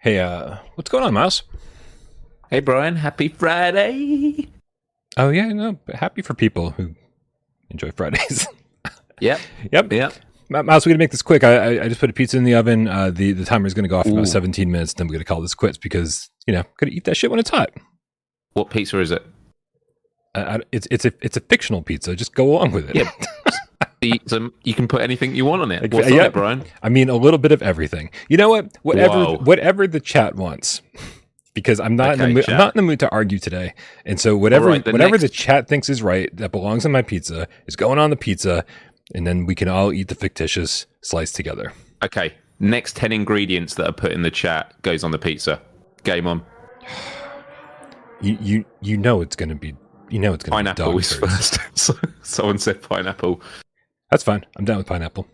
Hey, uh, what's going on, Miles? Hey, Brian. Happy Friday. Oh yeah, no, happy for people who enjoy Fridays. Yep. yep. Yep. Miles, we're gonna make this quick. I, I, I just put a pizza in the oven. Uh, the the timer is gonna go off in Ooh. about 17 minutes. Then we're gonna call this quits because you know, gotta eat that shit when it's hot. What pizza is it? Uh, I- it's it's a it's a fictional pizza. Just go along with it. Yeah. So you can put anything you want on it. What's yeah. on it, Brian? I mean, a little bit of everything. You know what? Whatever Wow. whatever the chat wants. Because I'm not in the mood, I'm not in the mood to argue today, and so whatever right, the whatever next- the chat thinks is right that belongs on my pizza is going on the pizza, and then we can all eat the fictitious slice together. Okay. Next 10 ingredients that are put in the chat goes on the pizza. Game on. You you you know it's gonna be you know it's gonna Pineapple be dog first. so, someone said pineapple. That's fine. I'm down with pineapple.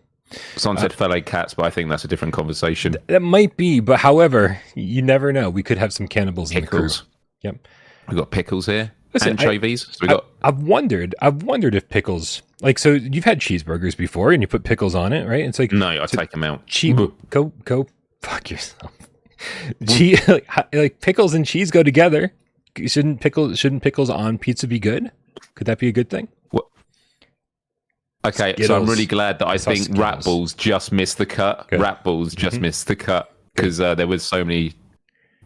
Someone said uh, fellow cats, but I think that's a different conversation. That might be, but however, you never know. We could have some cannibals in the crew. Yep. We've got pickles here. Listen, I- Anchovies. so we I, got I've wondered. I've wondered if pickles, like, so you've had cheeseburgers before, and you put pickles on it, right? It's like no. I take them out. cheese. Mm. Go go fuck yourself. cheese, like, like pickles and cheese go together. Shouldn't pickles shouldn't pickles on pizza be good? Could that be a good thing? Okay, so I'm really glad that I think Skittles. Rat Balls just missed the cut. Good. Rat Balls just missed the cut because uh, there was so many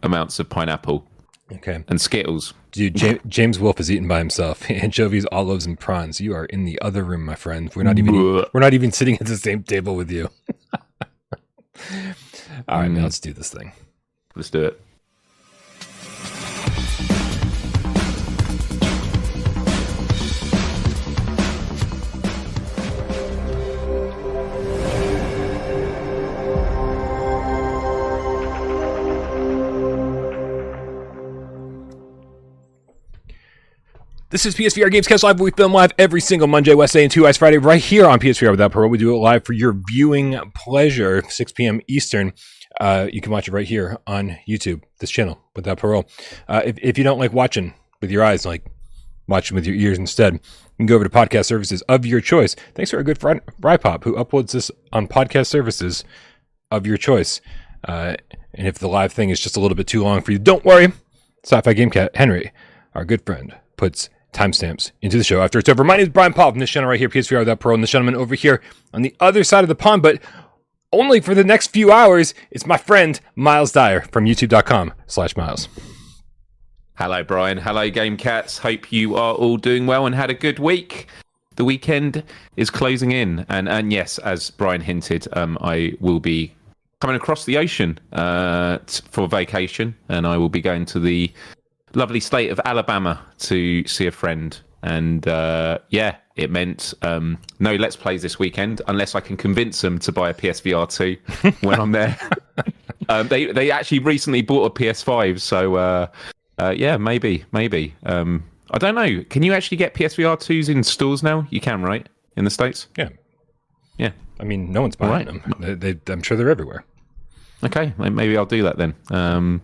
amounts of pineapple Okay, and Skittles. dude. James, James Wolfe is eating by himself. Anchovies, olives, and prawns. You are in the other room, my friend. We're not even we're not even sitting at the same table with you. All right, Mm. man. Let's do this thing. Let's do it. This is PSVR Gamescast Live. We film live every single Monday, Wednesday, and Two Eyes Friday right here on PSVR Without Parole. We do it live for your viewing pleasure, 6 p.m. Eastern. Uh, you can watch it right here on YouTube, this channel, Without Parole. Uh, if, if you don't like watching with your eyes, like watching with your ears instead, you can go over to podcast services of your choice. Thanks to our good friend Rypop, who uploads this on podcast services of your choice. Uh, and if the live thing is just a little bit too long for you, don't worry. Sci-Fi Game Cat Henry, our good friend, puts timestamps into the show after it's over. My name is Brian Paul from this channel right here, PSVR Without Pro, and this gentleman over here on the other side of the pond, but only for the next few hours, it's my friend Miles Dyer from youtube.com slash Miles. Hello, Brian. Hello, Game Cats. Hope you are all doing well and had a good week. The weekend is closing in, and and yes, as Brian hinted, um, I will be coming across the ocean uh, for vacation, and I will be going to the lovely state of Alabama to see a friend. And uh, yeah, it meant um, no Let's Plays this weekend unless I can convince them to buy a PSVR two when I'm there. um, they they actually recently bought a PS5, so uh, uh, yeah, maybe maybe. Um, I don't know. Can you actually get PSVR twos in stores now? You can, right? In the states? Yeah. Yeah. I mean, no one's buying Right. them. They, they, I'm sure they're everywhere. Okay, maybe I'll do that then. Um,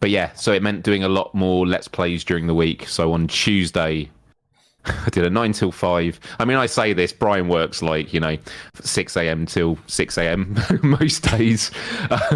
but yeah, so it meant doing a lot more Let's Plays during the week. So on Tuesday, I did a 9 till 5. I mean, I say this, Brian works like, you know, 6 a.m. till 6 a.m. most days.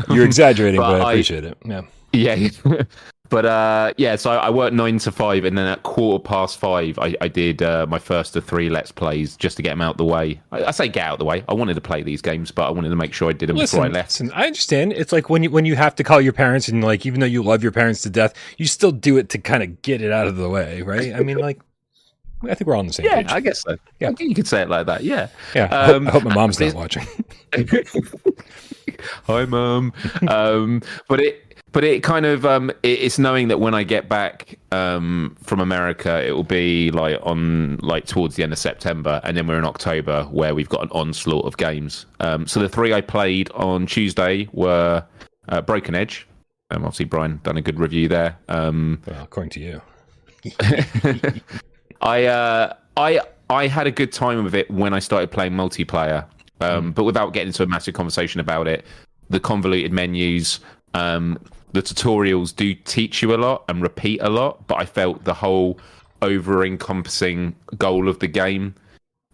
You're um, exaggerating, but, But I I- appreciate it. Yeah. Yeah. but uh, yeah, so I worked 9 to 5, and then at quarter past 5, I, I did uh, my first of three Let's Plays just to get them out the way. I, I say get out the way. I wanted to play these games, but I wanted to make sure I did them Listen, before I left. listen, I understand. It's like when you when you have to call your parents and like even though you love your parents to death, you still do it to kind of get it out of the way, right? I mean, like I think we're all on the same Yeah, page. I guess so. Yeah. I think you could say it like that. Yeah. yeah. I hope, um, I hope my mom's not watching. Hi, mom. um, but it, but it kind of, um, it, it's knowing that when I get back um, from America, it will be like on like towards the end of September, and then we're in October where we've got an onslaught of games. Um, so the three I played on Tuesday were uh, Broken Edge. Um, obviously, Brian done a good review there. Um, Well, according to you. I uh, I I had a good time with it when I started playing multiplayer, um, but without getting into a massive conversation about it. The convoluted menus, um, the tutorials do teach you a lot and repeat a lot, but I felt the whole over-encompassing goal of the game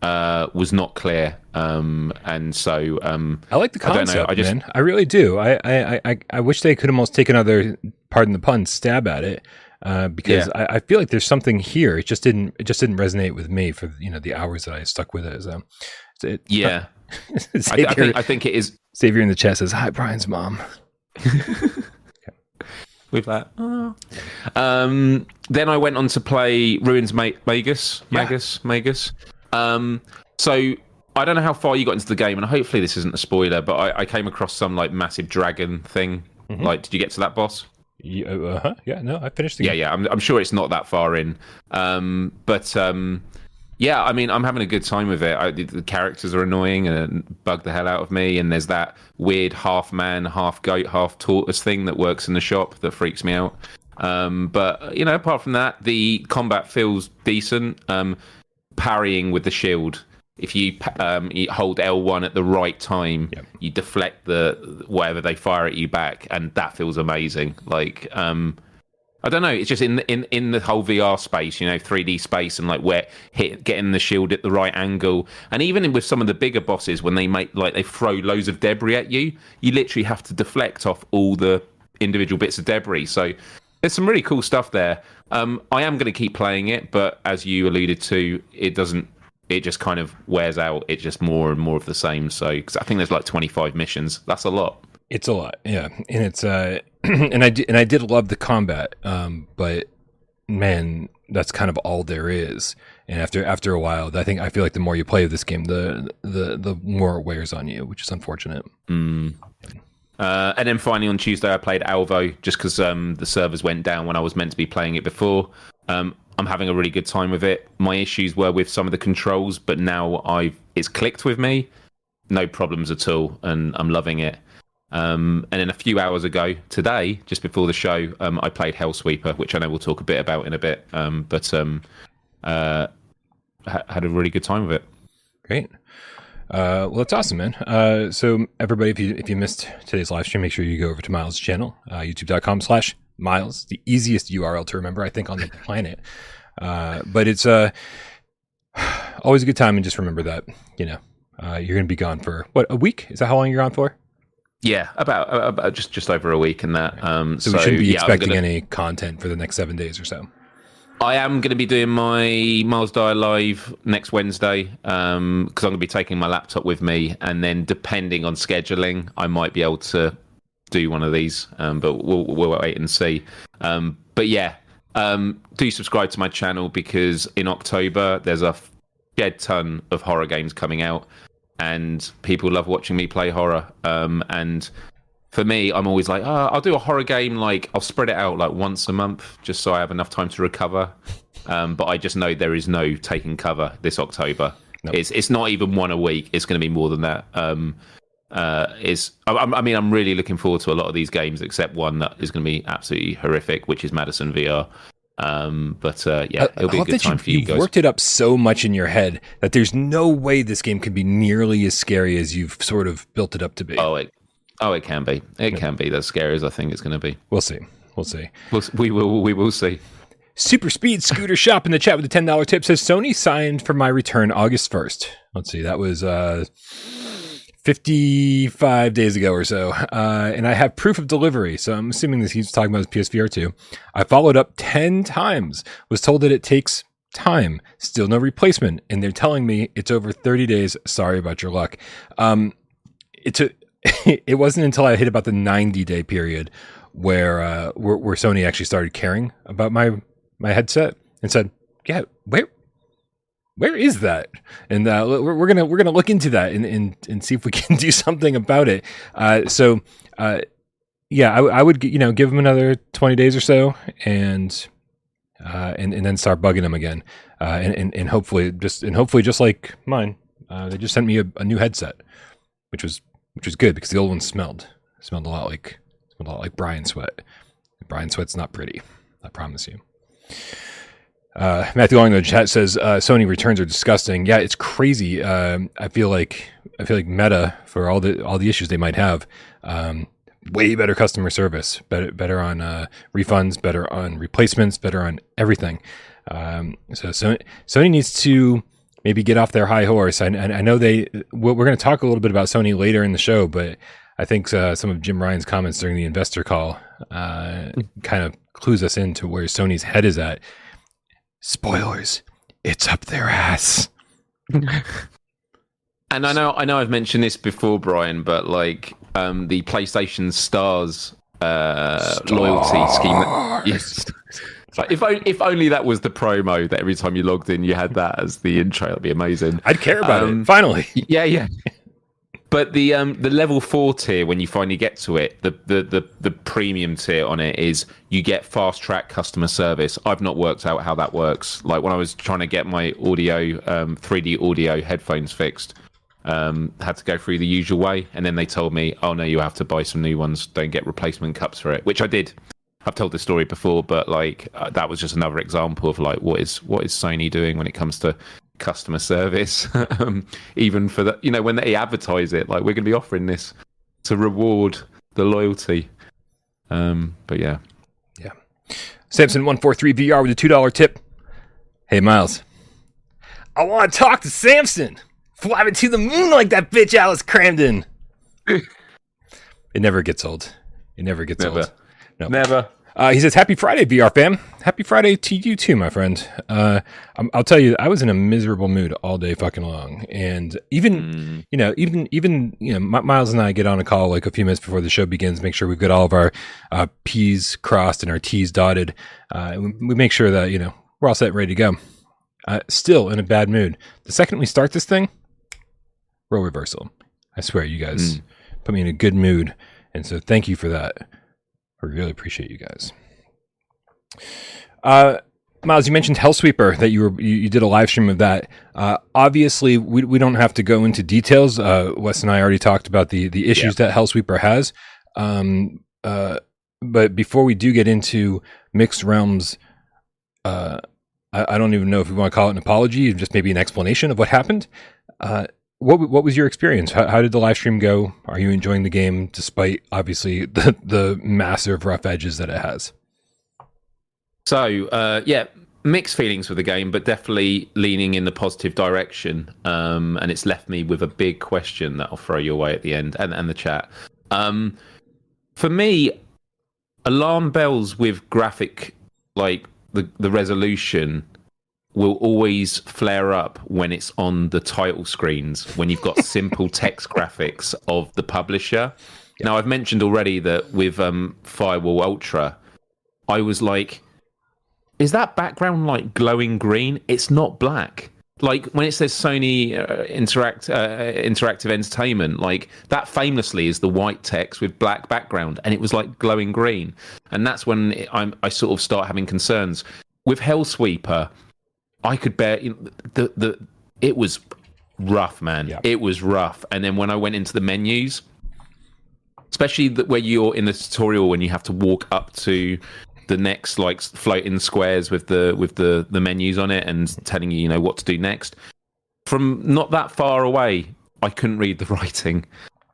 uh, was not clear, um, and so um, I like the I don't know, concept, I just- man. I really do. I, I, I, I wish they could almost take another, pardon the pun, stab at it. Uh, because Yeah. I, I feel like there's something here. It just didn't. It just didn't resonate with me for you know the hours that I stuck with it. So, it, yeah, I, Xavier, I think I think it is Xavier in the chat says, "Hi, Brian's mom." with that. Um, then I went on to play Ruins Ma- Magus, Yeah. Magus, Magus. Um, so I don't know how far you got into the game, and hopefully this isn't a spoiler, but I, I came across some like massive dragon thing. Like, did you get to that boss? Yeah, uh huh. Yeah, no, I finished the Yeah, game. yeah. I'm, I'm sure it's not that far in. Um, but um, yeah, I mean, I'm having a good time with it. I, the, characters are annoying and bug the hell out of me. And there's that weird half man, half goat, half tortoise thing that works in the shop that freaks me out. Um, but you know, apart from that, the combat feels decent. Um, parrying with the shield. If you um, you hold L1 at the right time, Yep. you deflect the whatever they fire at you back, and that feels amazing. Like um, I don't know. It's just in in in the whole VR space, you know, 3D space, and like where hit getting the shield at the right angle, and even with some of the bigger bosses, when they make like they throw loads of debris at you, you literally have to deflect off all the individual bits of debris. So there's some really cool stuff there. Um, I am going to keep playing it, but as you alluded to, it doesn't. It just kind of wears out. It's just more and more of the same. So, because I think there's like 25 missions. That's a lot. It's a lot, yeah, and it's uh, and I did, and I did love the combat, um, but man, that's kind of all there is. And after after a while, I think I feel like the more you play this game, the the the more it wears on you, which is unfortunate. Mm. Uh, and then finally on Tuesday, I played Alvo just because um, the servers went down when I was meant to be playing it before. Um, I'm having a really good time with it. My issues were with some of the controls, but now I've it's clicked with me. No problems at all, and I'm loving it. Um, and then a few hours ago today, just before the show, um, I played Hellsweeper, which I know we'll talk a bit about in a bit. Um, but um, uh, ha- had a really good time with it. Great. Uh, well, that's awesome, man. Uh, so everybody, if you if you missed today's live stream, make sure you go over to Miles' channel, uh, youtube.com slash Miles, the easiest URL to remember, I think, on the planet. Uh, but it's uh, always a good time, and just remember that, you know, you're going to be gone for, what, a week? Is that how long you're gone for? Yeah, about, about just just over a week and that. Um, So, we shouldn't be yeah, expecting gonna- any content for the next seven days or so. I am going to be doing my Miles Dyer live next Wednesday because I'm going to be taking my laptop with me, and then depending on scheduling, I might be able to do one of these. Um, but we'll we'll wait and see. Um, but yeah, um, do subscribe to my channel because in October there's a dead ton of horror games coming out, and people love watching me play horror. Um, and for me, I'm always like, oh, I'll do a horror game. Like I'll spread it out like once a month, just so I have enough time to recover. Um, but I just know there is no taking cover this October. Nope. It's it's not even one a week. It's going to be more than that. Um, uh, is I, I mean, I'm really looking forward to a lot of these games, except one that is going to be absolutely horrific, which is Madison VR. Um, but uh, yeah, I- it'll be I a love good that time you, for you you've guys. worked it up so much in your head that there's no way this game can be nearly as scary as you've sort of built it up to be. Oh, it, oh, it can be. It can be. As scary as I think it's going to be. We'll see. We'll see. We'll, we will. We will see. Super Speed Scooter Shop in the chat with the $10 tip says Sony signed for my return August 1st. Let's see, that was uh, 55 days ago or so. Uh, and I have proof of delivery. So I'm assuming this he's talking about his PSVR 2. I followed up 10 times, was told that it takes time, still no replacement. And they're telling me it's over 30 days. Sorry about your luck. Um, it took, it wasn't until I hit about the 90 day period where, uh, where, where Sony actually started caring about my my headset and said, "Yeah, where where is that?" And uh, we're, we're gonna we're gonna look into that and, and and see if we can do something about it. Uh, so, uh, yeah, I, I would you know give them another twenty days or so, and uh, and and then start bugging them again, uh, and, and and hopefully just and hopefully just like mine, uh, they just sent me a, a new headset, which was which was good because the old one smelled smelled a lot like smelled a lot like Brian sweat. Brian sweat's not pretty, I promise you. Uh, Matthew Long in the chat says uh, Sony returns are disgusting. Yeah, it's crazy. Um, I feel like I feel like Meta for all the all the issues they might have. Um, way better customer service, better better on uh, refunds, better on replacements, better on everything. Um, so Sony, Sony needs to maybe get off their high horse. I, I know they. We're going to talk a little bit about Sony later in the show, but I think uh, some of Jim Ryan's comments during the investor call uh, kind of clues us into where Sony's head is at. Spoilers, it's up their ass. and I know, I know, I've mentioned this before, Brian, but like um, the PlayStation Stars, uh, Stars. loyalty scheme. That, yes. Like if if only that was the promo that every time you logged in you had that as the intro, that'd be amazing. I'd care about um, it. Finally, yeah, yeah. But the um the level four tier when you finally get to it, the, the the the premium tier on it is you get fast track customer service. I've not worked out how that works. Like when I was trying to get my audio um 3D audio headphones fixed, um had to go through the usual way, and then they told me, oh no, you have to buy some new ones. Don't get replacement cups for it, which I did. I've told this story before, but like uh, that was just another example of like what is what is Sony doing when it comes to customer service, um, even for the you know when they advertise it, like we're going to be offering this to reward the loyalty. Um, but yeah, yeah. Samson one four three VR with a two dollar tip. Hey Miles, I want to talk to Samson. Fly me to the moon like that bitch Alice Kramden. it never gets old. It never gets never. old. No. Never. Uh, he says, "Happy Friday, VR fam. Happy Friday to you too, my friend. Uh, I'll tell you, I was in a miserable mood all day fucking long, and even mm. you know, even even you know, Miles and I get on a call like a few minutes before the show begins, make sure we've got all of our uh, P's crossed and our T's dotted. Uh, we make sure that you know we're all set, and ready to go. Uh, still in a bad mood. The second we start this thing, role reversal. I swear, you guys mm. put me in a good mood, and so thank you for that." We really appreciate you guys. Uh, Miles, you mentioned Hellsweeper that you were you, you did a live stream of that. Uh, obviously, we we don't have to go into details. Uh, Wes and I already talked about the the issues yeah. that Hellsweeper has. Um, uh, but before we do get into mixed realms, uh, I, I, don't even know if we want to call it an apology, just maybe an explanation of what happened. Uh, what what was your experience? How, how, did the live stream go? Are you enjoying the game despite obviously the the massive rough edges that it has? So uh, yeah, mixed feelings with the game, but definitely leaning in the positive direction. Um, and it's left me with a big question that I'll throw your way at the end and and the chat. Um, for me, alarm bells with graphic like the the resolution will always flare up when it's on the title screens when you've got simple text graphics of the publisher. Now I've mentioned already that with um, Firewall Ultra, I was like, "Is that background like glowing green? It's not black." Like when it says Sony uh, Interact uh, Interactive Entertainment, like that famously is the white text with black background, and it was like glowing green, and that's when it, i sort of start having concerns with Hellsweeper I could bear you know, the the it was rough, man. Yeah. It was rough. And then when I went into the menus, especially the, where you're in the tutorial when you have to walk up to the next like floating squares with the with the the menus on it and telling you you know what to do next. From not that far away, I couldn't read the writing.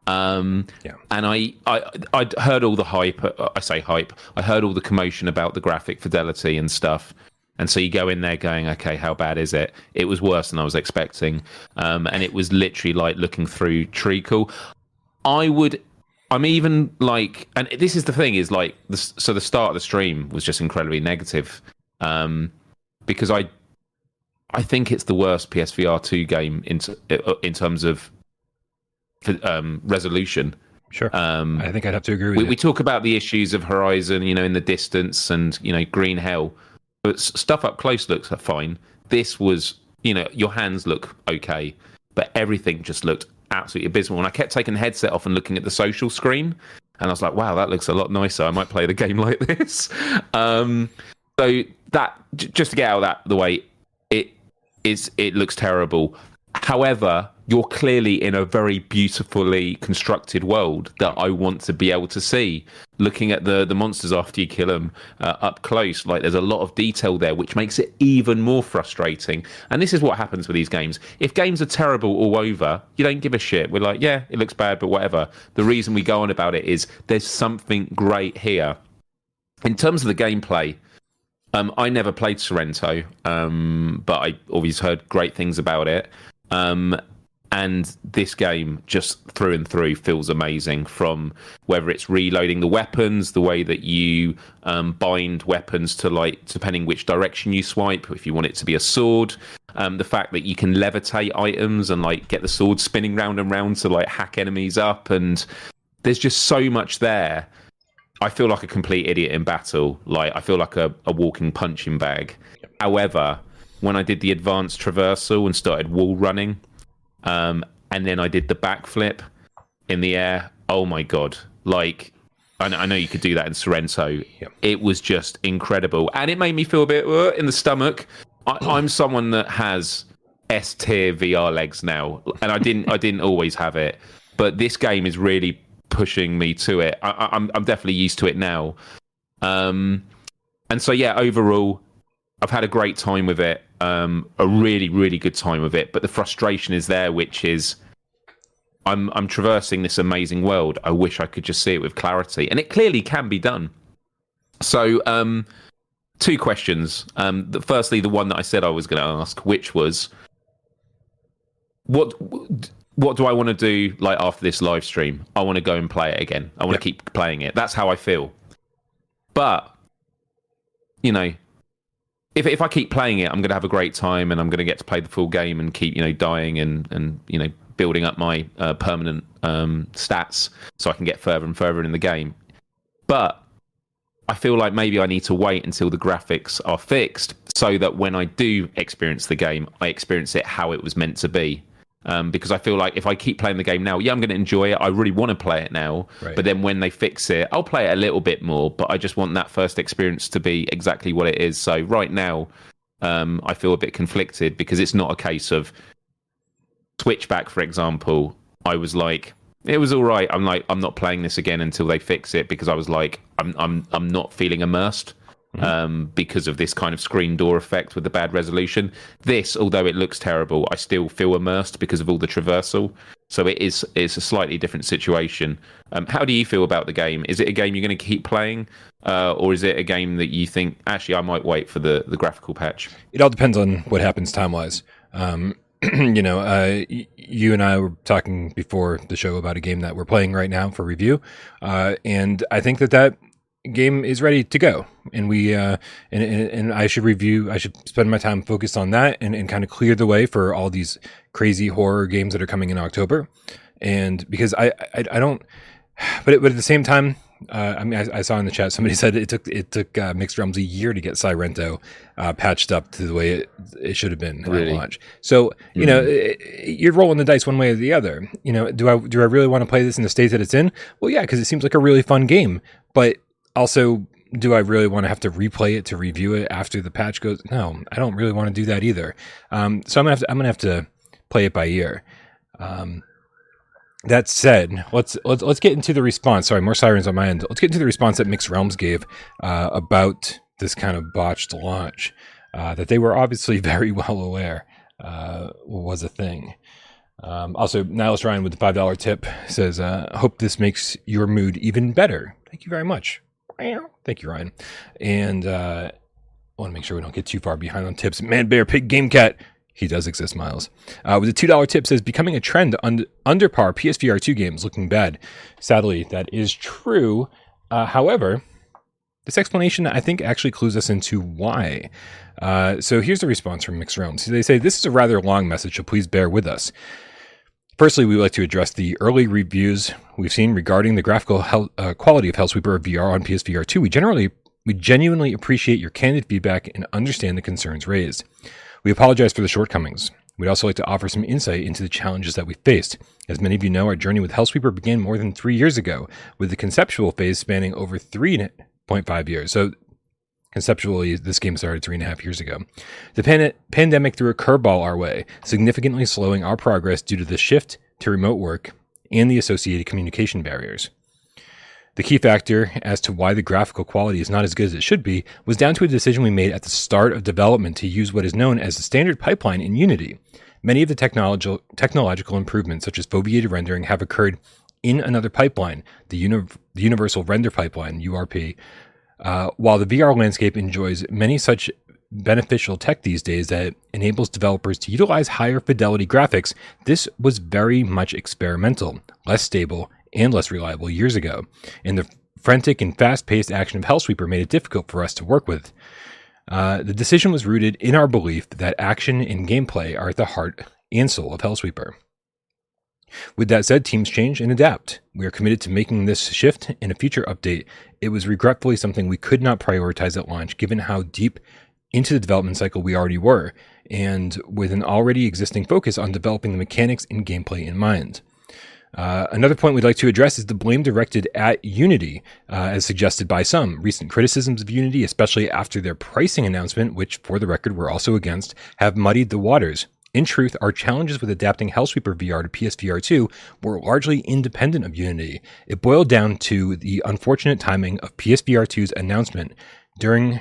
Um, yeah. And I, I, I'd heard all the hype. I say hype. I heard all the commotion about the graphic fidelity and stuff. And so you go in there going, okay, how bad is it? It was worse than I was expecting. Um, and it was literally like looking through treacle. I would, I'm even like, and this is the thing is like, the, so the start of the stream was just incredibly negative. Um, because I, I think it's the worst PSVR 2 game in, in terms of um, resolution. Sure. Um, I think I'd have to agree with we, you. We talk about the issues of Horizon, you know, in the distance and, you know, Green Hell but stuff up close looks are fine. This was, you know, your hands look okay, but everything just looked absolutely abysmal. And I kept taking the headset off and looking at the social screen, and I was like, wow, that looks a lot nicer. I might play the game like this. Um, so that just to get out of that the way, it is it looks terrible. However, you're clearly in a very beautifully constructed world that I want to be able to see. Looking at the the monsters after you kill them uh, up close, like there's a lot of detail there, which makes it even more frustrating. And this is what happens with these games. If games are terrible all over, you don't give a shit. We're like, yeah, it looks bad, but whatever. The reason we go on about it is there's something great here. In terms of the gameplay, Um, I never played Sirento, um, but I always heard great things about it. Um, and this game just through and through feels amazing from whether it's reloading the weapons the way that you um, bind weapons to like depending which direction you swipe if you want it to be a sword um, the fact that you can levitate items and like get the sword spinning round and round to like hack enemies up. And there's just so much there. I feel like a complete idiot in battle. Like i feel like a, a walking punching bag. However when i did the advanced traversal and started wall running um, and then I did the backflip in the air. Oh my god! Like I know, you could do that in Sirento. Yep. It was just incredible, and it made me feel a bit uh, in the stomach. I, I'm someone that has S tier VR legs now, and I didn't. I didn't always have it, but this game is really pushing me to it. I, I'm I'm definitely used to it now. Um, and so yeah, overall, I've had a great time with it. Um, a really, really good time of it. But the frustration is there, which is I'm I'm traversing this amazing world. I wish I could just see it with clarity, and it clearly can be done. So, um, two questions. Um, the, firstly, the one that I said I was going to ask, which was, what what do I want to do? Like after this live stream, I want to go and play it again. I want Yep. to keep playing it. That's how I feel. But you know, if if I keep playing it, I'm going to have a great time, and I'm going to get to play the full game and keep you know dying and and you know building up my uh, permanent um, stats so I can get further and further in the game. But I feel like maybe I need to wait until the graphics are fixed so that when I do experience the game, I experience it how it was meant to be. Um, because I feel like if I keep playing the game now, yeah, I'm going to enjoy it. I really want to play it now. Right. But then when they fix it, I'll play it a little bit more. But I just want that first experience to be exactly what it is. So right now, um, I feel a bit conflicted because it's not a case of Switchback, for example. I was like, it was all right. I'm like, I'm not playing this again until they fix it because I was like, I'm, I'm, I'm not feeling immersed um, because of this kind of screen door effect with the bad resolution. This, although it looks terrible, I still feel immersed because of all the traversal. So it is it's a slightly different situation. Um, how do you feel about the game? Is it a game you're going to keep playing, uh, or is it a game that you think actually I might wait for the the graphical patch? it all depends on what happens time wise. Um, you know, uh, you and I were talking before the show about a game that we're playing right now for review, uh, and I think that that game is ready to go. And we uh, and, and and I should review. I should spend my time focused on that and, and kind of clear the way for all these crazy horror games that are coming in October. And because I I, I don't, but it, but at the same time. Uh, I mean, I, I saw in the chat somebody said it took it took uh, Mixed Realms a year to get Sirento uh, patched up to the way it, it should have been Really? at launch. So you know, i- i- you're rolling the dice one way or the other. You know, do I do I really want to play this in the state that it's in? Well, yeah, because it seems like a really fun game. But also, do I really want to have to replay it to review it after the patch goes? No, I don't really want to do that either. Um, so I'm gonna have to, I'm gonna have to play it by ear. Um, that said, let's let's let's get into the response. Sorry, more sirens on my end. Let's get into the response that Mixed Realms gave uh, about this kind of botched launch. Uh, that they were obviously very well aware uh, was a thing. Um, also, Niles Ryan with the five dollar tip says, uh, "Hope this makes your mood even better." Thank you very much. Thank you, Ryan. And uh, I want to make sure we don't get too far behind on tips. Man, bear, pig, game, cat. He does exist, Miles. Uh, with a two dollar tip says becoming a trend un- under par PSVR two games looking bad. Sadly, that is true. Uh, however, this explanation I think actually clues us into why. Uh, so here's the response from Mixed Realms. They say this is a rather long message, so please bear with us. Firstly, we would like to address the early reviews we've seen regarding the graphical hel- uh, quality of Hellsweeper VR on PSVR 2. We generally, we genuinely appreciate your candid feedback and understand the concerns raised. We apologize for the shortcomings. We'd also like to offer some insight into the challenges that we faced. As many of you know, our journey with Hellsweeper began more than three years ago, with the conceptual phase spanning over 3.5 years. So Conceptually, this game started three and a half years ago. The pan- pandemic threw a curveball our way, significantly slowing our progress due to the shift to remote work and the associated communication barriers. The key factor as to why the graphical quality is not as good as it should be was down to a decision we made at the start of development to use what is known as the standard pipeline in Unity. Many of the technological, technological improvements, such as foveated rendering, have occurred in another pipeline, the, uni- the Universal Render Pipeline, URP, Uh, while the VR landscape enjoys many such beneficial tech these days that enables developers to utilize higher fidelity graphics, this was very much experimental, less stable, and less reliable years ago. And the frantic and fast paced action of Hellsweeper made it difficult for us to work with. Uh, the decision was rooted in our belief that action and gameplay are at the heart and soul of Hellsweeper. With that said, teams change and adapt. We are committed to making this shift in a future update. It was regretfully something we could not prioritize at launch given how deep into the development cycle we already were, and with an already existing focus on developing the mechanics and gameplay in mind. Uh, another point we'd like to address is the blame directed at Unity, uh, as suggested by some. Recent criticisms of Unity, especially after their pricing announcement, which, for the record, we're also against, have muddied the waters. In truth, our challenges with adapting Hellsweeper VR to PSVR 2 were largely independent of Unity. It boiled down to the unfortunate timing of PSVR 2's announcement during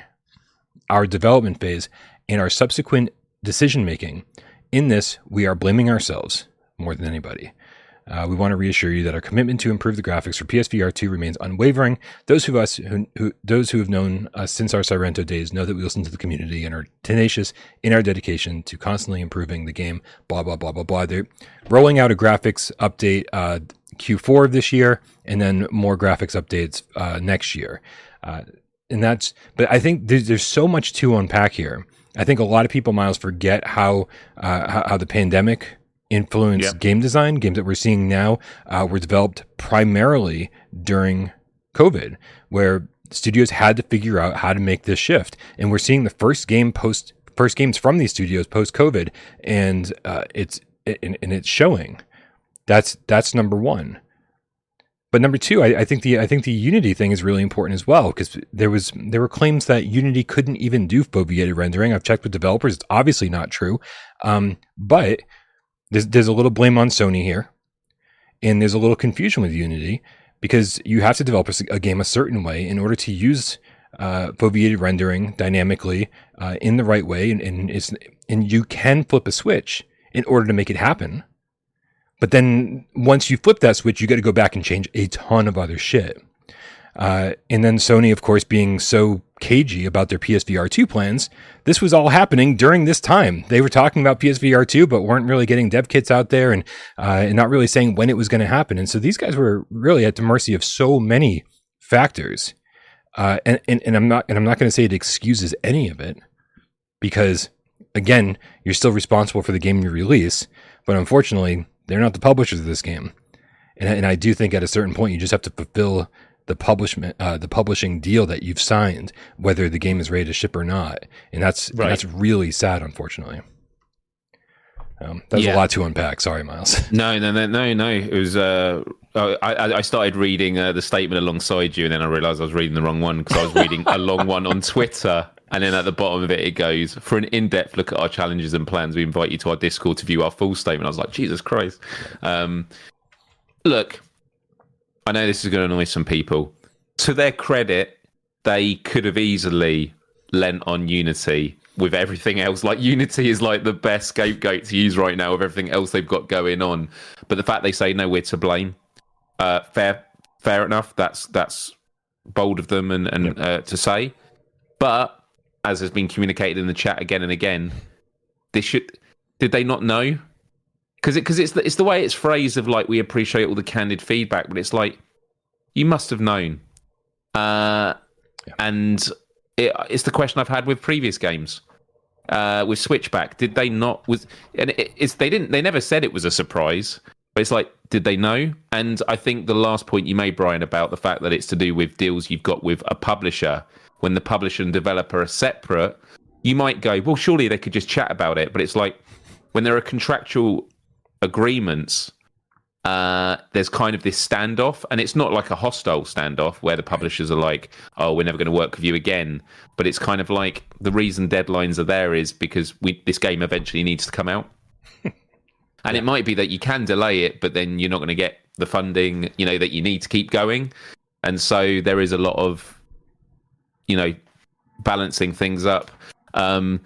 our development phase and our subsequent decision making. In this, we are blaming ourselves more than anybody. Uh, we want to reassure you that our commitment to improve the graphics for PSVR 2 remains unwavering. Those who us who, who, those who have known us since our Sirento days know that we listen to the community and are tenacious in our dedication to constantly improving the game. Blah blah blah blah blah. They're rolling out a graphics update uh, Q4 of this year, and then more graphics updates uh, next year. Uh, and that's, but I think there's, there's so much to unpack here. I think a lot of people, Miles, forget how uh, how, how the pandemic influence yep. game design. Games that we're seeing now uh, were developed primarily during COVID, where studios had to figure out how to make this shift. And we're seeing the first game post first games from these studios post COVID, and uh, it's and, and, it's showing. That's that's number one. But number two, I, I, think the I think the Unity thing is really important as well because there was there were claims that Unity couldn't even do foveated rendering. I've checked with developers; it's obviously not true. Um, but there's, there's a little blame on Sony here, and there's a little confusion with Unity because you have to develop a, a game a certain way in order to use uh, foveated rendering dynamically uh, in the right way, and, and it's and you can flip a switch in order to make it happen. But then once you flip that switch, you got to go back and change a ton of other shit. Uh, and then Sony, of course, being so cagey about their PSVR 2 plans, this was all happening during this time. They were talking about PSVR 2, but weren't really getting dev kits out there and, uh, and not really saying when it was going to happen. And so these guys were really at the mercy of so many factors. Uh, and, and, and I'm not, and I'm not going to say it excuses any of it because again, you're still responsible for the game you release, but unfortunately, they're not the publishers of this game. And, and I do think at a certain point, you just have to fulfill the publishment, uh, the publishing deal that you've signed, whether the game is ready to ship or not, and that's right. and that's really sad, unfortunately. Um, that's yeah. a lot to unpack. Sorry, Miles. No, no, no, no, no. It was. Uh, I, I started reading uh, the statement alongside you, and then I realised I was reading the wrong one because I was reading a long one on Twitter. And then at the bottom of it, it goes, For an in depth look at our challenges and plans, we invite you to our Discord to view our full statement. I was like, Jesus Christ. Um, look, I know this is going to annoy some people. To their credit, they could have easily lent on Unity with everything else. Like Unity is like the best scapegoat to use right now with everything else they've got going on. But the fact they say no, we're to blame. Uh, fair, fair enough. That's that's bold of them and and yep. uh, to say. But as has been communicated in the chat again and again, this should did they not know? Because it because it's the, it's the way it's phrased of like we appreciate all the candid feedback, but it's like you must have known, uh, yeah. and it, it's the question I've had with previous games. Uh, with Switchback, did they not? Was and it, it's they didn't. They never said it was a surprise. But it's like, did they know? And I think the last point you made, Brian, about the fact that it's to do with deals you've got with a publisher, when the publisher and developer are separate, you might go, well, surely they could just chat about it. But it's like when there are contractual agreements, uh, there's kind of this standoff, and it's not like a hostile standoff where the publishers are like, "Oh, we're never going to work with you again," but it's kind of like the reason deadlines are there is because we this game eventually needs to come out, and yeah. it might be that you can delay it, but then you're not going to get the funding, you know, that you need to keep going, and so there is a lot of, you know, balancing things up. Um,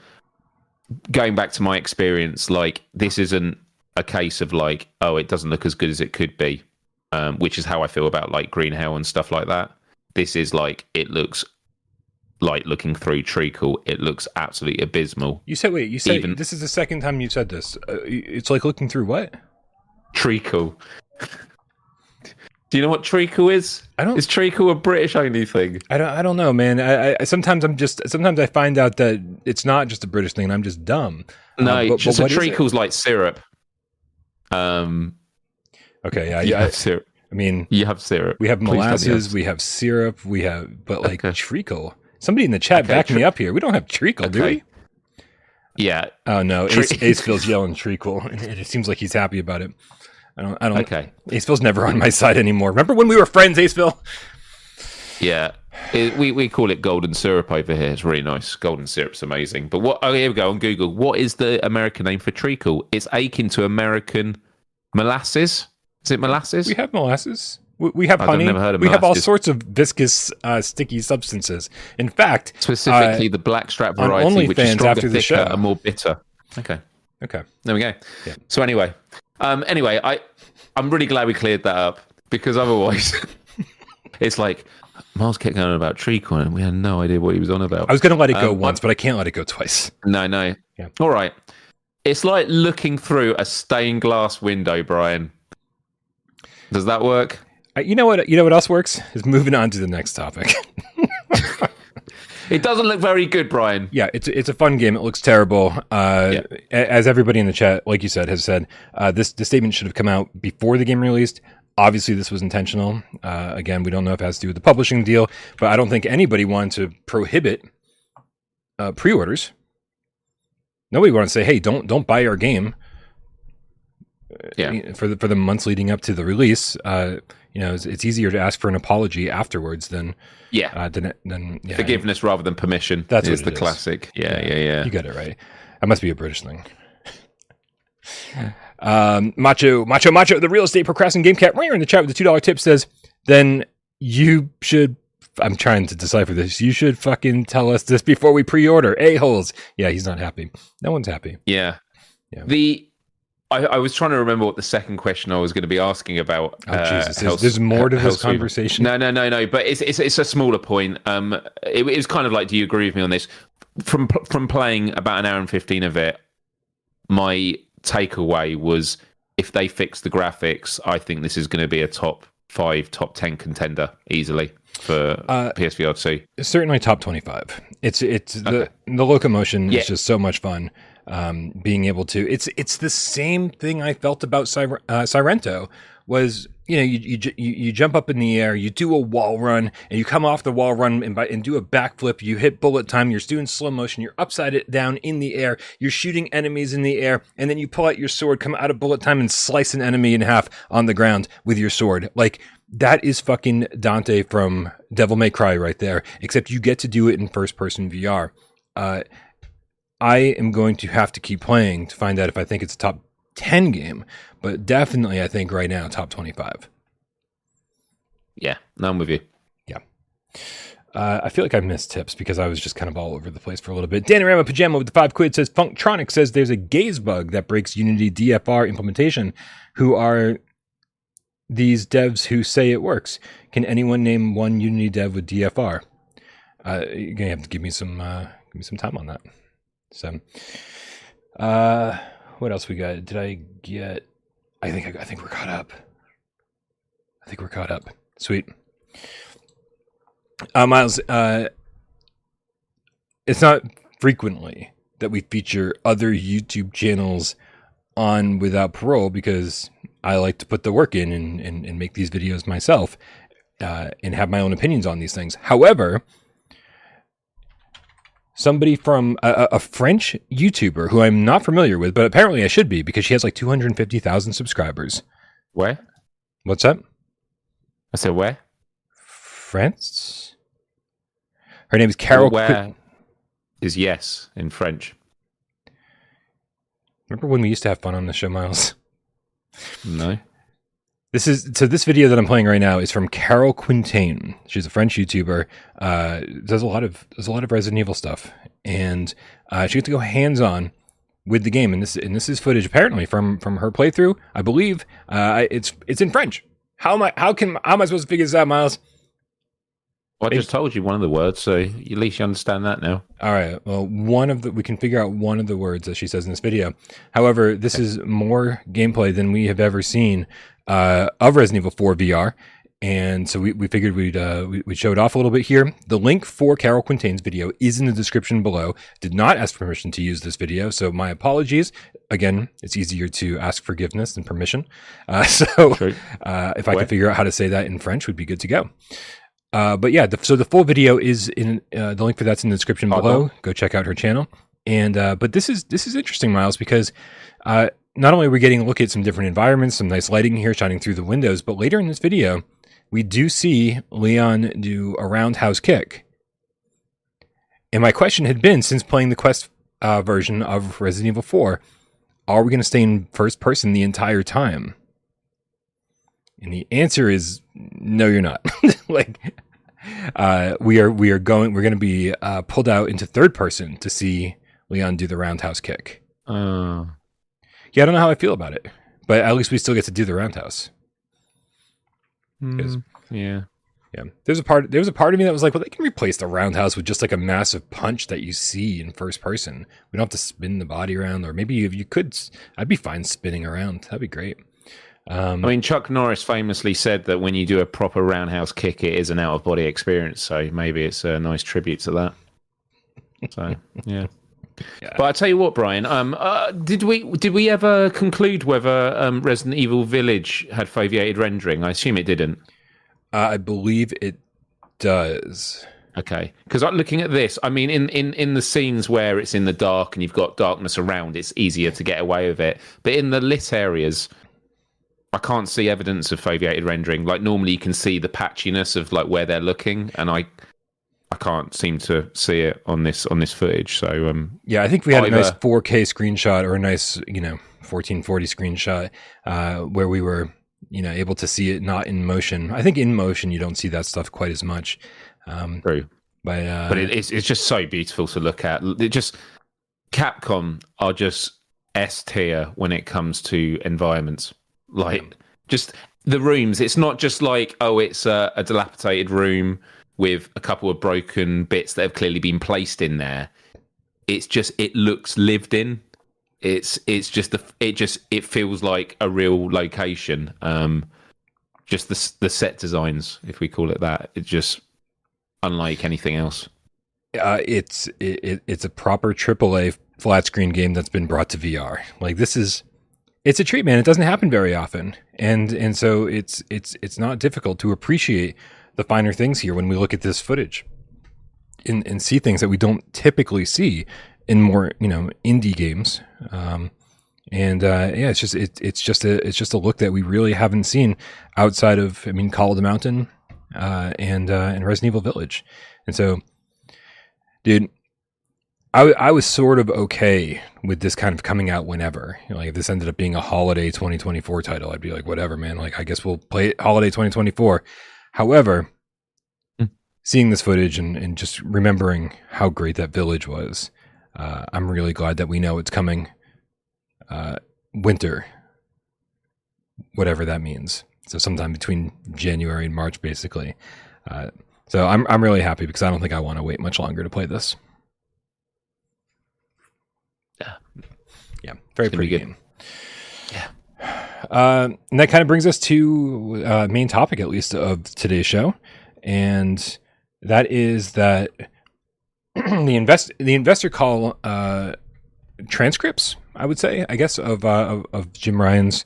going back to my experience, like this isn't a case of like, oh, it doesn't look as good as it could be, um, which is how I feel about like Green Hell and stuff like that. This is like it looks like looking through treacle. It looks absolutely abysmal. You said wait. You said Even- this is the second time you said this. Uh, it's like looking through what? Treacle. Do you know what treacle is? I don't. Is treacle a British only thing? I don't. I don't know, man. I, I sometimes I'm just. Sometimes I find out that it's not just a British thing. and I'm just dumb. No, Uh, but- just but a what is it? treacle's like syrup. Um, Okay. Yeah. you yeah. have syrup. I mean, You have syrup. we have Please tell me you molasses. We have syrup. We have, but like Okay. treacle. Somebody in the chat Okay, back tre- me up here. We don't have treacle, do we? Yeah. Oh no, Tre- Ace, Ace feels yelling treacle, and it seems like he's happy about it. I don't. I don't. Okay. Aceville's never on my side anymore. Remember when we were friends, Ace Aceville? Yeah. It, we, we call it golden syrup over here. It's really nice. Golden syrup's amazing. But what? Oh, here we go on Google. What is the American name for treacle? It's akin to American molasses. Is it molasses? We have molasses. We, we have I've honey. never heard of we have all sorts of viscous, uh, sticky substances. In fact, Specifically, the blackstrap variety, which is stronger, after the thicker, show. and more bitter. Okay. okay. There we go. Yeah. So anyway, um, anyway, I I'm really glad we cleared that up because otherwise, it's like Miles kept going on about treacle and we had no idea what he was on about. I was going to let it go Um, once, but I can't let it go twice. No, no. Yeah. All right. It's like looking through a stained glass window, Brian. Does that work? Uh, you know what? You know what else works is moving on to the next topic. It doesn't look very good, Brian. yeah, it's it's a fun game. It looks terrible. Uh, Yeah. As everybody in the chat, like you said, has said, uh, this the statement should have come out before the game released. Obviously, this was intentional. Uh, again, we don't know if it has to do with the publishing deal, but I don't think anybody wanted to prohibit uh, pre-orders. Nobody wanted to say, "Hey, don't don't buy our game." Yeah. for the for the months leading up to the release. Uh, you know, it's, it's easier to ask for an apology afterwards than Yeah. uh, than than yeah, Forgiveness rather than permission. That's is the is. classic. Yeah, yeah, yeah. You got it right. That must be a British thing. um, Macho, Macho, Macho, the real estate procrastinating game cat right in the chat with the two dollar tip says, then you should. I'm trying to decipher this. You should fucking tell us this before we pre-order. A holes. Yeah, he's not happy. No one's happy. Yeah. Yeah. The I, I was trying to remember what the second question I was going to be asking about. Oh uh, Jesus, there's, there's more to this conversation. No, no, no, no. But it's it's, it's a smaller point. Um, it, it was kind of like, do you agree with me on this? From from playing about an hour and fifteen of it, my takeaway was if they fix the graphics, I think this is going to be a top five, top ten contender easily for Uh, PSVR two. certainly top 25 it's it's the Okay. the locomotion Yeah. is just so much fun um being able to it's it's the same thing i felt about Syr- uh, Sirento was you know you, you you you jump up in the air you do a wall run and you come off the wall run and, by, and do a backflip you hit bullet time you're doing slow motion you're upside it down in the air you're shooting enemies in the air and then you pull out your sword come out of bullet time and slice an enemy in half on the ground with your sword like that is fucking Dante from Devil May Cry right there, except you get to do it in first person VR. Uh, I am going to have to keep playing to find out if I think it's a top 10 game, but definitely I think right now top 25. Yeah, no, I'm with you. Yeah. Uh, I feel like I missed tips because I was just kind of all over the place for a little bit. Danorama Pajama with the five quid says Funktronic says there's a gaze bug that breaks Unity DFR implementation. Who are these devs who say it works? Can anyone name one Unity dev with DFR? Uh, you're gonna have to give me some uh, give me some time on that. So, uh, what else we got? Did I get? I think I, I think we're caught up. I think we're caught up. Sweet. Uh, Miles, uh, it's not frequently that we feature other YouTube channels on Without Parole because I like to put the work in and, and, and make these videos myself uh, and have my own opinions on these things. However, somebody from a, a French YouTuber who I'm not familiar with, but apparently I should be because she has like 250,000 subscribers. Where? What's up? I said where? France? Her name is Carol. Where Qui- is yes in French? Remember when we used to have fun on the show, Miles? No. This is so. This video that I'm playing right now is from Carole Quintaine. She's a French YouTuber. Uh, does a lot of does a lot of Resident Evil stuff, and uh, she gets to go hands on with the game. And this and this is footage apparently from from her playthrough. I believe uh, it's it's in French. How am I? How can how am I supposed to figure this out, Miles? Well, I just told you one of the words, so at least you understand that now. All right. Well, one of the we can figure out one of the words that she says in this video. However, this is more gameplay than we have ever seen uh, of Resident Evil 4 VR, and so we, we figured we'd uh, we, we'd show it off a little bit here. The link for Carole Quintaine's video is in the description below. Did not ask permission to use this video, so my apologies. Again, it's easier to ask forgiveness than permission. Uh, so uh, if I could figure out how to say that in French, we'd be good to go. Uh, but yeah, the, so the full video is in uh, the link for that's in the description below. Go check out her channel. And uh, but this is this is interesting, Miles, because uh, not only are we getting a look at some different environments, some nice lighting here shining through the windows, but later in this video, we do see Leon do a roundhouse kick. And my question had been, since playing the Quest uh, version of Resident Evil 4, are we going to stay in first person the entire time? And the answer is no, you're not. like, uh, we are we are going. We're going to be uh, pulled out into third person to see Leon do the roundhouse kick. Uh, Yeah, I don't know how I feel about it, but at least we still get to do the roundhouse. mm, yeah. Yeah, there's a part. There was a part of me that was like, well, they can replace the roundhouse with just like a massive punch that you see in first person. We don't have to spin the body around, or maybe if you could, I'd be fine spinning around. That'd be great. Um, I mean, Chuck Norris famously said that when you do a proper roundhouse kick, it is an out of body experience. So maybe it's a nice tribute to that. So yeah. Yeah. But I tell you what, Brian. Um, uh, did we did we ever conclude whether um, Resident Evil Village had foveated rendering? I assume it didn't. uh, I believe it does. Okay, because looking at this, I mean, in, in, in the scenes where it's in the dark and you've got darkness around, it's easier to get away with it. But in the lit areas, I can't see evidence of foveated rendering. Like normally, you can see the patchiness of like where they're looking, and I I can't seem to see it on this on this footage. So um, Yeah, I think we had a nice 4K screenshot or a nice, you know, 1440 screenshot uh, where we were, you know, able to see it not in motion. I think in motion you don't see that stuff quite as much. Um, true. but uh, but it, it's it's just so beautiful to look at. It just Capcom are just S tier when it comes to environments. Like just the rooms. It's not just like oh, it's a, a dilapidated room with a couple of broken bits that have clearly been placed in there. It's just it looks lived in. It's it's just the it just it feels like a real location. Um, just the the set designs, if we call it that, it's just unlike anything else. uh, it's it, it, it's a proper AAA flat screen game that's been brought to VR. Like this is it's a treat, man. It doesn't happen very often, and and so it's it's it's not difficult to appreciate the finer things here when we look at this footage and and see things that we don't typically see in more you know indie games. Um, and uh, yeah, it's just it, it's just a it's just a look that we really haven't seen outside of I mean Call of the Mountain uh, and uh, and Resident Evil Village, and so dude I, I was sort of okay with this kind of coming out whenever. You know, like if this ended up being a holiday 2024 title i'd be like whatever man. Like i guess we'll play it holiday 2024 however Hmm. seeing this footage and, and just remembering how great that village was uh, i'm really glad that we know it's coming uh, winter whatever that means. So sometime between january and march basically. Uh, so I'm I'm really happy because I don't think I want to wait much longer to play this. Yeah. Yeah, very It's gonna be pretty good. game. Yeah. Uh, and that kind of brings us to uh, main topic, at least, of today's show, and that is that the invest the investor call uh, transcripts. I would say, I guess, of, uh, of of Jim Ryan's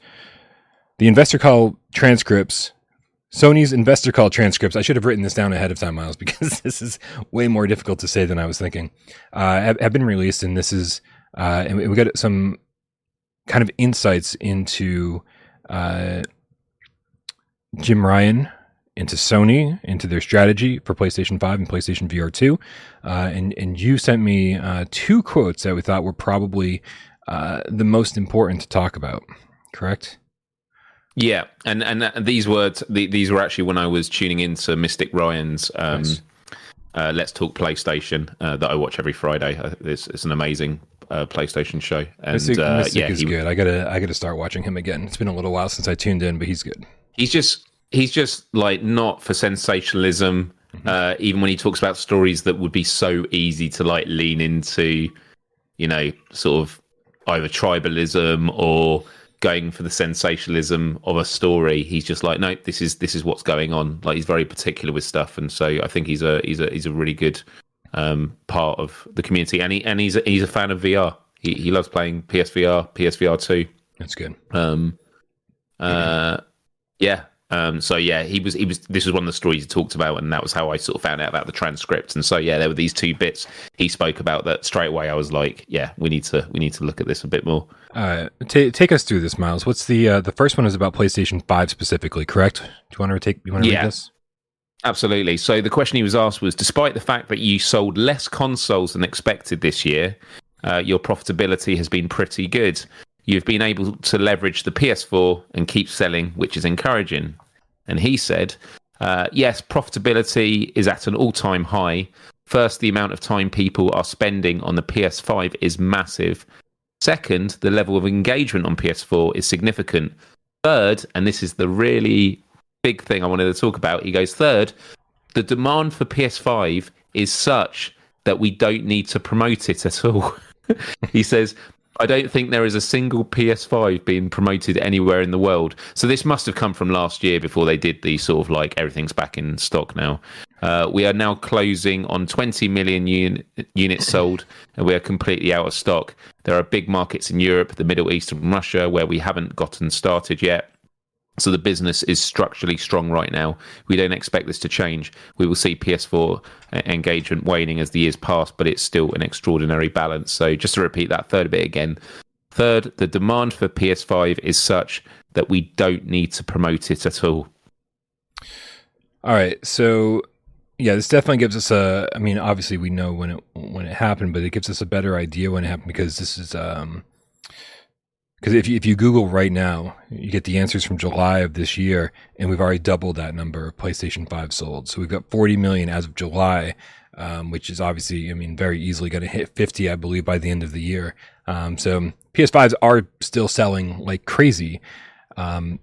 the investor call transcripts Sony's investor call transcripts. I should have written this down ahead of time, Miles, because this is way more difficult to say than I was thinking. Uh, have, have been released, and this is, uh, and we got some kind of insights into uh, Jim Ryan, into Sony, into their strategy for PlayStation Five and PlayStation VR Two, uh, and and you sent me uh, two quotes that we thought were probably uh, the most important to talk about. Correct? Yeah, and and uh, these words, the, these were actually when I was tuning into Mystic Ryan's um, Nice. uh, Let's Talk PlayStation uh, that I watch every Friday. It's, it's an amazing uh, PlayStation show, and Mystic, uh, Mystic yeah, is he, good. I gotta I gotta start watching him again. It's been a little while since I tuned in, but he's good. he's just he's just like not for sensationalism. Mm-hmm. Uh, even when he talks about stories that would be so easy to like lean into, you know, sort of either tribalism or going for the sensationalism of a story. He's just like, no, this is this is what's going on. Like he's very particular with stuff, and so I think he's a he's a he's a really good um, part of the community, and he and he's a, he's a fan of VR. He he loves playing PSVR, PSVR two. That's good. Um, uh, yeah. Um, so yeah, he was he was. This was one of the stories he talked about, and that was how I sort of found out about the transcript. And so yeah, there were these two bits he spoke about that straight away. I was like, yeah, we need to we need to look at this a bit more. Uh, t- take us through this, Miles. What's the uh, the first one is about PlayStation Five specifically, correct? Do you want to take? You want to yeah. read this? Absolutely. So the question he was asked was: Despite the fact that you sold less consoles than expected this year, uh, your profitability has been pretty good you've been able to leverage the PS4 and keep selling, which is encouraging. And he said, uh, yes, profitability is at an all time high. First, the amount of time people are spending on the PS5 is massive. Second, the level of engagement on PS4 is significant. Third, and this is the really big thing I wanted to talk about, he goes, third, the demand for PS5 is such that we don't need to promote it at all. he says I don't think there is a single PS5 being promoted anywhere in the world. So this must have come from last year before they did the sort of like everything's back in stock now. Uh, we are now closing on 20 million un- units sold, and we are completely out of stock. There are big markets in Europe, the Middle East, and Russia where we haven't gotten started yet. So the business is structurally strong right now. We don't expect this to change. We will see PS4 engagement waning as the years pass, but it's still an extraordinary balance. So just to repeat that third bit again. Third, the demand for PS5 is such that we don't need to promote it at all. All right. So yeah, this definitely gives us a I mean, obviously we know when it when it happened, but it gives us a better idea when it happened because this is um because if you, if you Google right now, you get the answers from July of this year, and we've already doubled that number of PlayStation 5 sold. So we've got 40 million as of July, um, which is obviously, I mean, very easily going to hit 50, I believe, by the end of the year. Um, so PS5s are still selling like crazy. Um,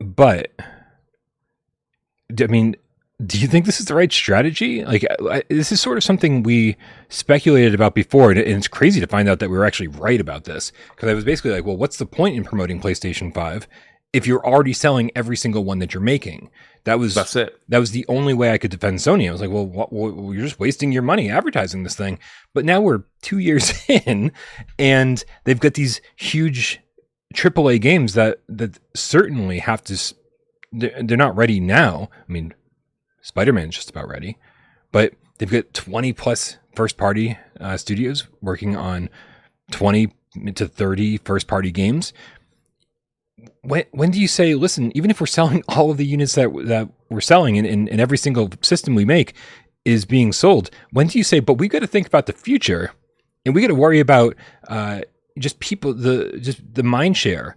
but, I mean, do you think this is the right strategy? Like, I, this is sort of something we speculated about before, and, it's crazy to find out that we were actually right about this. Because I was basically like, well, what's the point in promoting PlayStation Five if you're already selling every single one that you're making? That was that's it. That was the only way I could defend Sony. I was like, well, what, well, you're just wasting your money advertising this thing. But now we're two years in, and they've got these huge AAA games that that certainly have to. They're not ready now. I mean, Spider Man's just about ready, but they've got 20 plus first party uh, studios working on 20 to 30 first party games. When, when do you say, listen, even if we're selling all of the units that, that we're selling and, and every single system we make is being sold, when do you say, but we got to think about the future and we got to worry about uh, just people, the just the mind share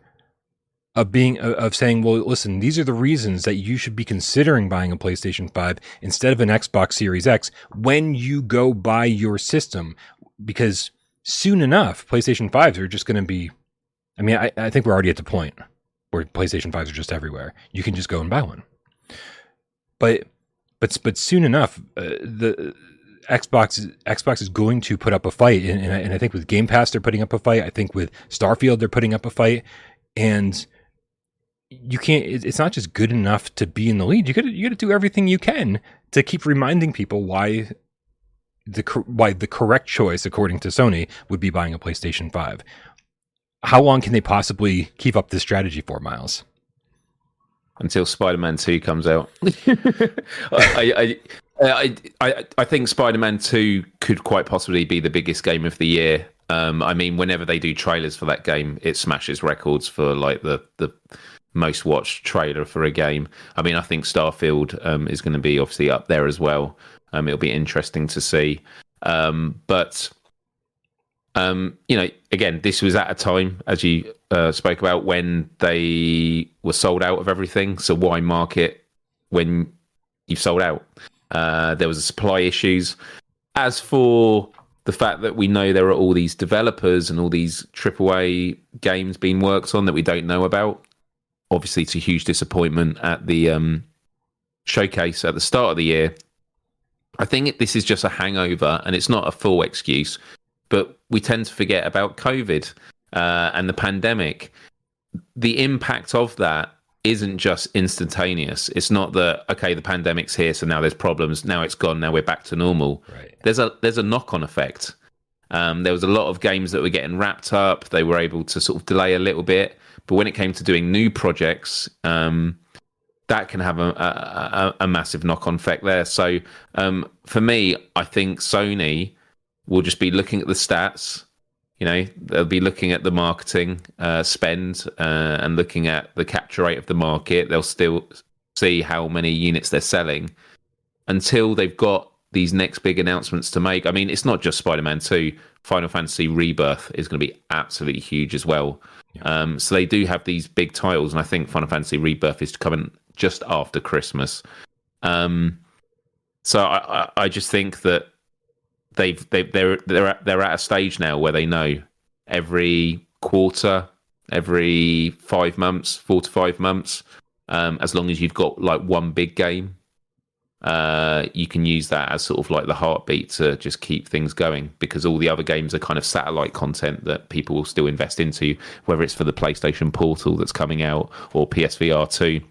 of being of saying, well, listen, these are the reasons that you should be considering buying a PlayStation 5 instead of an Xbox Series X when you go buy your system, because soon enough, PlayStation 5s are just going to be. I mean, I, I think we're already at the point where PlayStation 5s are just everywhere. You can just go and buy one. But but but soon enough, uh, the Xbox Xbox is going to put up a fight, and, and I, and I think with Game Pass they're putting up a fight. I think with Starfield they're putting up a fight, and you can't it's not just good enough to be in the lead. You got to you to do everything you can to keep reminding people why the why the correct choice according to Sony would be buying a PlayStation 5 how long can they possibly keep up this strategy for miles? Until Spider-Man 2 comes out. I, I, I, I, I think Spider-Man 2 could quite possibly be the biggest game of the year. Um, I mean, whenever they do trailers for that game, it smashes records for like the the most watched trailer for a game. I mean, I think Starfield um, is going to be obviously up there as well. Um, it'll be interesting to see. Um, but um, you know, again, this was at a time, as you uh, spoke about, when they were sold out of everything. So why market when you've sold out? Uh, there was supply issues. As for the fact that we know there are all these developers and all these AAA games being worked on that we don't know about, obviously it's a huge disappointment at the um, showcase at the start of the year. I think this is just a hangover, and it's not a full excuse, but we tend to forget about COVID uh, and the pandemic. The impact of that isn't just instantaneous. It's not that okay, the pandemic's here, so now there's problems. Now it's gone. Now we're back to normal. Right. There's a there's a knock on effect. Um, there was a lot of games that were getting wrapped up. They were able to sort of delay a little bit, but when it came to doing new projects, um, that can have a, a, a massive knock on effect there. So um, for me, I think Sony will just be looking at the stats. You know, they'll be looking at the marketing uh, spend uh, and looking at the capture rate of the market. They'll still see how many units they're selling until they've got these next big announcements to make. I mean, it's not just Spider Man 2, Final Fantasy Rebirth is going to be absolutely huge as well. Um, so they do have these big titles, and I think Final Fantasy Rebirth is coming just after Christmas. Um, so I, I, I just think that they've they they're they're at, they're at a stage now where they know every quarter, every five months, four to five months, um, as long as you've got like one big game, uh, you can use that as sort of like the heartbeat to just keep things going because all the other games are kind of satellite content that people will still invest into, whether it's for the PlayStation Portal that's coming out or PSVR two.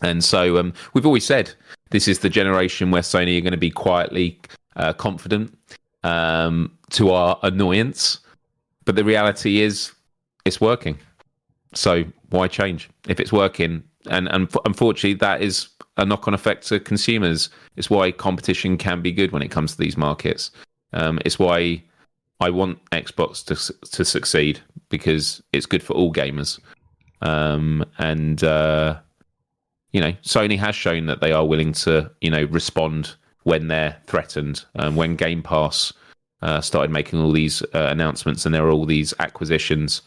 And so um, we've always said this is the generation where Sony are going to be quietly uh, confident um, to our annoyance. But the reality is, it's working. So why change if it's working? And, and unfortunately, that is a knock-on effect to consumers. It's why competition can be good when it comes to these markets. Um, it's why I want Xbox to to succeed because it's good for all gamers. Um, and uh, you know, Sony has shown that they are willing to you know respond when they're threatened. Um, when Game Pass uh, started making all these uh, announcements and there were all these acquisitions,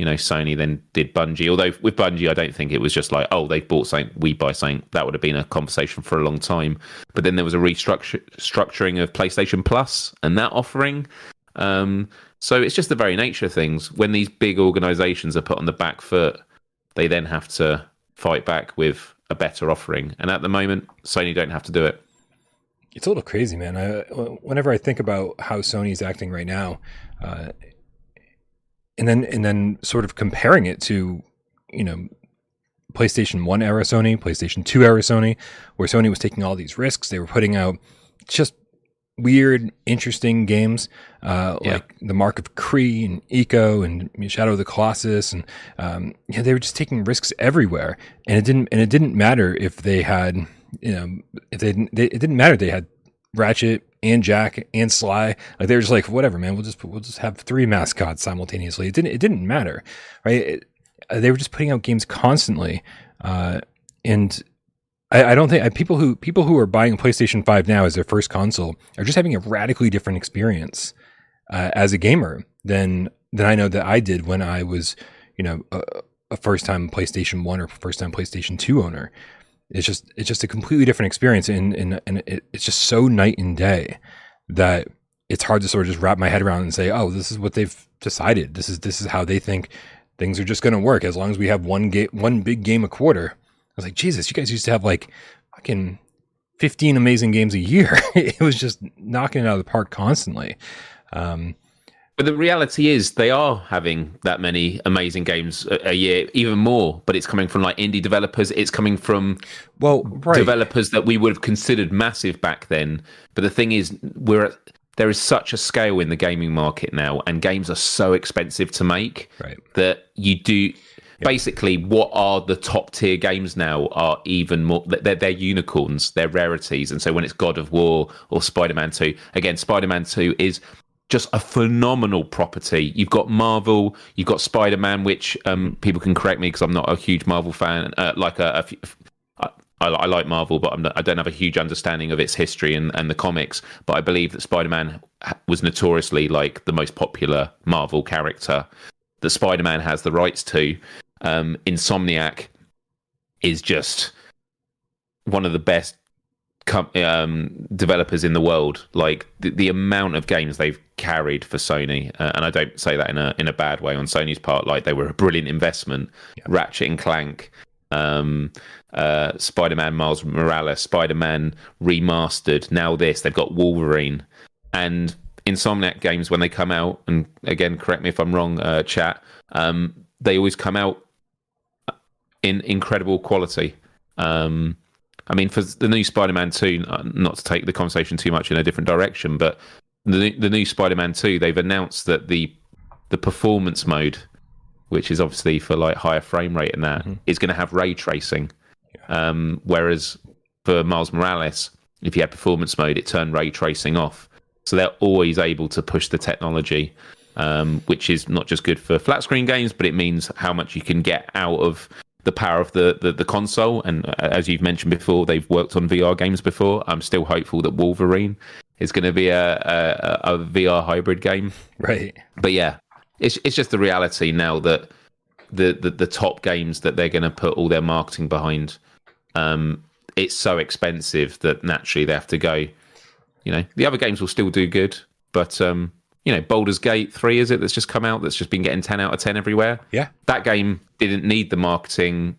you know, Sony then did Bungie. Although with Bungie, I don't think it was just like, oh, they bought something, we buy something. That would have been a conversation for a long time. But then there was a restructuring of PlayStation Plus and that offering. Um, so it's just the very nature of things. When these big organizations are put on the back foot, they then have to fight back with a better offering. And at the moment, Sony don't have to do it. It's a little crazy, man. I, whenever I think about how Sony's acting right now, uh, and then and then sort of comparing it to, you know, PlayStation One era Sony, PlayStation Two era Sony, where Sony was taking all these risks. They were putting out just weird, interesting games uh, yeah. like the Mark of Kri and Ico and Shadow of the Colossus, and um, yeah, they were just taking risks everywhere. And it didn't and it didn't matter if they had you know, if they, they it didn't matter they had Ratchet and Jak and Sly. Like they were just like, whatever, man. We'll just we'll just have three mascots simultaneously. It didn't it didn't matter, right? It, they were just putting out games constantly, uh, and I, I, don't think people who people who are buying PlayStation Five now as their first console are just having a radically different experience uh, as a gamer than than I know that I did when I was, you know, a, a first time PlayStation One or first time PlayStation Two owner. It's just it's just a completely different experience, and and and it, it's just so night and day that it's hard to sort of just wrap my head around and say, oh, this is what they've decided. This is this is how they think things are just going to work as long as we have one game, one big game a quarter. I was like, Jesus, you guys used to have like fucking 15 amazing games a year. it was just knocking it out of the park constantly. Um, but the reality is, they are having that many amazing games a, a, year, even more. But it's coming from like indie developers. It's coming from well right. developers that we would have considered massive back then. But the thing is, we're at, there is such a scale in the gaming market now, and games are so expensive to make right. that you do. Basically, what are the top tier games now are even more. They're, they're unicorns, they're rarities, and so when it's God of War or Spider Man Two, again, Spider Man Two is just a phenomenal property. You've got Marvel, you've got Spider Man, which um, people can correct me because I'm not a huge Marvel fan. Uh, like I, I, like Marvel, but not, i don't have a huge understanding of its history and, and the comics. But I believe that Spider Man was notoriously like the most popular Marvel character that Spider Man has the rights to. Um, Insomniac is just one of the best um, developers in the world. Like the, the, amount of games they've carried for Sony, uh, and I don't say that in a in a bad way on Sony's part. Like they were a brilliant investment. Yeah. Ratchet and Clank, um, uh, Spider-Man Miles Morales, Spider-Man remastered. Now this, they've got Wolverine, and Insomniac games when they come out. And again, correct me if I'm wrong, uh, chat. Um, they always come out in incredible quality. Um, I mean, for the new Spider-Man Two, uh, not to take the conversation too much in a different direction, but the the new Spider-Man Two, they've announced that the the performance mode, which is obviously for like higher frame rate and that, mm-hmm. is going to have ray tracing. Um, whereas for Miles Morales, if you had performance mode, it turned ray tracing off. So they're always able to push the technology, um, which is not just good for flat screen games, but it means how much you can get out of the power of the, the, the console. And uh, as you've mentioned before, they've worked on VR games before. I'm still hopeful that Wolverine is going to be a, a, a VR hybrid game. Right. But yeah, it's it's just the reality now that the the, the top games that they're going to put all their marketing behind, um, it's so expensive that naturally they have to go. You know, the other games will still do good, but um, you know, Baldur's Gate 3, is it, that's just come out, that's just been getting 10 out of 10 everywhere? Yeah. That game didn't need the marketing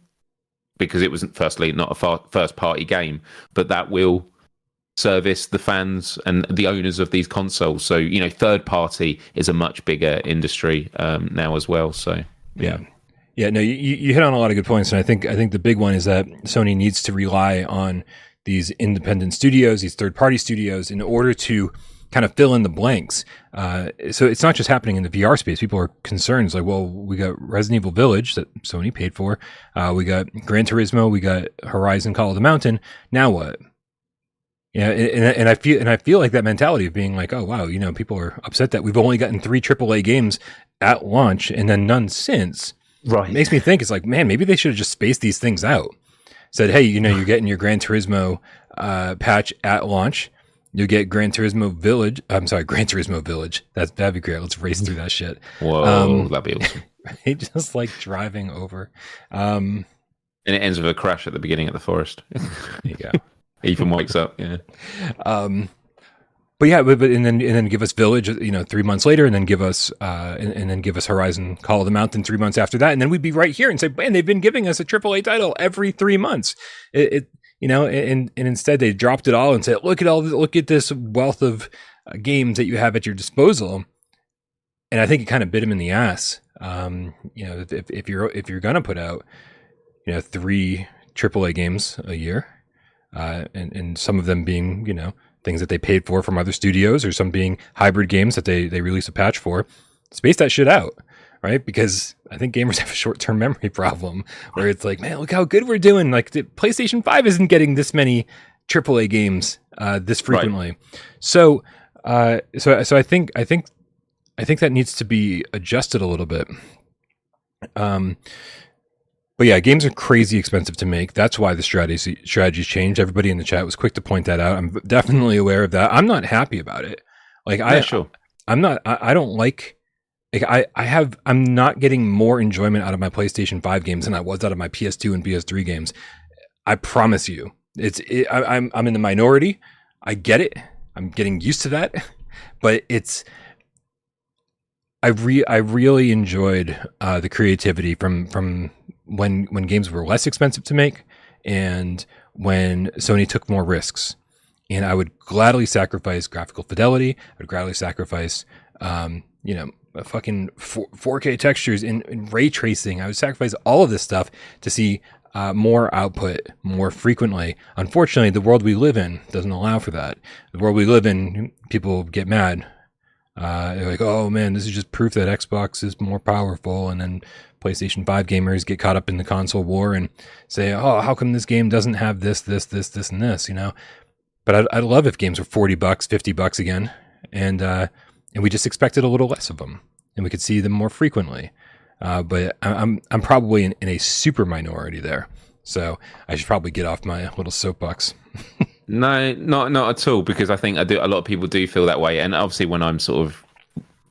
because it wasn't, firstly, not a far, first party game, but that will service the fans and the owners of these consoles. So, you know, third party is a much bigger industry um, now as well. So, yeah. Yeah, no, you, you hit on a lot of good points, and I think I think the big one is that Sony needs to rely on these independent studios, these third party studios, in order to kind of fill in the blanks. Uh, so it's not just happening in the VR space. People are concerned. It's like, well, we got Resident Evil Village that Sony paid for. Uh, we got Gran Turismo. We got Horizon Call of the Mountain. Now what? Yeah, and, and I feel and I feel like that mentality of being like, oh wow, you know, people are upset that we've only gotten three AAA games at launch and then none since. Right, it makes me think it's like, man, maybe they should have just spaced these things out. Said, hey, you know, you're getting your Gran Turismo uh, patch at launch you get Gran Turismo Village. I'm sorry, Gran Turismo Village. That's that'd be great. Let's race through that shit. Whoa, um, that'd be awesome. right? Just like driving over. Um, and it ends with a crash at the beginning of the forest. there you go. Ethan wakes up. Yeah. Um, but yeah, but, but, and then and then give us Village, you know, three months later, and then give us uh, and, and, then give us Horizon Call of the Mountain three months after that, and then we'd be right here and say, man, they've been giving us a AAA title every three months. It, it you know, and and instead they dropped it all and said, "Look at all, this, look at this wealth of uh, games that you have at your disposal." And I think it kind of bit him in the ass. Um, you know, if if you're if you're gonna put out, you know, three AAA games a year, uh, and and some of them being you know things that they paid for from other studios, or some being hybrid games that they they release a patch for, space that shit out right? Because I think gamers have a short term memory problem where it's like, man, look how good we're doing. Like the PlayStation 5 isn't getting this many AAA games uh, this frequently. Right. So, uh, so, so I think, I think, I think that needs to be adjusted a little bit. Um, but yeah, games are crazy expensive to make. That's why the strategy strategies changed. Everybody in the chat was quick to point that out. I'm definitely aware of that. I'm not happy about it. Like yeah, I, sure. I'm not. I, I don't like like I, I have I'm not getting more enjoyment out of my PlayStation 5 games than I was out of my PS2 and PS3 games. I promise you. It's it, I, I'm I'm in the minority. I get it. I'm getting used to that. But it's I re I really enjoyed uh, the creativity from from when when games were less expensive to make and when Sony took more risks. And I would gladly sacrifice graphical fidelity. I would gladly sacrifice um, you know fucking 4, k textures in, in, ray tracing. I would sacrifice all of this stuff to see uh, more output more frequently. Unfortunately, the world we live in doesn't allow for that. The world we live in, people get mad. Uh, they're like, oh man, this is just proof that Xbox is more powerful. And then PlayStation 5 gamers get caught up in the console war and say, oh, how come this game doesn't have this, this, this, this, and this, you know? But I'd, I'd love if games were 40 bucks, 50 bucks again. And, uh, and we just expected a little less of them, and we could see them more frequently. Uh, but I'm I'm probably in, in, a super minority there, so I should probably get off my little soapbox. no, not not at all, because I think I do. A lot of people do feel that way, and obviously when I'm sort of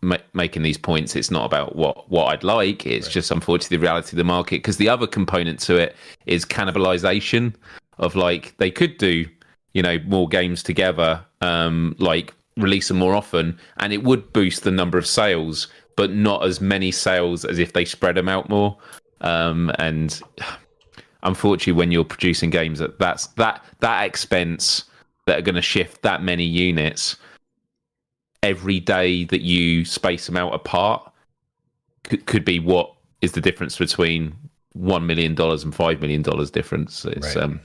ma- making these points, it's not about what what I'd like. It's right. just unfortunately the reality of the market. Because the other component to it is cannibalization of like they could do, you know, more games together, um, like release them more often, and it would boost the number of sales, but not as many sales as if they spread them out more. Um, and unfortunately, when you're producing games, that that's that that expense that are going to shift that many units every day that you space them out apart could, could be what is the difference between one million dollars and five million dollars difference. It's Right. um,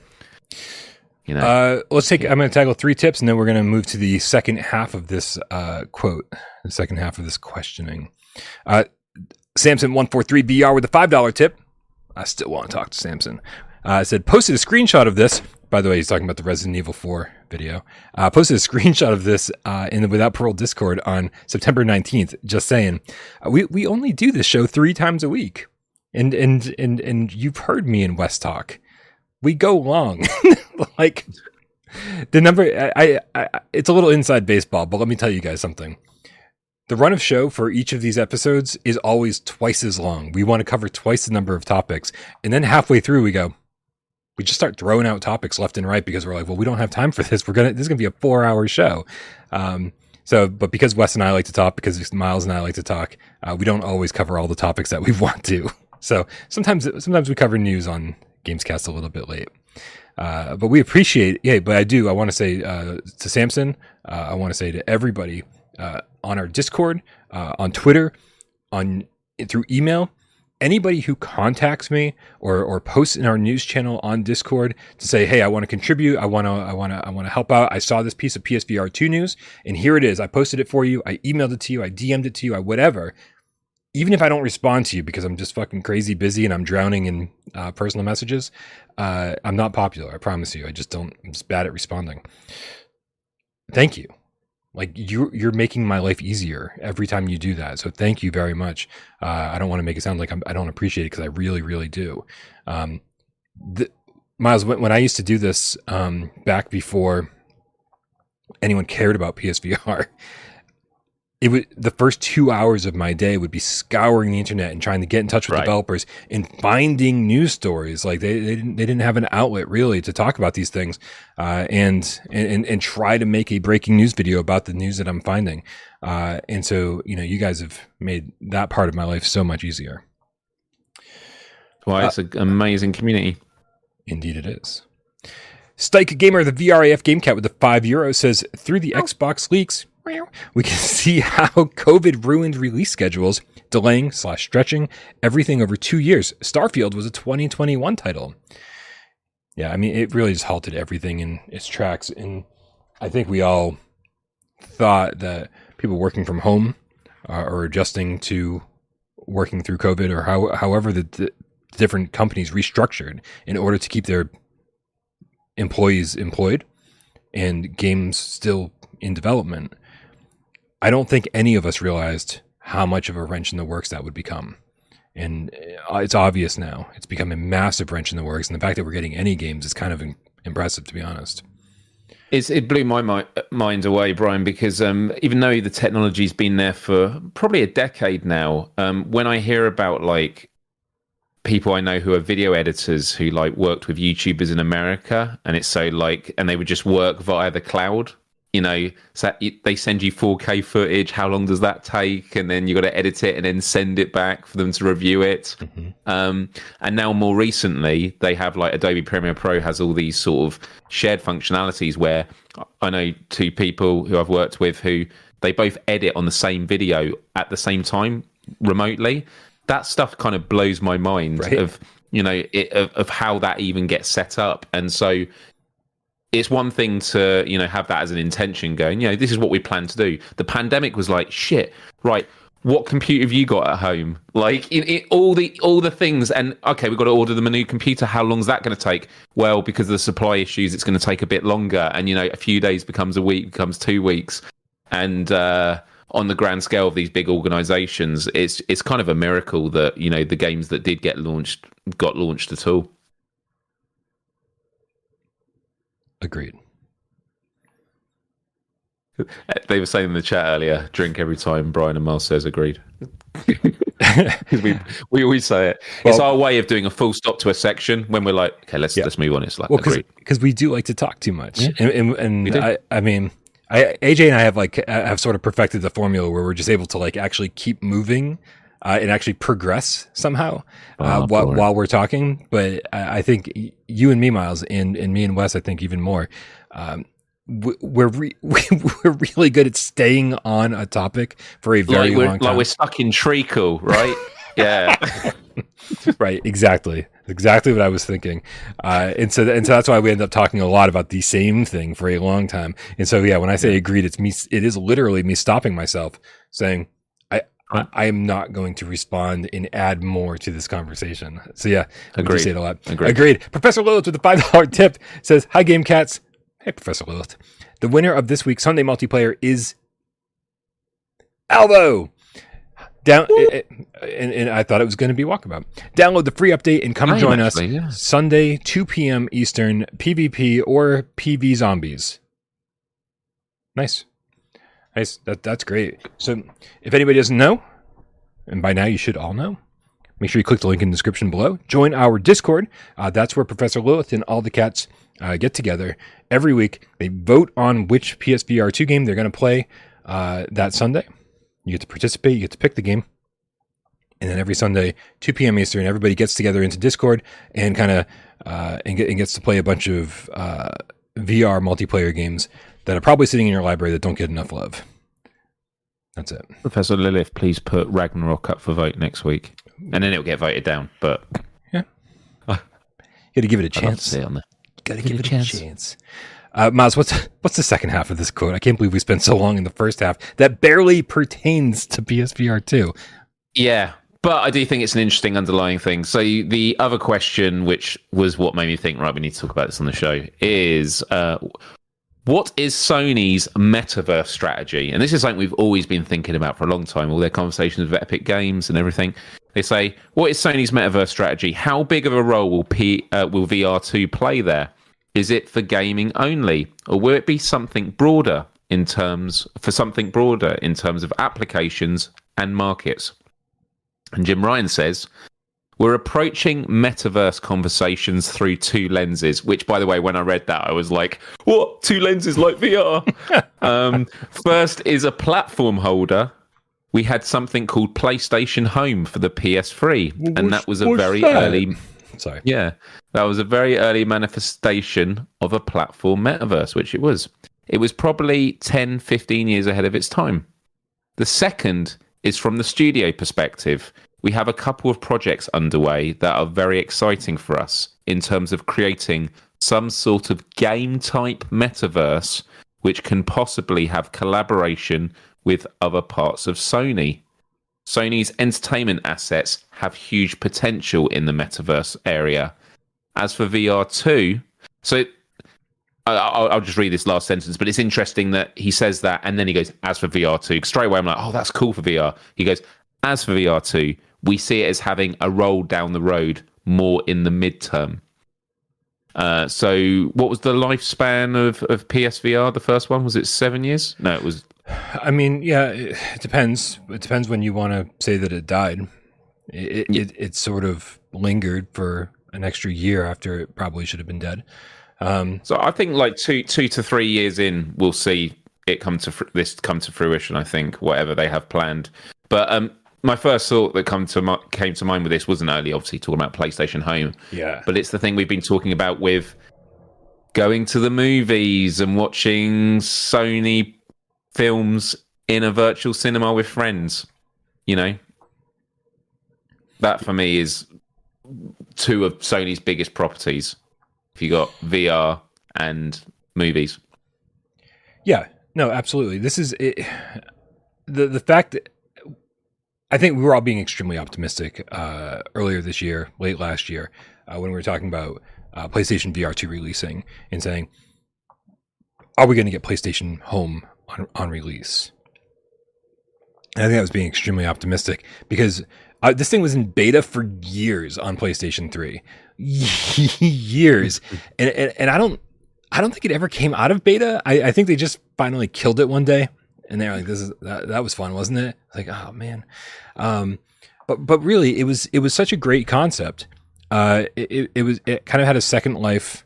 you know, Uh, let's take. I'm going to tackle three tips, and then we're going to move to the second half of this uh, quote, the second half of this questioning. Uh, Samson one four three BR with a five dollar tip. I still want to talk to Samson. Uh, said posted a screenshot of this. By the way, he's talking about the Resident Evil 4 video. Uh, posted a screenshot of this uh, in the Without Parole Discord on September 19th. Just saying, uh, we we only do this show three times a week, and and and and you've heard me in West Talk. We go long, like the number. I, I, I it's a little inside baseball, but let me tell you guys something. The run of show for each of these episodes is always twice as long. We want to cover twice the number of topics, and then halfway through we go. We just start throwing out topics left and right because we're like, well, we don't have time for this. We're gonna this is gonna be a four hour show. Um, so, but because Wes and I like to talk, because Miles and I like to talk, uh, we don't always cover all the topics that we want to. So sometimes sometimes we cover news on Gamescast a little bit late. Uh, but we appreciate, yeah. But I do. I want to say uh, to Samson. Uh, I want to say to everybody uh, on our Discord, uh, on Twitter, on through email. Anybody who contacts me or or posts in our news channel on Discord to say, "Hey, I want to contribute. I want to. I want to. I want to help out. I saw this piece of PSVR two news, and here it is. I posted it for you. I emailed it to you. I DM'd it to you. I whatever." Even if I don't respond to you because I'm just fucking crazy busy and I'm drowning in uh, personal messages, uh, I'm not popular. I promise you. I just don't. I'm just bad at responding. Thank you. Like you, you're making my life easier every time you do that. So thank you very much. Uh, I don't want to make it sound like I'm, I don't appreciate it because I really, really do. Um, the, Miles, when, when I used to do this um, back before anyone cared about PSVR, it would the first two hours of my day would be scouring the internet and trying to get in touch with Right. developers and finding news stories. Like they, they didn't they didn't have an outlet really to talk about these things, uh, and, and and try to make a breaking news video about the news that I'm finding. Uh, and so you know you guys have made that part of my life so much easier. why it's an amazing community. Indeed, it is. Stike Gamer, the VRAF Game Cat with the five euros says through the Xbox leaks, we can see how COVID ruined release schedules, delaying slash stretching everything over two years. Starfield was a 2021 title. Yeah, I mean, it really just halted everything in its tracks. And I think we all thought that people working from home uh, or adjusting to working through COVID or how, however the, the different companies restructured in order to keep their employees employed and games still in development. I don't think any of us realized how much of a wrench in the works that would become. And uh, it's obvious now. It's become a massive wrench in the works. And the fact that we're getting any games is kind of impressive, to be honest. It's, it blew my mi- mind away, Brian, because um, even though the technology's been there for probably a decade now, um, when I hear about like people I know who are video editors who like worked with YouTubers in America, and it's so like, and they would just work via the cloud. You know, so they send you 4K footage. How long does that take? And then you got to edit it and then send it back for them to review it. Um, and now more recently, they have like Adobe Premiere Pro has all these sort of shared functionalities where I know two people who I've worked with who they both edit on the same video at the same time remotely. That stuff kind of blows my mind Right. of you know it, of, of how that even gets set up. And so it's one thing to you know have that as an intention going you know this is what we plan to do. The pandemic was like shit right what computer have you got at home? Like in, in all the all the things and okay we've got to order them a new computer. How long's that going to take? Well because of the supply issues it's going to take a bit longer. And you know a few days becomes a week becomes two weeks. And uh on the grand scale of these big organizations it's it's kind of a miracle that you know the games that did get launched got launched at all Agreed. They were saying in the chat earlier, drink every time Brian and Miles says agreed. we we always say it. it's our way of doing a full stop to a section when we're like, okay, let's let's move on. It's like Well, agreed. because we do like to talk too much, and, and, and. I, I mean, I, AJ and I have like have sort of perfected the formula where we're just able to like actually keep moving uh, and actually progress somehow uh, Oh, while, while we're talking. But I, I think you and me, Miles, and, and me and Wes, I think even more. Um, we're re- we're really good at staying on a topic for a very like we're, long time. like we're stuck in treacle, right? yeah. right exactly exactly what i was thinking uh, and so and so that's why we end up talking a lot about the same thing for a long time and so yeah when i say agreed it's me it is literally me stopping myself saying i I, Right. I am not going to respond and add more to this conversation. So yeah, Agreed. say it a lot. Agreed. Agreed. Professor Lilith with a five dollar tip says, "Hi, Game Cats. Hey, Professor Lilith. The winner of this week's Sunday multiplayer is Alvo. Down, it- it- eh, eh, and, and I thought it was going to be Walkabout. Download the free update and come I join actually, us yeah. Sunday, 2 p.m. Eastern, PvP or PV Zombies. Nice. Nice. That, that's great. So, if anybody doesn't know, and by now you should all know, make sure you click the link in the description below. Join our Discord. Uh, that's where Professor Lilith and all the cats uh, get together every week. They vote on which PSVR 2 game they're going to play uh, that Sunday. You get to participate, you get to pick the game. And then every Sunday, 2 p.m. Eastern, everybody gets together into Discord and kind of uh, and, get, and gets to play a bunch of uh, VR multiplayer games that are probably sitting in your library that don't get enough love. That's it. Professor Lilith, please put Ragnarok up for vote next week, and then it'll get voted down. But You got to give it a I'd love to chance. see it on there. Got to Give give it it a a chance. chance. Uh, Miles, what's what's the second half of this quote? I can't believe we spent so long in the first half that barely pertains to PSVR two. Yeah, but I do think it's an interesting underlying thing. So the other question, which was what made me think, right, we need to talk about this on the show, is uh, what is Sony's metaverse strategy? And this is something we've always been thinking about for a long time. All their conversations with Epic Games and everything. They say, what is Sony's metaverse strategy? How big of a role will P uh, will VR two play there? Is it for gaming only, or will it be something broader in terms for something broader in terms of applications and markets? And Jim Ryan says, We're approaching metaverse conversations through two lenses, which, by the way, when I read that, I was like, What? Two lenses like VR? um, first is a platform holder. We had something called PlayStation Home for the PS3, and that was a very that? early Sorry. yeah, that was a very early manifestation of a platform metaverse, which it was. It was probably 10, 15 years ahead of its time. The second is from the studio perspective. We have a couple of projects underway that are very exciting for us in terms of creating some sort of game type metaverse which can possibly have collaboration with other parts of Sony. Sony's entertainment assets have huge potential in the metaverse area. As for VR2, so I'll, I'll just read this last sentence, but it's interesting that he says that and then he goes, as for VR2. Straight away, I'm like, oh, that's cool for VR. He goes, as for VR2, we see it as having a role down the road more in the midterm. Uh, so, what was the lifespan of, of PSVR? The first one was it seven years? No, it was I mean, yeah, it, depends. It depends when you want to say that it died. It, it, it it sort of lingered for an extra year after it probably should have been dead. Um, So I think like two two to three years in, we'll see it come to fr- this come to fruition. I think whatever they have planned. But um, my first thought that come to mi- came to mind with this wasn't only obviously talking about PlayStation Home, yeah, but it's the thing we've been talking about with going to the movies and watching Sony films in a virtual cinema with friends. You know, that for me is two of Sony's biggest properties. If you got VR and movies, Yeah, no, absolutely. This is it, the the fact that I think we were all being extremely optimistic uh, earlier this year, late last year, uh, when we were talking about uh, PlayStation VR two releasing and saying, "Are we going to get PlayStation Home on on release?" And I think that was being extremely optimistic because uh, this thing was in beta for years on PlayStation three, years, and, and and I don't I don't think it ever came out of beta. I, I think they just finally killed it one day, and they're like, "This is that, that was fun, wasn't it?" Like, oh man, um, but but really, it was it was such a great concept. Uh, it, it, was it kind of had a second life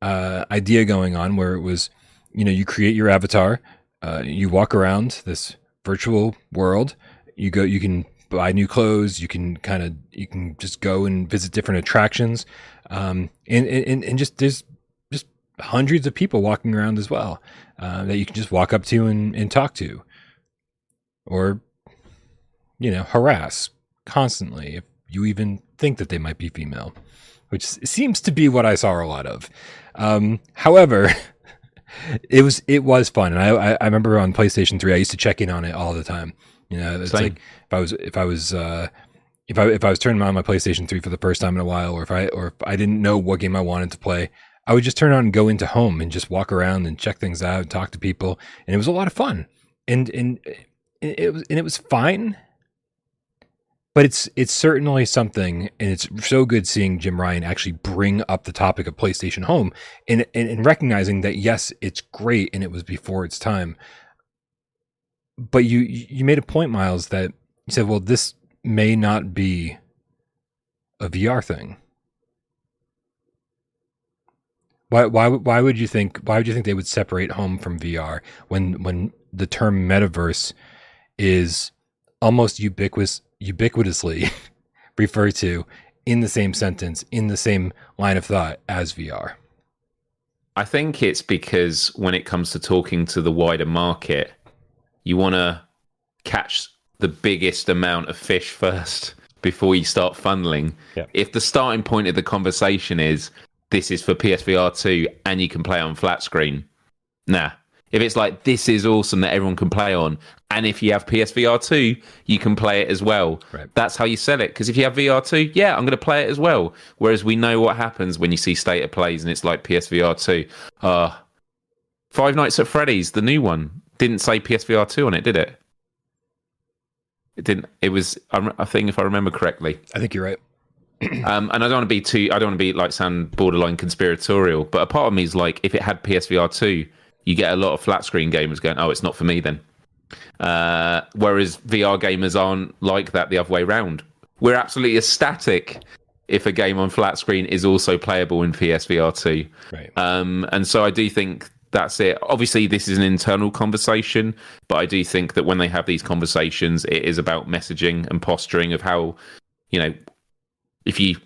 uh, idea going on where it was, you know, you create your avatar, uh, you walk around this virtual world, you go, you can buy new clothes. You can kind of you can just go and visit different attractions, um, and, and and just there's just hundreds of people walking around as well uh, that you can just walk up to and, and talk to, or you know harass constantly if you even think that they might be female, which seems to be what I saw a lot of. Um, however. it was it was fun, and I I remember on PlayStation Three I used to check in on it all the time. You know, it's Same. like if I was if I was uh, if I if I was turning on my PlayStation Three for the first time in a while, or if I or if I didn't know what game I wanted to play, I would just turn on and go into home and just walk around and check things out, and talk to people, and it was a lot of fun. And and it was and it was fine but it's it's certainly something and it's so good seeing jim ryan actually bring up the topic of playstation home and, and, and recognizing that yes it's great and it was before its time but you you made a point miles that you said well this may not be a vr thing why why why would you think why would you think they would separate home from vr when when the term metaverse is almost ubiquitous ubiquitously referred to in the same sentence, in the same line of thought as VR? I think it's because when it comes to talking to the wider market, you want to catch the biggest amount of fish first before you start funneling. Yep. If the starting point of the conversation is this is for PSVR 2 and you can play on flat screen, nah, if it's like this is awesome that everyone can play on, and if you have PSVR two, you can play it as well. Right. That's how you sell it. Because if you have VR two, yeah, I'm going to play it as well. Whereas we know what happens when you see state of plays and it's like PSVR two. Uh, Five Nights at Freddy's, the new one, didn't say PSVR two on it, did it? It didn't. It was. I think if I remember correctly. I think you're right. um, and I don't want to be too. I don't want to be like sound borderline conspiratorial. But a part of me is like, if it had PSVR two you get a lot of flat screen gamers going, "Oh, it's not for me then." Uh, whereas VR gamers aren't like that the other way around. We're absolutely ecstatic if a game on flat screen is also playable in PSVR two. Right. Um, and so I do think that's it. Obviously, this is an internal conversation, but I do think that when they have these conversations, it is about messaging and posturing of how, you know, if you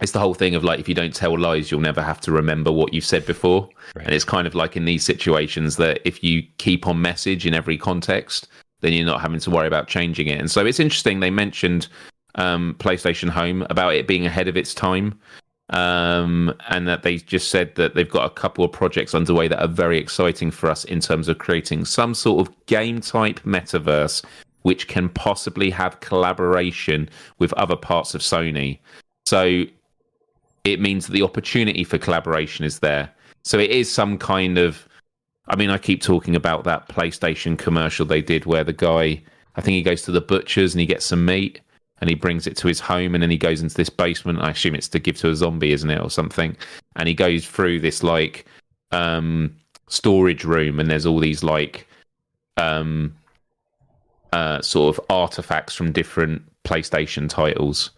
it's the whole thing of like if you don't tell lies you'll never have to remember what you've said before. Right. and it's kind of like in these situations that if you keep on message in every context then you're not having to worry about changing it. And so it's interesting they mentioned um, playstation home about it being ahead of its time. Um, and that they just said that they've got a couple of projects underway that are very exciting for us in terms of creating some sort of game type metaverse which can possibly have collaboration with other parts of sony so it means that the opportunity for collaboration is there. So it is some kind of. I mean, I keep talking about that PlayStation commercial they did where the guy, I think he goes to the butcher's and he gets some meat and he brings it to his home and then he goes into this basement. I assume it's to give to a zombie, isn't it, or something? And he goes through this like um, storage room and there's all these like um, uh, sort of artifacts from different PlayStation titles.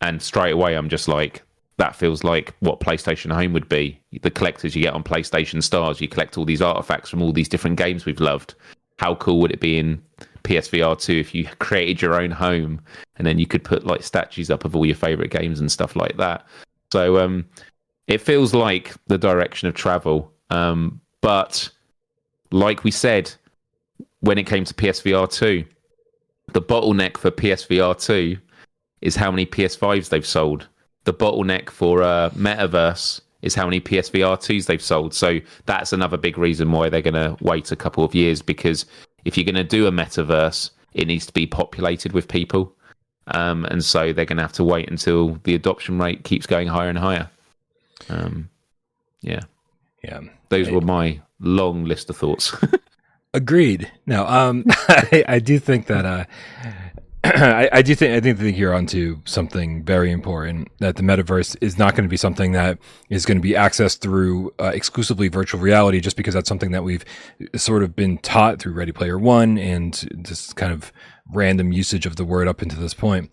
And straight away, I'm just like, that feels like what PlayStation Home would be. The collectors you get on PlayStation Stars, you collect all these artifacts from all these different games we've loved. How cool would it be in PSVR 2 if you created your own home and then you could put like statues up of all your favorite games and stuff like that? So um, it feels like the direction of travel. Um, but like we said, when it came to PSVR 2, the bottleneck for PSVR 2 is how many PS5s they've sold the bottleneck for uh, Metaverse is how many PSVR 2s they've sold. So that's another big reason why they're going to wait a couple of years because if you're going to do a metaverse, it needs to be populated with people. Um, and so they're going to have to wait until the adoption rate keeps going higher and higher. Um, yeah. Yeah. Those I, were my long list of thoughts. agreed. No, um, I, I, do think that uh, I, I, do think I think, think you're onto something very important. That the metaverse is not going to be something that is going to be accessed through uh, exclusively virtual reality, just because that's something that we've sort of been taught through Ready Player One and this kind of random usage of the word up until this point.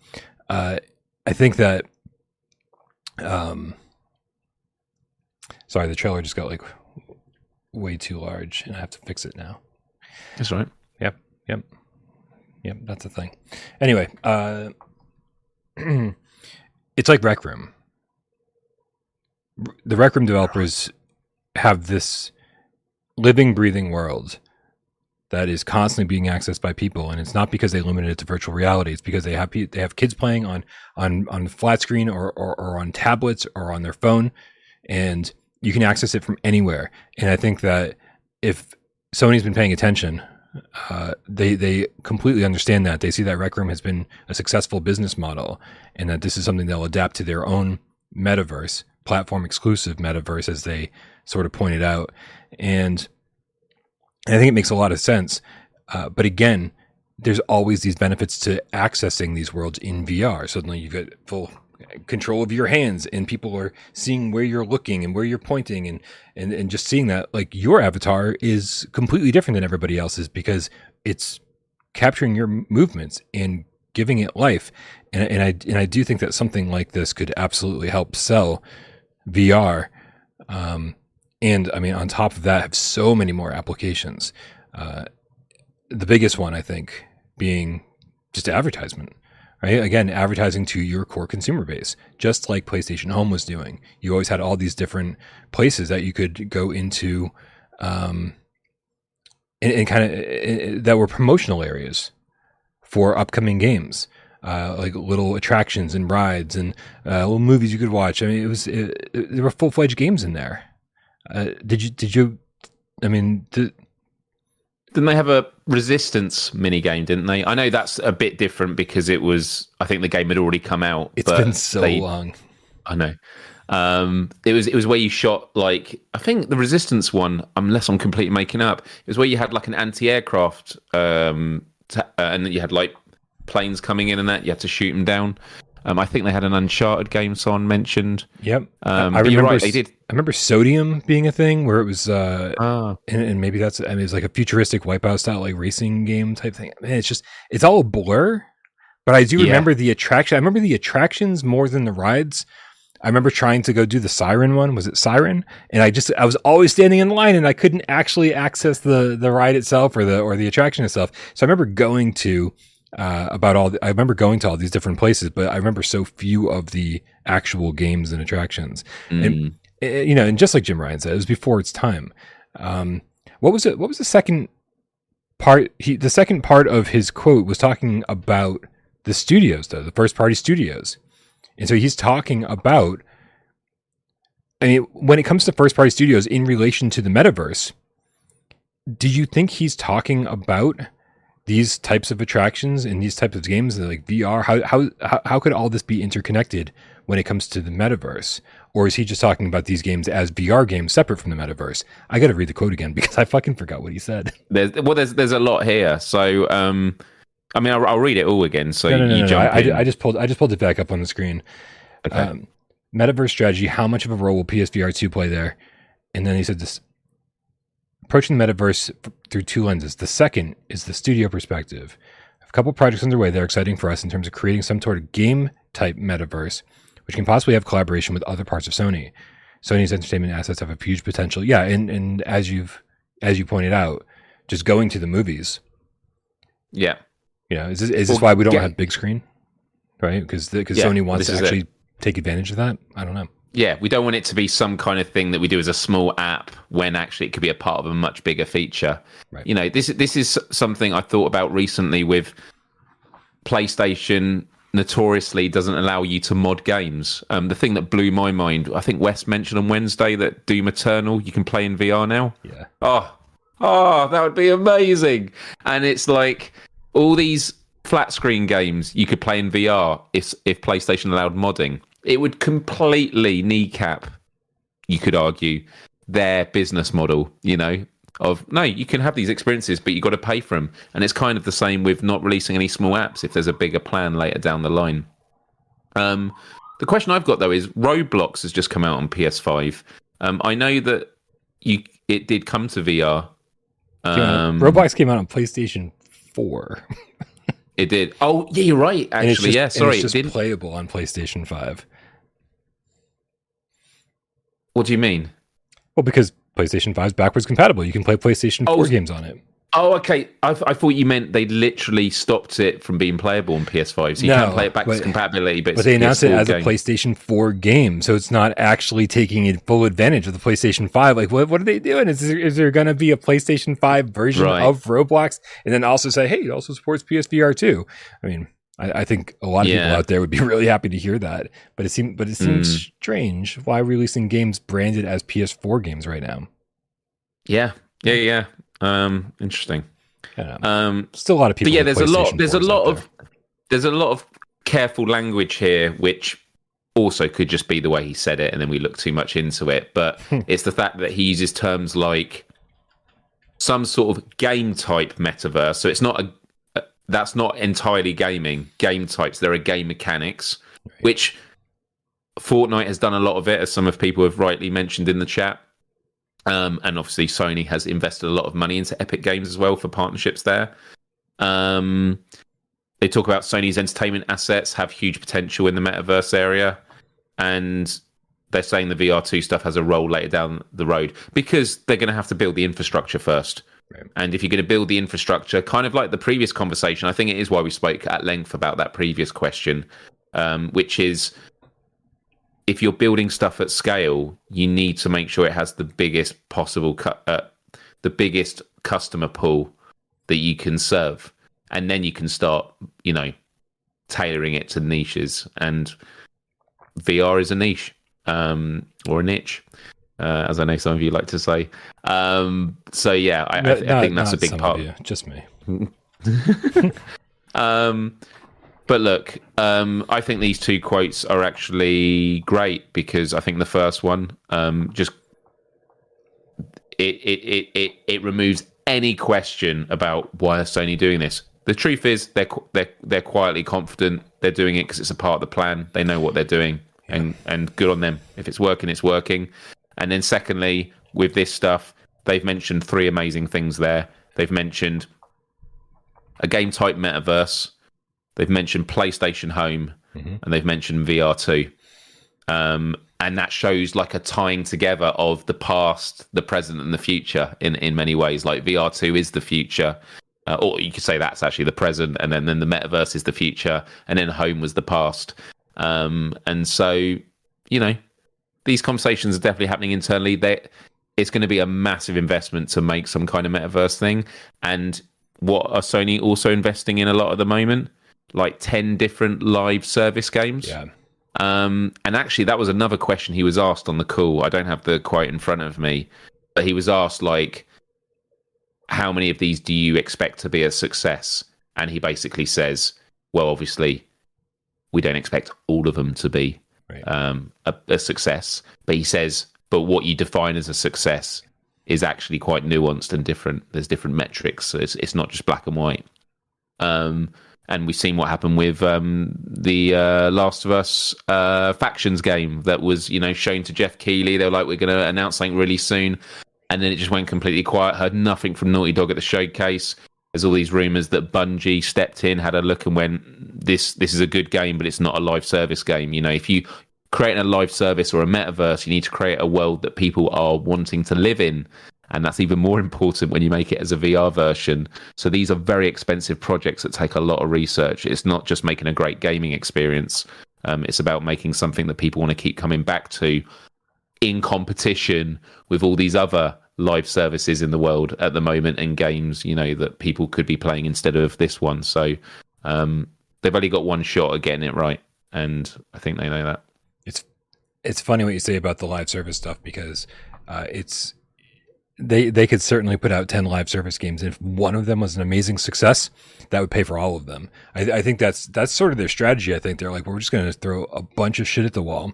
Uh, I think that, um, sorry, the trailer just got like way too large, and I have to fix it now. That's right. Yep. Yep. Yep, that's a thing. Anyway, uh, it's like Rec Room. The Rec Room developers have this living, breathing world that is constantly being accessed by people, and it's not because they limited it to virtual reality. It's because they have they have kids playing on on on flat screen or, or or on tablets or on their phone, and you can access it from anywhere. And I think that if Sony's been paying attention, uh, they they completely understand that. They see that Rec Room has been a successful business model, and that this is something they'll adapt to their own metaverse, platform exclusive metaverse, as they sort of pointed out. And I think it makes a lot of sense. Uh, but again, there's always these benefits to accessing these worlds in VR. Suddenly you get full control of your hands and people are seeing where you're looking and where you're pointing and, and, and just seeing that like your avatar is completely different than everybody else's because it's capturing your movements and giving it life. And, and I, and I do think that something like this could absolutely help sell VR. Um, and I mean, on top of that, have so many more applications. Uh, the biggest one, I think, being just advertisement, right? Again, advertising to your core consumer base, just like PlayStation Home was doing. You always had all these different places that you could go into, um, and, and kind of that were promotional areas for upcoming games. Uh, like little attractions and rides and uh, little movies you could watch. I mean, it was it, it, there were full fledged games in there. Uh, did you? Did you? I mean, did, didn't they have a resistance mini game? Didn't they? I know that's a bit different because it was. I think the game had already come out. It's been so they, long. I know. Um, it was it was where you shot like I think the resistance one, unless I'm completely making up, it was where you had like an anti-aircraft, um, t- uh, and you had like planes coming in and that you had to shoot them down. Um, I think they had an Uncharted game someone mentioned. Yep, um, I, remember. Right, they did. I remember Sodium being a thing where it was, uh, ah. and, and, maybe that's. I mean, it's like a futuristic Wipeout style like racing game type thing. Man, it's just it's all a blur. But I do yeah. remember the attraction. I remember the attractions more than the rides. I remember trying to go do the Siren one. Was it Siren? And I just I was always standing in line and I couldn't actually access the the ride itself or the or the attraction itself. So I remember going to uh, about all. The, I remember going to all these different places, but I remember so few of the actual games and attractions. Mm. And eh, you know, and just like Jim Ryan said, it was before its time. Um, what was it? What was the second part? He the second part of his quote was talking about the studios, though the first party studios, and so he's talking about. I mean, when it comes to first party studios in relation to the metaverse, do you think he's talking about these types of attractions and these types of games like VR how, how how could all this be interconnected when it comes to the metaverse? Or is he just talking about these games as VR games separate from the metaverse? I got to read the quote again because I fucking forgot what he said. There's well there's there's a lot here. So um I mean I'll, I'll read it all again so no, no, no, you jump I, I, I, just pulled I just pulled it back up on the screen. Okay. Um, metaverse strategy how much of a role will PSVR 2 play there? And then he said this approaching the metaverse through two lenses. The second is the studio perspective. a couple projects underway that are exciting for us in terms of creating some sort of game type metaverse, which can possibly have collaboration with other parts of Sony. Sony's entertainment assets have a huge potential. Yeah, and and as you've as you pointed out, just going to the movies. Yeah. You know, is this, is this well, why we don't get, have big screen? Right? Because because yeah, Sony wants to actually it. take advantage of that. I don't know yeah, we don't want it to be some kind of thing that we do as a small app when actually it could be a part of a much bigger feature. Right. You know, this this is something I thought about recently with PlayStation notoriously doesn't allow you to mod games. Um, the thing that blew my mind, I think Wes mentioned on Wednesday that Doom Eternal you can play in VR now. Yeah. Oh, oh, that would be amazing. And it's like all these flat screen games you could play in VR if if PlayStation allowed modding it would completely kneecap, you could argue, their business model, you know, of no, you can have these experiences, but you've got to pay for them. And it's kind of the same with not releasing any small apps if there's a bigger plan later down the line. Um, the question I've got though is Roblox has just come out on PS5. Um, I know that you it did come to VR. Um, Roblox came out on PlayStation 4. it did. Oh, yeah, you're right. Actually, just, yeah. Sorry, it's just playable on PlayStation 5. What do you mean? Well, because PlayStation 5 is backwards compatible. You can play PlayStation 4 oh, games on it. Oh, okay. I, I thought you meant they literally stopped it from being playable on PS5, so you No, can't play it backwards but- compatibility. But, But it's they a announced it PS4 as a game. PlayStation 4 game, so it's not actually taking full advantage of the PlayStation 5. Like, what, what are they doing? Is there, is there going to be a PlayStation 5 version Right. of Roblox? And then also say, hey, it also supports PSVR too. I mean, I, I think a lot of people out there would be really happy to hear that. But it seems, but it seems Mm. strange why releasing games branded as PS4 games right now. Yeah, yeah, yeah. Um, interesting. I don't know. Um, Still a lot of people. but yeah, there's a lot. There's a lot of there's a lot of careful language here, which also could just be the way he said it, and then we look too much into it. But Hmm. it's the fact that he uses terms like some sort of game type metaverse. So it's not a that's not entirely gaming. Game types. There are game mechanics, which Fortnite has done a lot of it, as some of people have rightly mentioned in the chat. Um, and obviously, Sony has invested a lot of money into Epic Games as well for partnerships there. Um, they talk about Sony's entertainment assets have huge potential in the metaverse area, and they're saying the VR2 stuff has a role later down the road because they're going to have to build the infrastructure first. And if you're going to build the infrastructure, kind of like the previous conversation, I think it is why we spoke at length about that previous question, um, which is if you're building stuff at scale, you need to make sure it has the biggest possible, cu- uh, the biggest customer pool that you can serve, and then you can start, you know, tailoring it to niches. And VR is a niche um, or a niche, uh, as I know some of you like to say. Um, so yeah, I, I, Not- th- I think that's a big part. of you, just me. Um, but look, um, I think these two quotes are actually great because I think the first one um, just it, it it it it removes any question about why is Sony doing this. The truth is they're they're they're quietly confident they're doing it because it's a part of the plan. They know what they're doing, and and good on them. If it's working, it's working. And then secondly, with this stuff, they've mentioned three amazing things there. They've mentioned a game type metaverse. They've mentioned PlayStation Home, Mhm. and they've mentioned VR2. Um, and that shows like a tying together of the past, the present, and the future in in many ways. Like VR2 is the future, uh, or you could say that's actually the present, and then then the metaverse is the future, and then Home was the past. Um, and so, you know, these conversations are definitely happening internally. They, it's going to be a massive investment to make some kind of metaverse thing. And what are Sony also investing in a lot at the moment? Like 10 different live service games. Yeah. Um, and actually, that was another question he was asked on the call. I don't have the quote in front of me, but he was asked, like, how many of these do you expect to be a success? And he basically says, well, obviously, we don't expect all of them to be Right. um, a, a success. But he says, but what you define as a success is actually quite nuanced and different. There's different metrics. So it's, it's not just black and white. Um, and we've seen what happened with um, the uh, Last of Us uh, factions game that was, you know, shown to Jeff Keighley. They were like, "We're going to announce something really soon," and then it just went completely quiet. Heard nothing from Naughty Dog at the showcase. There's all these rumors that Bungie stepped in, had a look, and went, "This this is a good game, but it's not a live service game." You know, if you create a live service or a metaverse, you need to create a world that people are wanting to live in. And that's even more important when you make it as a VR version. So these are very expensive projects that take a lot of research. It's not just making a great gaming experience. Um, it's about making something that people want to keep coming back to in competition with all these other live services in the world at the moment and games, you know, that people could be playing instead of this one. So um, they've only got one shot at getting it right. And I think they know that. it's it's funny what you say about the live service stuff because uh, it's they they could certainly put out 10 live service games and if one of them was an amazing success that would pay for all of them i, I think that's that's sort of their strategy i think they're like we're just going to throw a bunch of shit at the wall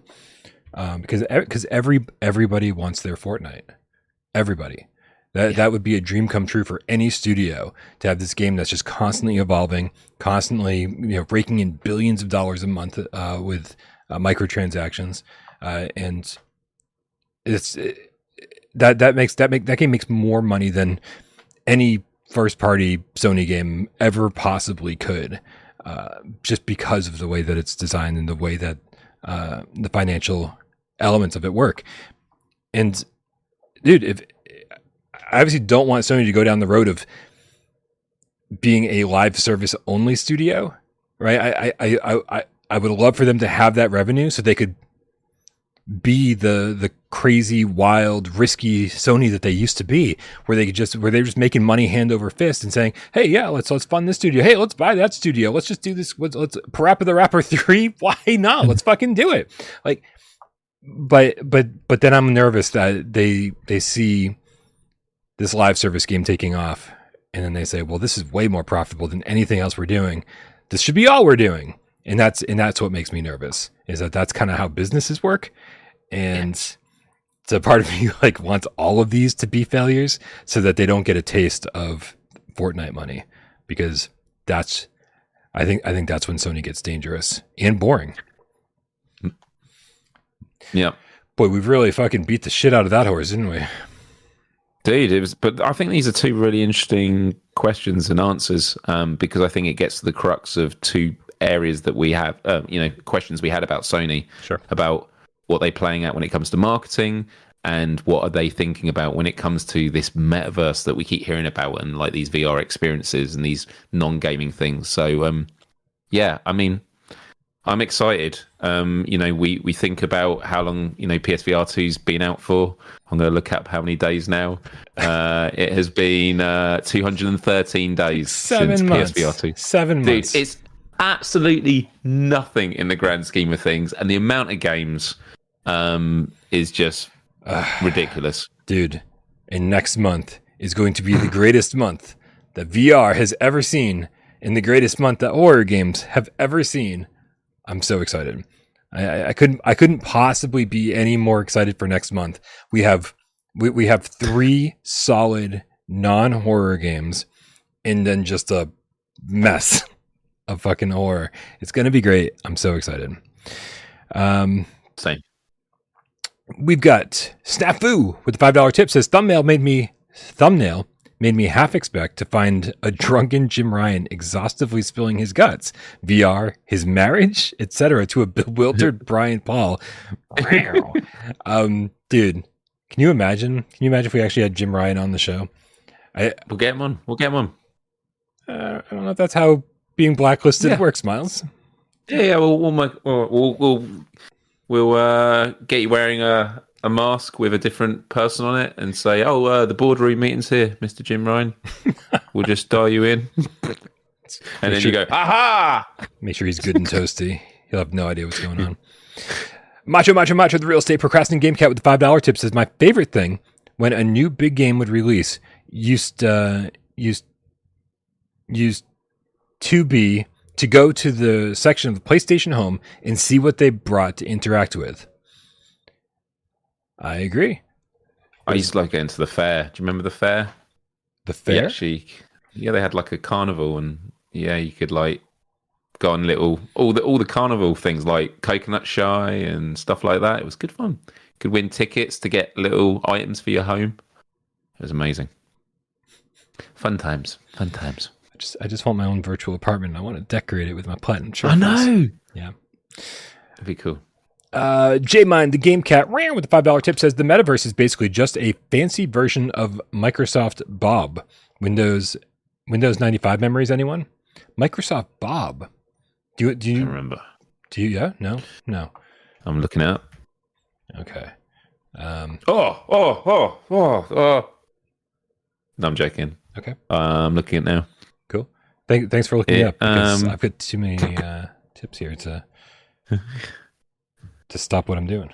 um, because because every everybody wants their fortnite everybody. That that would be a dream come true for any studio to have this game that's just constantly evolving, constantly you know raking in billions of dollars a month uh, with uh, microtransactions, uh, and it's it, that that makes that make that game makes more money than any first party Sony game ever possibly could, uh, just because of the way that it's designed and the way that uh, the financial elements of it work. And dude, if I obviously don't want Sony to go down the road of being a live service only studio, right? I, I, I, I, I would love for them to have that revenue so they could be the the crazy, wild, risky Sony that they used to be, where they could just where they're just making money hand over fist and saying, "Hey, yeah, let's let's fund this studio. Hey, let's buy that studio. Let's just do this. Let's, let's Parappa the Rapper three. Why not? Let's fucking do it." Like, but but but then I'm nervous that they they see this live service game taking off, and then they say, "Well, this is way more profitable than anything else we're doing. This should be all we're doing." And that's and that's what makes me nervous is that that's kind of how businesses work and so part of me like wants all of these to be failures so that they don't get a taste of Fortnite money because that's I think I think that's when Sony gets dangerous and boring. Yeah. Boy, we've really fucking beat the shit out of that horse, didn't we? Dude, it was, but I think these are two really interesting questions and answers um, because I think it gets to the crux of two areas that we have, uh, you know, questions we had about Sony, Sure. about what they're playing at when it comes to marketing and what are they thinking about when it comes to this metaverse that we keep hearing about and like these VR experiences and these non-gaming things. So um yeah, I mean I'm excited. Um, you know, we we think about how long, you know, PSVR 2's been out for. I'm going to look up how many days now. Uh, it has been uh, 213 days Seven since months. PSVR 2. Seven Dude, months. it's absolutely nothing in the grand scheme of things, and the amount of games um, is just ridiculous. Dude, and next month is going to be the greatest month that VR has ever seen and the greatest month that horror games have ever seen. I'm so excited. I, I, couldn't I couldn't possibly be any more excited for next month. We have we, we have three solid non-horror games and then just a mess of fucking horror. It's gonna be great. I'm so excited. Um Same. We've got Snafu with the five dollar tip says thumbnail made me thumbnail made me half expect to find a drunken Jim Ryan exhaustively spilling his guts, VR, his marriage, etc., to a bewildered Brian Paul. um, dude, can you imagine? Can you imagine if we actually had Jim Ryan on the show? I We'll get him on. We'll get him on. uh, I don't know if that's how being blacklisted Yeah. works, Miles. Yeah, yeah. We'll we'll make, we'll we'll we'll, we'll uh, get you wearing a, a mask with a different person on it, and say, "Oh, uh, the boardroom meeting's here, Mister Jim Ryan. we'll just dial you in." And then you go, "Aha!" Make sure he's good and toasty. He'll have no idea what's going on. Macho Macho Macho, the real estate procrastinating game cat with the five dollar tip says my favorite thing when a new big game would release used uh, used used to be to go to the section of the PlayStation Home and see what they brought to interact with. I agree. I used to like going to the fair. Do you remember the fair? The Yeah, fair. actually, yeah, they had like a carnival, and yeah, you could like go on little all the all the carnival things like coconut shy and stuff like that. It was good fun. You could win tickets to get little items for your home. It was amazing. Fun times, fun times. I just I just want my own virtual apartment. I want to decorate it with my platinum I know. Yeah. That'd be cool. Uh, J Mind, the game cat, ran with the five dollar tip says the metaverse is basically just a fancy version of Microsoft Bob. Windows Windows ninety five memories. Anyone? Microsoft Bob. Do you do you remember. do you? Yeah. No. No. I'm looking out. Okay. Um. Oh, oh, oh, oh, oh. No, I'm joking. Okay. Uh, I'm looking at now. Cool. Thank, thanks for looking me up because um, I've got too many uh, tips here to to stop what I'm doing.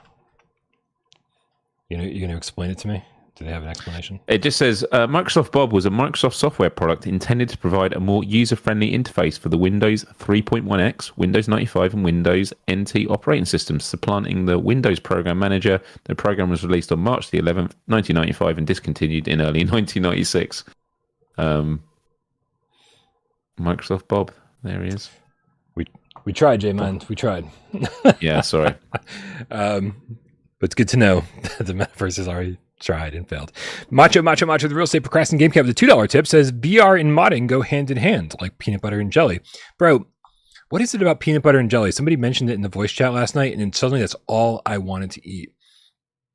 You know, you're going to explain it to me. Do they have an explanation? It just says uh, Microsoft Bob was a Microsoft software product intended to provide a more user friendly interface for the Windows 3.1x, Windows 95, and Windows NT operating systems, supplanting the Windows Program Manager. The program was released on March the 11th, 1995, and discontinued in early 1996. Um, Microsoft Bob, there he is. We tried, J Mind. We tried. Yeah, sorry. Um, but it's good to know that the metaverse has already tried and failed. Macho Macho Macho, the real estate procrastinating game a two dollar tip says VR and modding go hand in hand, like peanut butter and jelly. Bro, what is it about peanut butter and jelly? Somebody mentioned it in the voice chat last night, and then suddenly that's all I wanted to eat.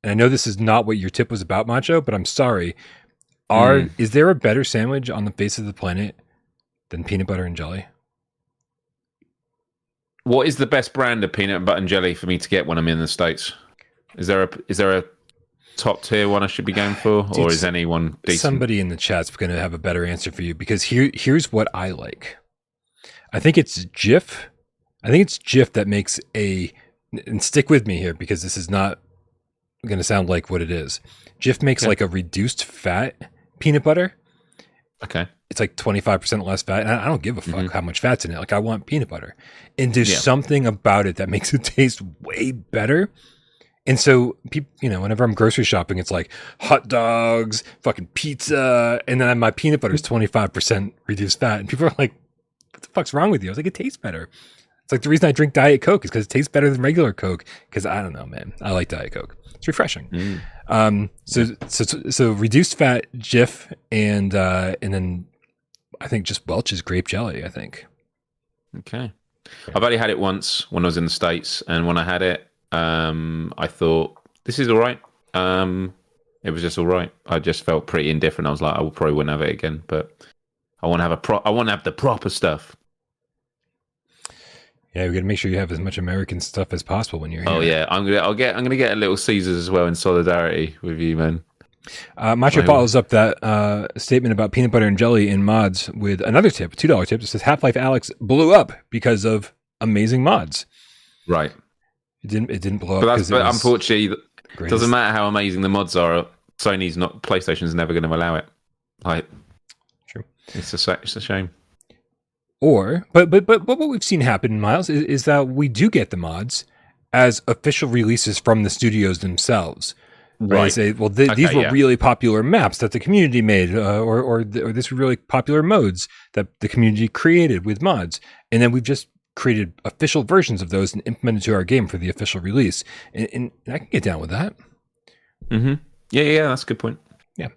And I know this is not what your tip was about, Macho, but I'm sorry. Are Mm. is there a better sandwich on the face of the planet than peanut butter and jelly. What is the best brand of peanut butter and jelly for me to get when I'm in the states? Is there a is there a top tier one I should be going for, Dude, or is anyone decent? Somebody in the chat's going to have a better answer for you because here here's what I like. I think it's Jif. I think it's Jif that makes a and stick with me here because this is not going to sound like what it is. Jif makes like a reduced fat peanut butter. Okay. It's like 25% less fat. And I don't give a fuck Mhm. how much fat's in it. Like I want peanut butter. And there's Yeah. something about it that makes it taste way better. And so people, you know, whenever I'm grocery shopping, it's like hot dogs, fucking pizza, and then my peanut butter is 25% reduced fat. And people are like, what the fuck's wrong with you? I was like, it tastes better. It's like the reason I drink Diet Coke is because it tastes better than regular Coke. Because I don't know, man. I like Diet Coke. It's refreshing. Mm. Um, so, so, so reduced fat Jif and, uh, and then I think just Welch's grape jelly, I think. Okay. I've only had it once when I was in the States, and when I had it, um, I thought this is all right. Um, it was just all right. I just felt pretty indifferent. I was like, I probably wouldn't have it again, but I want to have a pro. I want to have the proper stuff. Yeah, we got to make sure you have as much American stuff as possible when you're here. Oh yeah, I'm gonna. I'll get. I'm gonna get a little Caesars as well in solidarity with you, man. Uh, Macho follows up that uh, statement about peanut butter and jelly in mods with another tip, two dollar tip. It says Half Life Alyx blew up because of amazing mods. Right, It didn't. It didn't blow up but that's. because it But unfortunately, it doesn't matter how amazing the mods are. Sony's not. PlayStation's never going to allow it. Like, True. It's a. It's a shame. Or, but but but but what we've seen happen, Miles, is, is that we do get the mods as official releases from the studios themselves. Right. They say, well, th- these were yeah. really popular maps that the community made, uh, or or, th- or this were really popular modes that the community created with mods, and then we've just created official versions of those and implemented to our game for the official release. And, and I can get down with that. Mm-hmm. Yeah, yeah, that's a good point. Yeah.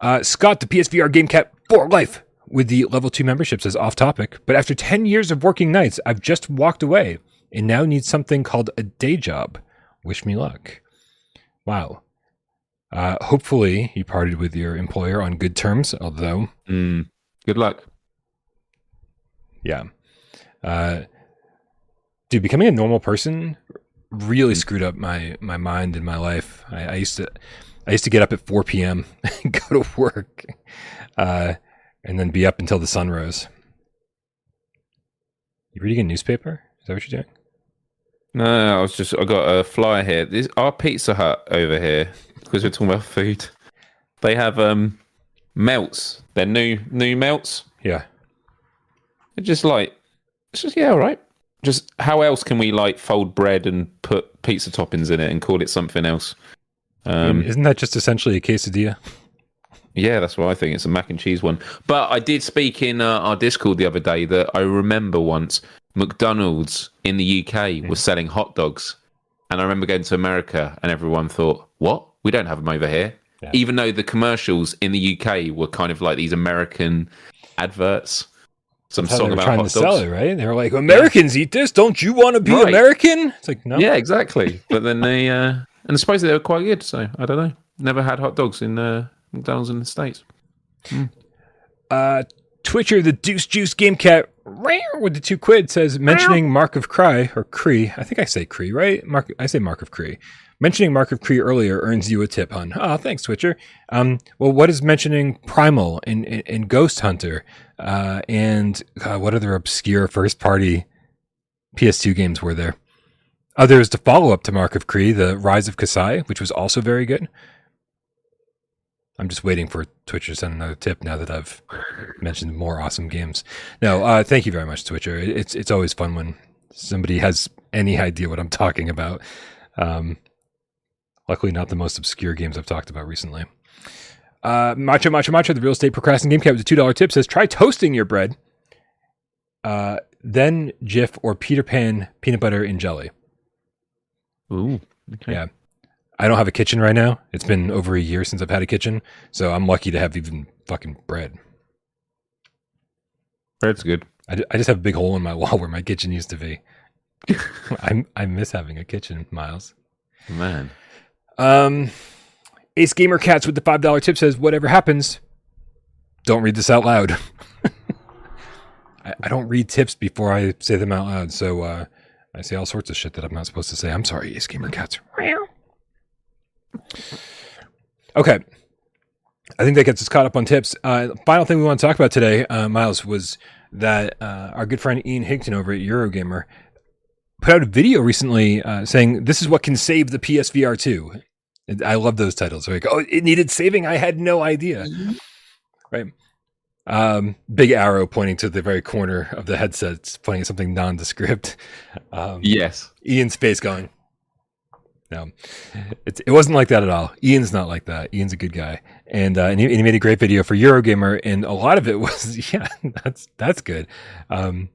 Uh, Scott, the PSVR Game Cat for life with the level two membership says off topic, but after 10 years of working nights, I've just walked away and now need something called a day job. Wish me luck. Wow. Uh, hopefully, you parted with your employer on good terms, although, Mm. Good luck. yeah. Uh, dude, becoming a normal person really screwed up my, my mind and my life. I, I used to, I used to get up at 4 p.m. and go to work, uh, and then be up until the sun rose. You reading a newspaper? Is that what you're doing? No, I was just. I got a flyer here. This our Pizza Hut over here because we're talking about food. They have um melts. They're new new melts. Yeah. They're just like it's just yeah, all right. Just how else can we like fold bread and put pizza toppings in it and call it something else? Um, Isn't that just essentially a quesadilla? Yeah, that's what I think. It's a mac and cheese one. But I did speak in uh, our Discord the other day that I remember once McDonald's in the UK was selling hot dogs. And I remember going to America and everyone thought, what? We don't have them over here. Yeah. Even though the commercials in the UK were kind of like these American adverts. Some song about trying hot to dogs. sell it, right? They were like, Americans eat this. Don't you want to be Right. American? It's like, no. Yeah, exactly. but then they, uh, and supposedly they were quite good. So I don't know. Never had hot dogs in uh, McDonald's in the States. Uh, Twitcher, the Deuce Juice Game Cat, with the two quid says mentioning Mark of Cry or Cree. I think I say Cree, right? Mark, I say Mark of Cree. Mentioning Mark of Kri earlier earns you a tip, hun. Oh, thanks, Twitcher. Um, well, what is mentioning Primal and, and, and Ghost Hunter? Uh, and uh, what other obscure first party PS2 games were there? Oh, there was the follow up to Mark of Kri, The Rise of Kasai, which was also very good. I'm just waiting for Twitcher to send another tip now that I've mentioned more awesome games. No, uh, thank you very much, Twitcher. It's it's always fun when somebody has any idea what I'm talking about. Um, luckily, not the most obscure games I've talked about recently. Uh, Macho Macho Macho, the real estate procrastinating game cat with a two dollar tip says try toasting your bread, uh, then Jif or Peter Pan peanut butter and jelly. Ooh. Okay. Yeah. I don't have a kitchen right now. It's been over a year since I've had a kitchen, so I'm lucky to have even fucking bread. Bread's good. I, I just have a big hole in my wall where my kitchen used to be. I I miss having a kitchen, Miles. Man. Um, Ace Gamer Cats with the five dollar tip says, "Whatever happens, don't read this out loud." I, I don't read tips before I say them out loud, so uh, I say all sorts of shit that I'm not supposed to say. I'm sorry, Ace Gamer Cats. Okay. I think that gets us caught up on tips. Uh, final thing we want to talk about today, uh, Miles, was that uh, our good friend Ian Higton over at Eurogamer put out a video recently uh, saying this is what can save the PSVR 2. I love those titles. Like, oh, it needed saving. I had no idea. Right. Um, big arrow pointing to the very corner of the headset, pointing at something nondescript. Um, Yes. Ian's face going. No, it, it wasn't like that at all. Ian's not like that. Ian's a good guy, and uh, and, he, and he made a great video for Eurogamer, and a lot of it was yeah, that's that's good. Um,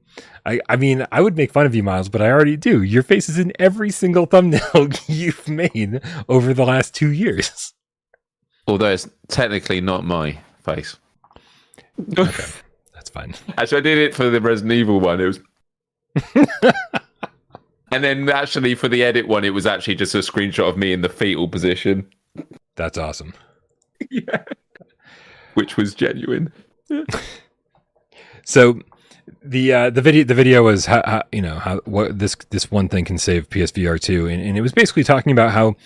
I I mean, I would make fun of you, Miles, but I already do. Your face is in every single thumbnail you've made over the last two years. Although it's technically not my face. Okay, that's fine. Actually, I did it for the Resident Evil one. It was. and then actually for the edit one, it was actually just a screenshot of me in the fetal position, That's awesome. yeah, which was genuine. So the uh, the video the video was how, how you know how what this this one thing can save PSVR two, and, and it was basically talking about how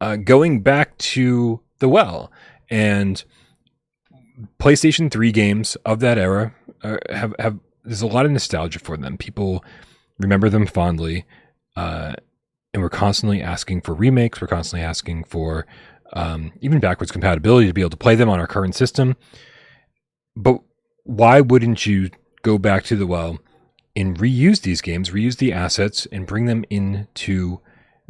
uh, going back to the well and PlayStation three games of that era uh, have have there's a lot of nostalgia for them. People remember them fondly, uh, and we're constantly asking for remakes. We're constantly asking for um, even backwards compatibility to be able to play them on our current system. But why wouldn't you go back to the well and reuse these games, reuse the assets, and bring them into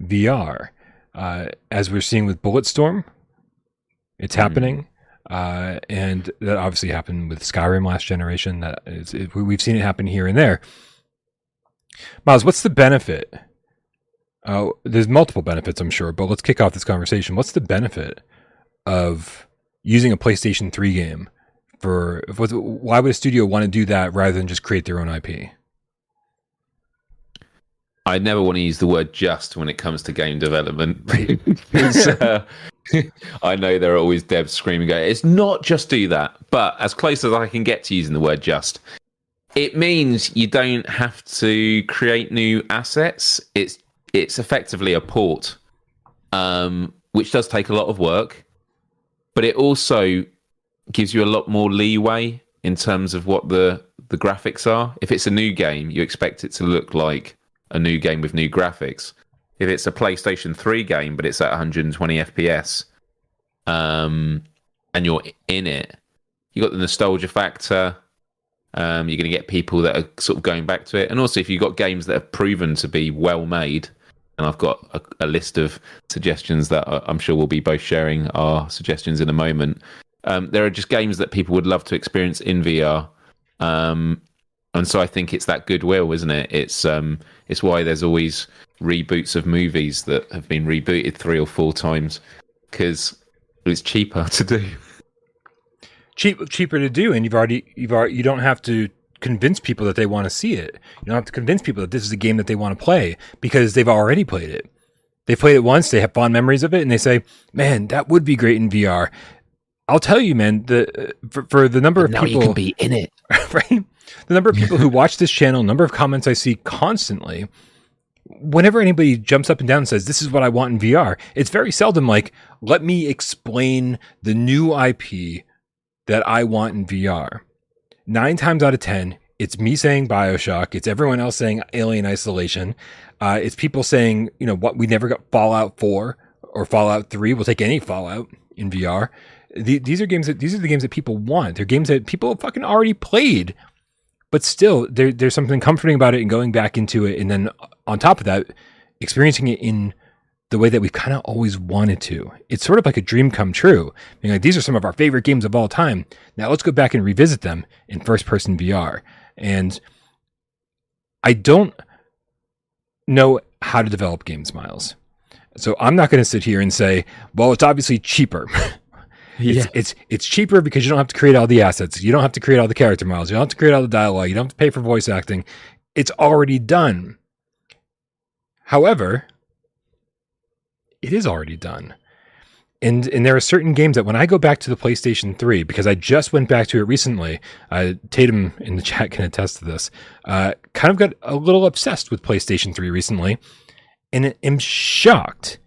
VR? Uh, as we're seeing with Bulletstorm, it's happening. Uh, and that obviously happened with Skyrim last generation. That is, it, we've seen it happen here and there. Miles, what's the benefit? Uh, there's multiple benefits, I'm sure, but let's kick off this conversation. What's the benefit of using a PlayStation 3 game for? Why would a studio want to do that rather than just create their own IP? I never want to use the word just when it comes to game development. Uh, I know there are always devs screaming, going, it's not just do that. But as close as I can get to using the word just, it means you don't have to create new assets. It's it's effectively a port, um, which does take a lot of work, but it also gives you a lot more leeway in terms of what the the graphics are. If it's a new game, you expect it to look like a new game with new graphics. If it's a PlayStation 3 game, but it's at 120 FPS, um, and you're in it, you got the nostalgia factor. Um, you're going to get people that are sort of going back to it, and also if you've got games that have proven to be well made, and I've got a, a list of suggestions that I'm sure we'll be both sharing our suggestions in a moment. Um, there are just games that people would love to experience in VR, um, and so I think it's that goodwill, isn't it? It's um, it's why there's always reboots of movies that have been rebooted three or four times because it's cheaper to do. Cheap cheaper to do and you've already you've already you don't have to convince people that they want to see it you don't have to convince people that this is a game that they want to play because they've already played it they played it once they have fond memories of it and they say man that would be great in vr i'll tell you man the for, for the number of now people you can be in it. right? The number of people who watch this channel, number of comments I see constantly. Whenever anybody jumps up and down and says, This is what I want in VR, it's very seldom like, Let me explain the new IP that I want in VR. Nine times out of 10, it's me saying Bioshock. It's everyone else saying Alien Isolation. Uh, it's people saying, you know, what we never got Fallout 4 or Fallout 3. We'll take any Fallout in VR. The, these are games that these are the games that people want. They're games that people have fucking already played, but still, there, there's something comforting about it and going back into it, and then on top of that, experiencing it in the way that we kind of always wanted to. It's sort of like a dream come true. Being like, these are some of our favorite games of all time. Now let's go back and revisit them in first person VR. And I don't know how to develop games, Miles. So I'm not going to sit here and say, well, it's obviously cheaper. It's, it's it's cheaper because you don't have to create all the assets. You don't have to create all the character models. You don't have to create all the dialogue. You don't have to pay for voice acting. It's already done. However, it is already done. and and there are certain games that when I go back to the PlayStation 3 because I just went back to it recently, uh, Tatum in the chat can attest to this. Uh, kind of got a little obsessed with PlayStation 3 recently, and am shocked,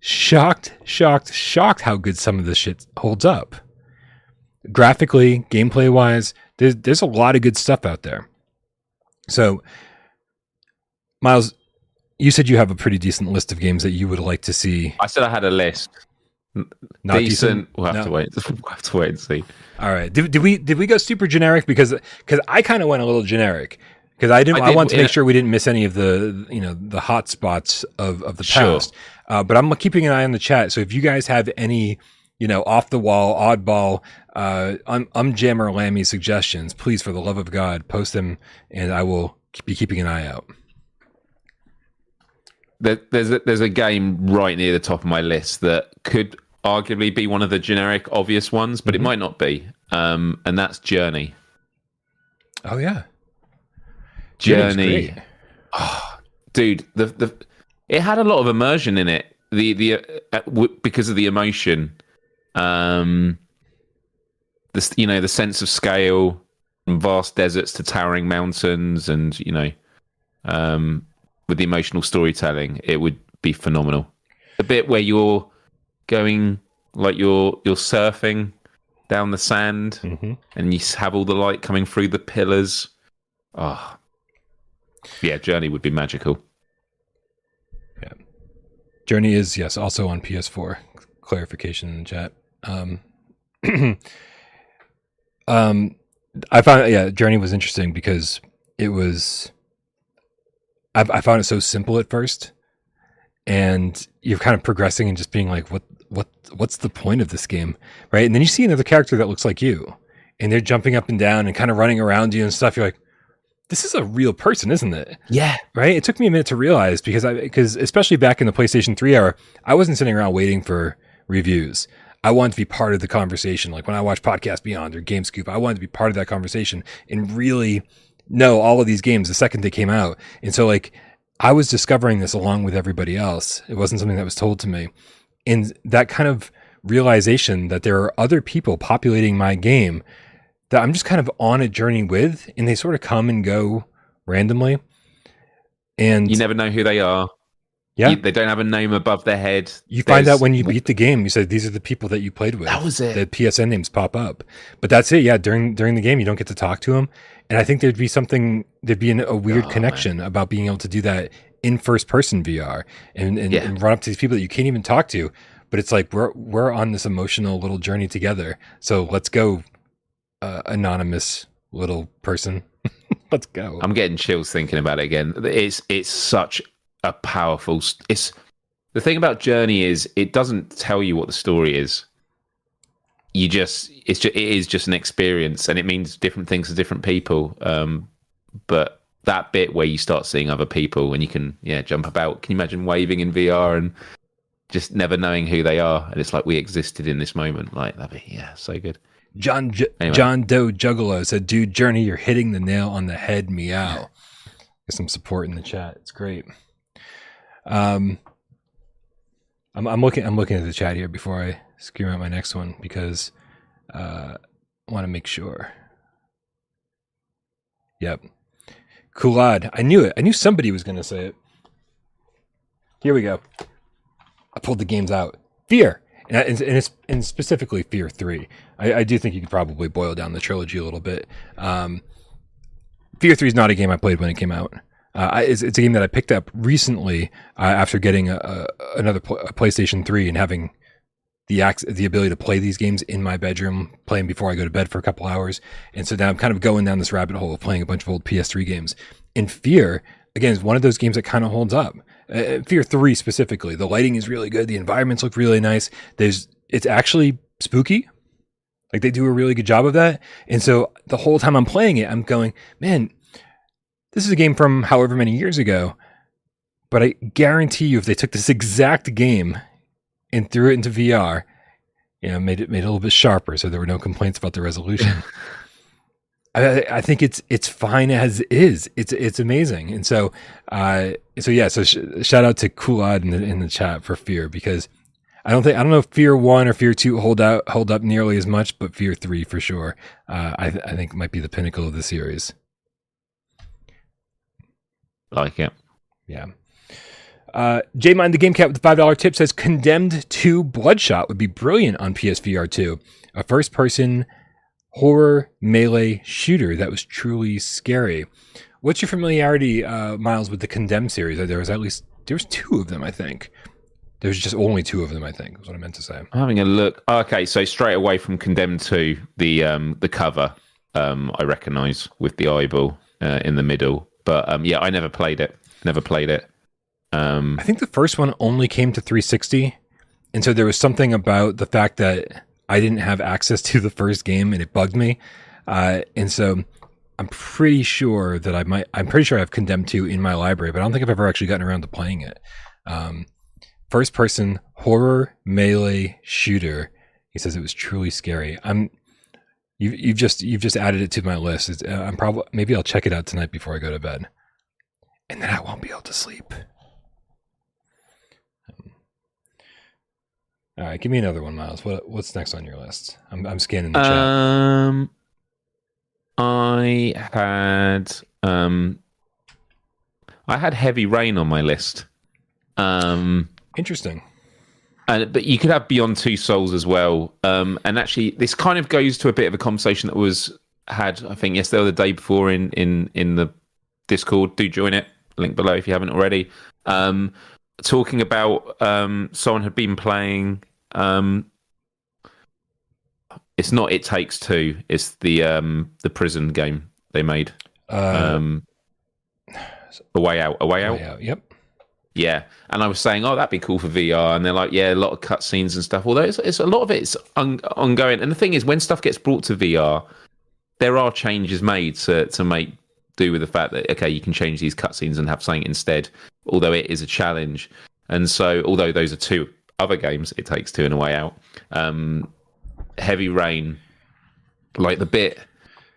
shocked, shocked, shocked how good some of this shit holds up. Graphically, gameplay wise, there's there's a lot of good stuff out there. So, Miles, you said you have a pretty decent list of games that you would like to see. I said I had a list. Not decent. decent? We'll have No. to wait. We'll have to wait and see. All right. Did, did we did we go super generic because because I kind of went a little generic because I didn't I I, did, wanted to make sure we didn't miss any of the you know the hot spots of of the Sure. past. Uh, but I'm keeping an eye on the chat. So if you guys have any you know off the wall, oddball, uh, um, umjammer lammy suggestions, please for the love of God post them and I will be keeping an eye out. There, there's a, there's a game right near the top of my list that could arguably be one of the generic obvious ones, but it might not be. Um, and that's Journey. Oh yeah, Journey. Great. dude the the it had a lot of immersion in it the the uh, uh, w- because of the emotion um this you know the sense of scale from vast deserts to towering mountains and you know um with the emotional storytelling it would be phenomenal the bit where you're going like you're you're surfing down the sand Mhm. and you have all the light coming through the pillars oh yeah journey would be magical Yeah. Journey is yes also on PS4. Clarification in the chat. Um, um, I found yeah, Journey was interesting because it was. I, I found it so simple at first, and you're kind of progressing and just being like, what what what's the point of this game, right? And then you see another character that looks like you, and they're jumping up and down and kind of running around you and stuff. You're like, this is a real person, isn't it? yeah right? It took me a minute to realize because I because especially back in the PlayStation 3 era, I wasn't sitting around waiting for reviews. I wanted to be part of the conversation. Like when I watch Podcast Beyond or Game Scoop, I wanted to be part of that conversation and really know all of these games the second they came out. And so like I was discovering this along with everybody else. It wasn't something that was told to me. And that kind of realization that there are other people populating my game that I'm just kind of on a journey with and they sort of come and go randomly. And you never know who they are yeah, they don't have a name above their head you find out when you beat the game. You said these are the people that you played with. That was it. The PSN names pop up, but that's it. Yeah, during during the game, you don't get to talk to them, and I think there'd be something there'd be an, a weird Oh, connection about being able to do that in first person VR and and, Yeah. and run up to these people that you can't even talk to. But it's like we're we're on this emotional little journey together. So let's go, uh, anonymous little person. let's go. I'm getting chills thinking about it again. It's it's such a powerful. It's the thing about Journey is it doesn't tell you what the story is. You just it's just it is just an experience, and it means different things to different people. Um, but that bit where you start seeing other people and you can yeah jump about. Can you imagine waving in VR and just never knowing who they are? And it's like we existed in this moment. Like that'd be yeah, so good. John J- Anyway. John Doe Juggalo said, "Dude, Journey, you're hitting the nail on the head. Meow." Get some support in the chat. It's great. Um, I'm, I'm looking. I'm looking at the chat here before I scream out my next one because uh, I want to make sure. Yep, Kulad. I knew it. I knew somebody was going to say it. Here we go. I pulled the games out. Fear, and, and, and it's and specifically Fear Three. I, I do think you could probably boil down the trilogy a little bit. Um, Fear Three is not a game I played when it came out. Uh, I, it's, it's a game that I picked up recently uh, after getting a, a, another pl- a PlayStation Three and having the ac- the ability to play these games in my bedroom, playing before I go to bed for a couple hours. And so now I'm kind of going down this rabbit hole of playing a bunch of old PS3 games. And Fear, again, is one of those games that kind of holds up. Uh, Fear 3 specifically. The lighting is really good. The environments look really nice. There's it's actually spooky. Like they do a really good job of that. And so the whole time I'm playing it, I'm going, man, this is a game from however many years ago. But I guarantee you, if they took this exact game and threw it into VR, you know, made it made it a little bit sharper, so there were no complaints about the resolution. I, I think it's it's fine as is. It's it's amazing, and so uh, so yeah. So sh- shout out to Kulad in the in the chat for Fear because I don't think I don't know if Fear One or Fear Two hold out hold up nearly as much, but Fear Three for sure. Uh, I th- I think might be the pinnacle of the series. Like it. Yeah. Uh, J Mind the Game Cat with the five dollar tip says Condemned Two Bloodshot would be brilliant on PSVR two, a first person horror melee shooter that was truly scary. What's your familiarity, uh, Miles, with the Condemned series? There was at least there was two of them, I think. There's just only two of them, I think. Is what I meant to say. I'm having a look. Okay, so straight away from Condemned Two, the um the cover um I recognise with the eyeball uh, in the middle. But um yeah, I never played it. Never played it. Um I think the first one only came to 360, and so there was something about the fact that I didn't have access to the first game, and it bugged me. Uh, and so I'm pretty sure that I might. I'm pretty sure I have Condemned 2 in my library, but I don't think I've ever actually gotten around to playing it. Um, first person horror melee shooter. He says it was truly scary. I'm. You've, you've just you've just added it to my list. It's, uh, I'm probably maybe I'll check it out tonight before I go to bed, and then I won't be able to sleep. All right, give me another one, Miles. What what's next on your list? I'm I'm scanning the chat. Um, I had um, I had heavy rain on my list. Um, Interesting. And but you could have Beyond Two Souls as well. Um, and actually, this kind of goes to a bit of a conversation that was had, I think, yesterday or the day before in in in the Discord. Do join it. Link below if you haven't already. Um, talking about um, someone had been playing. Um, it's not It Takes Two. It's the um, the prison game they made. Uh, Um, a way out. A way out. way out. Yep. Yeah, and I was saying, oh, that'd be cool for VR, and they're like, yeah, a lot of cutscenes and stuff. Although it's, it's a lot of it's on, ongoing, and the thing is, when stuff gets brought to VR, there are changes made to to make do with the fact that okay, you can change these cutscenes and have something instead. Although it is a challenge, and so although those are two other games, it takes two and a way out. Um, Heavy Rain, like the bit.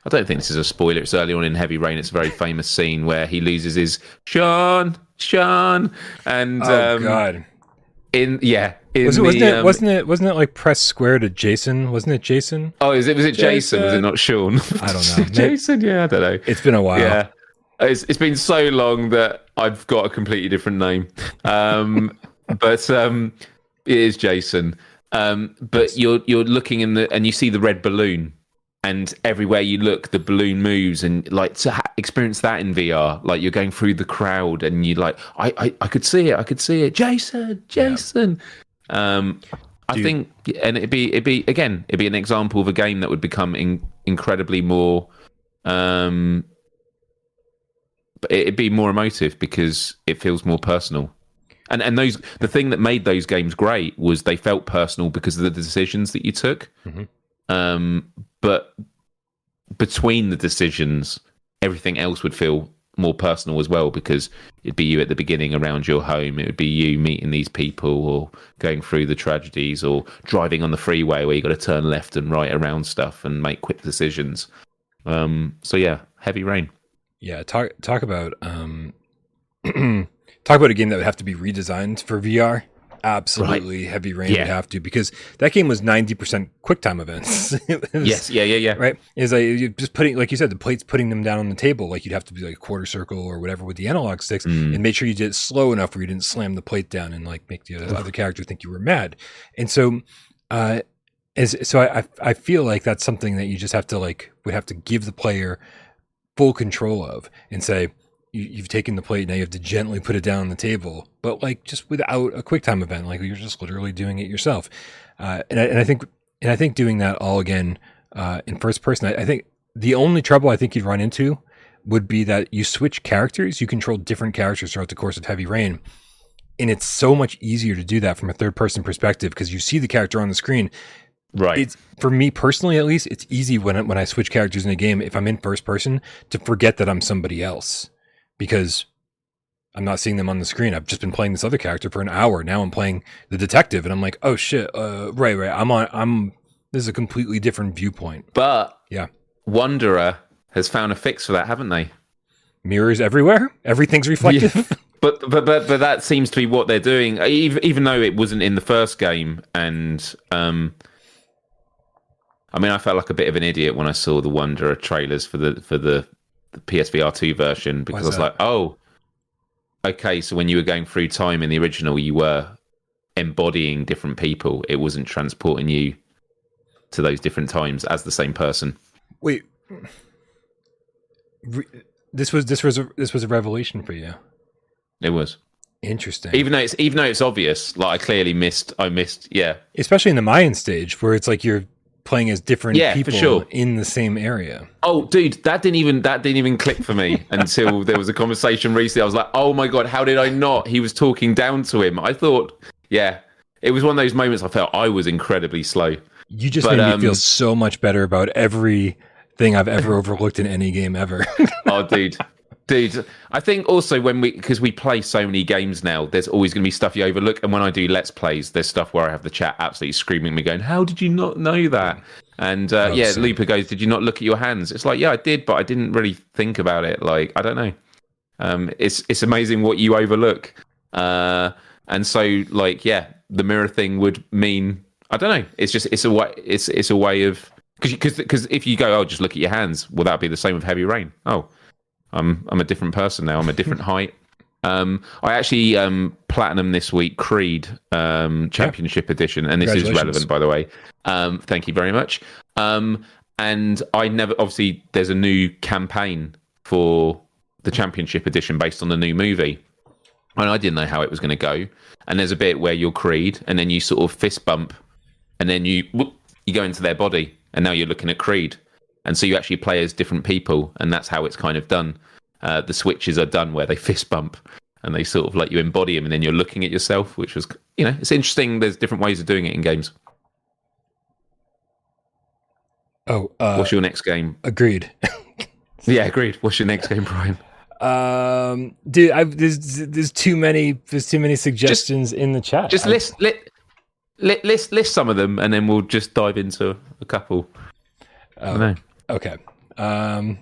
I don't think this is a spoiler. It's early on in Heavy Rain. It's a very famous scene where he loses his Sean, Sean, and Oh um, God. in yeah, in was it, wasn't, it? um, wasn't it? Wasn't it like press square to Jason? Wasn't it Jason? oh, is it was it Jason? Was it not Sean? I don't know. Jason, yeah, I don't know. It's been a while. Yeah, it's it's been so long that I've got a completely different name. Um, but um, it is Jason. Um, but you're you're looking in the and you see the red balloon, and everywhere you look, the balloon moves, and like to ha- experience that in VR, like you're going through the crowd, and you like, I, I I could see it, I could see it, Jason, Jason. Um, I Dude. think, and it'd be it'd be again, it'd be an example of a game that would become in, incredibly more um but it'd be more emotive because it feels more personal. And and those the thing that made those games great was they felt personal because of the decisions that you took. Mhm. Um, but between the decisions, everything else would feel more personal as well because it'd be you at the beginning around your home. It would be you meeting these people or going through the tragedies or driving on the freeway where you got to turn left and right around stuff and make quick decisions. Um, so yeah, heavy rain. Yeah, talk talk about um talk about a game that would have to be redesigned for VR. Absolutely, Heavy Rain Yeah. would have to because that game was ninety percent QuickTime events. Was- Yes, yeah, yeah, yeah. right. Is like you just putting, like you said, the plates putting them down on the table. Like you'd have to be like a quarter circle or whatever with the analog sticks, Mm. and make sure you did it slow enough where you didn't slam the plate down and like make the other character think you were mad. And so, uh, as so I I I feel like that's something that you just have to like would have to give the player full control of and say you, you've taken the plate now you have to gently put it down on the table but like just without a quick time event like you're just literally doing it yourself. Uh, and, I, and I think and I think doing that all again uh, in first person I, I think the only trouble I think you'd run into would be that you switch characters you control different characters throughout the course of Heavy Rain and it's so much easier to do that from a third person perspective because you see the character on the screen. Right. it's for me personally at least it's easy when I, when I switch characters in a game if I'm in first person to forget that I'm somebody else because I'm not seeing them on the screen. I've just been playing this other character for an hour. Now I'm playing the detective and I'm like, "Oh shit, uh right, right. I'm on I'm this is a completely different viewpoint." but Yeah. Wanderer has found a fix for that, haven't they? Mirrors everywhere. Everything's reflective. but but but but that seems to be what they're doing. Even even though it wasn't in the first game, and um, I mean, I felt like a bit of an idiot when I saw the Wanderer trailers for the for the, the PSVR two version because I was that? like, oh, okay. So when you were going through time in the original, you were embodying different people. It wasn't transporting you to those different times as the same person. Wait, this was this was a, this was a revelation for you. It was. Interesting, Even though it's even though it's obvious, like I clearly missed. I missed. Yeah, especially in the Mayan stage where it's like you're playing as different Yeah, for people sure. in the same area. Oh, dude, that didn't even that didn't even click for me until there was a conversation recently. I was like, oh my god, how did I not? He was talking down to him. I thought, yeah, it was one of those moments I felt I was incredibly slow. You just But, made me um, feel so much better about everything I've ever overlooked in any game ever. Oh, dude, dude. I think also when we because we play so many games now, there's always going to be stuff you overlook. And when I do let's plays, there's stuff where I have the chat absolutely screaming me, going, "How did you not know that?" And uh, yeah. Looper goes, "Did you not look at your hands?" It's like, yeah, I did, but I didn't really think about it. Like, I don't know. Um, it's it's amazing what you overlook. Uh, and so like, yeah, the mirror thing would mean I don't know. It's just it's a way it's it's a way of because because if you go, oh, just look at your hands, will that be the same with heavy rain? Oh, I'm I'm a different person now. I'm a different height. Um, I actually um, platinum this week Creed um, Championship Edition, and this is relevant, by the way. Um, thank you very much. Um, and I never obviously there's a new campaign for the Championship Edition based on the new movie, and I didn't know how it was going to go. And there's a bit where you're Creed, and then you sort of fist bump, and then you whoop, you go into their body, and now you're looking at Creed, and so you actually play as different people, and that's how it's kind of done. Uh, the switches are done where they fist bump, and they sort of let you embody them, and then you're looking at yourself, which was you know it's interesting. There's different ways of doing it in games. oh, uh, What's your next game? agreed. Yeah, agreed. What's your next game, Brian? Um, dude, I've, there's there's too many there's too many suggestions in the chat. Just I- list list list list, list some of them, and then we'll just dive into a couple. I don't know. Okay. Um,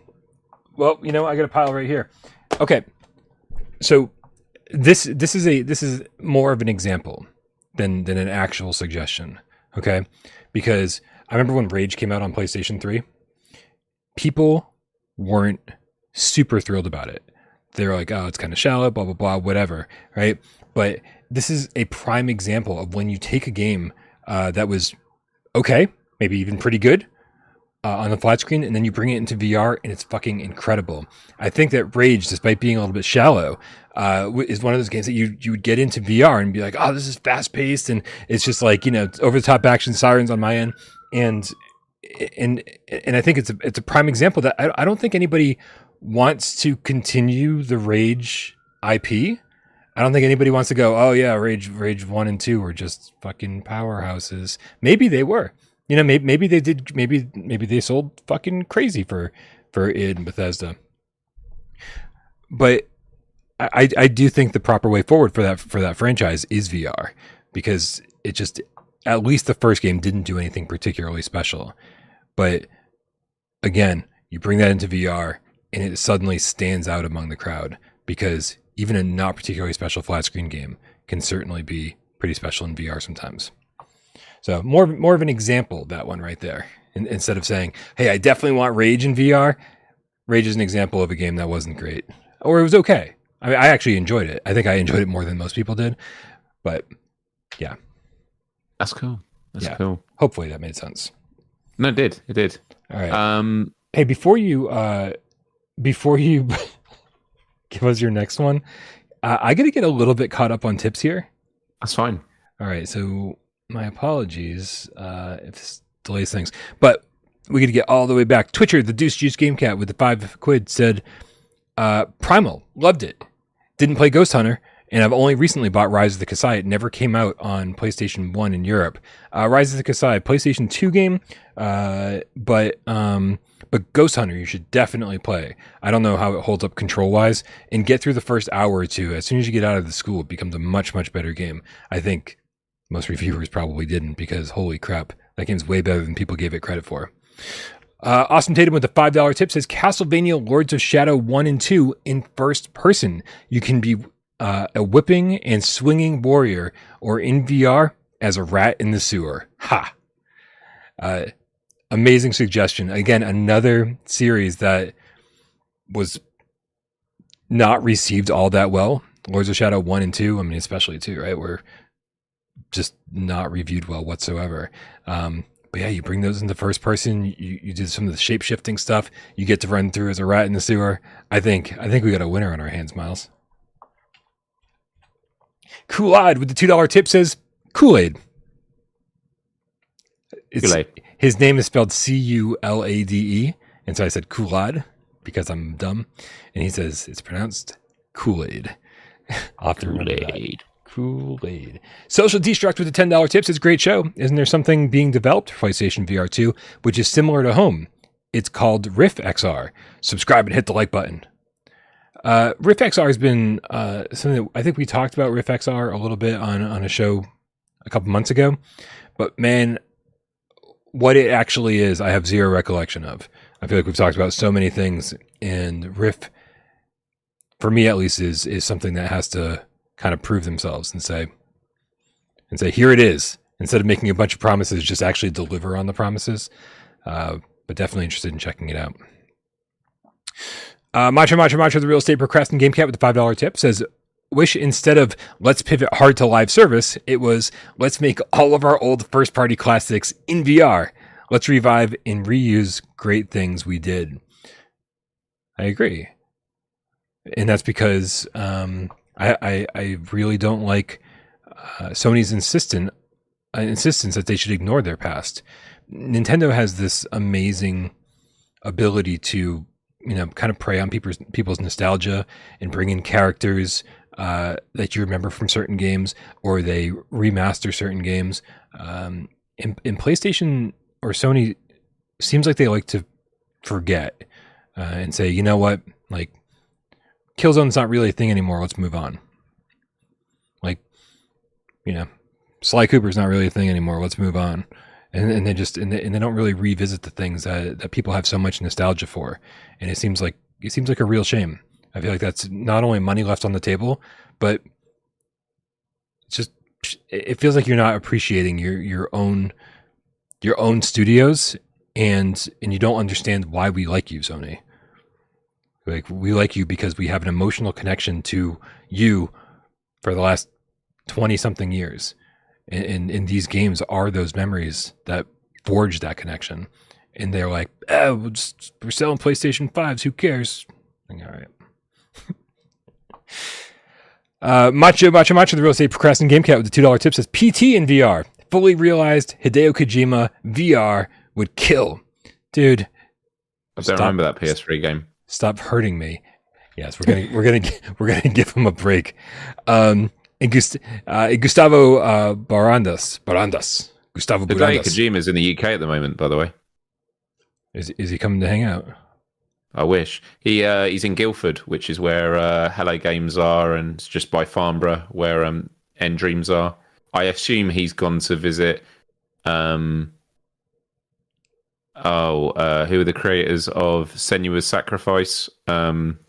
well, you know, I got a pile right here. Okay. So this this is a this is more of an example than than an actual suggestion. Okay, because I remember when Rage came out on PlayStation Three, people weren't super thrilled about it. They were like, "Oh, it's kind of shallow, blah blah blah, whatever." Right? But this is a prime example of when you take a game uh, that was okay, maybe even pretty good, uh, on the flat screen, and then you bring it into VR, and it's fucking incredible. I think that Rage, despite being a little bit shallow, uh, is one of those games that you you would get into VR and be like, oh, this is fast paced, and it's just like you know over the top action sirens on my end, and and and I think it's a it's a prime example that I, I don't think anybody wants to continue the Rage IP. I don't think anybody wants to go, oh yeah, Rage Rage one and two were just fucking powerhouses. Maybe they were. You know, maybe maybe they did. Maybe maybe they sold fucking crazy for for id and Bethesda. But I I I do think the proper way forward for that for that franchise is VR because it just at least the first game didn't do anything particularly special. But again, you bring that into VR and it suddenly stands out among the crowd because even a not particularly special flat screen game can certainly be pretty special in VR sometimes. So more more of an example that one right there. In, instead of saying, "Hey, I definitely want Rage in VR," Rage is an example of a game that wasn't great, or it was okay. I mean, I actually enjoyed it. I think I enjoyed it more than most people did, but yeah, That's cool. That's Yeah. cool. hopefully that made sense. No, it did. It did. All right. Um, hey, before you uh, before you give us your next one, uh, I got to get a little bit caught up on tips here. that's fine. All right, so my apologies uh, if this delays things, but we got to get all the way back. Twitcher, the Deuce Juice Game Cat with the five quid said, uh, "Primal, loved it. Didn't play Ghost Hunter, and I've only recently bought Rise of the Kasai. It never came out on PlayStation One in Europe. Uh, Rise of the Kasai, PlayStation Two game, uh, but um, but Ghost Hunter, you should definitely play. I don't know how it holds up control wise, and get through the first hour or two. As soon as you get out of the school, it becomes a much much better game. I think most reviewers probably didn't because holy crap, that game's way better than people gave it credit for. Uh, Austin Tatum with a five dollar tip says Castlevania Lords of Shadow one and two in first person. You can be uh, a whipping and swinging warrior, or in VR as a rat in the sewer. Ha! Uh, amazing suggestion. Again, another series that was not received all that well. Lords of Shadow 1 and 2, I mean, especially 2, right? Were just not reviewed well whatsoever. Um, but yeah, you bring those in the first person. You, you do some of the shape shifting stuff. You get to run through as a rat in the sewer. I think I think we got a winner on our hands, Miles. Cool Odd with the two dollar tip says Kool Aid. Kool-Aid. His name is spelled C U L A D E, and so I said Kool Aid because I'm dumb, and he says it's pronounced Kool Aid. I'll have to remember that. Kool-Aid. Social Destruct with the ten dollar tips. It's a great show. Isn't there something being developed for PlayStation VR two which is similar to Home? It's called Rift XR. Subscribe and hit the like button. Uh, Rift XR has been uh, something that I think we talked about Rift XR a little bit on on a show a couple months ago, but man, what it actually is, I have zero recollection of. I feel like we've talked about so many things, and Rift, for me at least, is is something that has to kind of prove themselves and say and say here it is instead of making a bunch of promises just actually deliver on the promises uh, but definitely interested in checking it out uh, Macho Macho Macho, the real estate procrastinating game cat with the $5 tip says, Wish instead of let's pivot hard to live service, it was let's make all of our old first party classics in VR. Let's revive and reuse great things we did. I agree. And that's because um, I, I, I really don't like uh, Sony's insistent uh, insistence that they should ignore their past. Nintendo has this amazing ability to you know kind of prey on people's people's nostalgia and bring in characters uh, that you remember from certain games, or they remaster certain games. Um, in, in PlayStation or Sony, seems like they like to forget uh, and say, you know what, like Killzone's not really a thing anymore. Let's move on. Like, you know, Sly Cooper's not really a thing anymore. Let's move on. And, and they just and they, and they don't really revisit the things that, that people have so much nostalgia for. And it seems like it seems like a real shame. I feel like that's not only money left on the table, but it's just it feels like you're not appreciating your your own your own studios and and you don't understand why we like you, Sony. Like we like you because we have an emotional connection to you for the last twenty something years, and, and, and these games are those memories that forge that connection. And they're like, oh, we're, just, we're selling PlayStation fives. Who cares? Like, all right. uh, Macho Macho Macho, the real estate procrastinating game cat with the two dollar tip says PT in VR. Fully realized Hideo Kojima VR would kill, dude. I don't remember that PS3 game. Stop hurting me. Yes, we're gonna we're gonna we're gonna give him a break. Um, and Gust- uh, Gustavo uh, Barandas Barandas Gustavo Hideo Barandas Kojima's in the UK at the moment, by the way. is is he coming to hang out? I wish he uh, he's in Guildford, which is where uh, Hello Games are, and it's just by Farnborough, where um, nDreams are. I assume he's gone to visit. Um, oh, uh, who are the creators of Senua's Sacrifice? Um,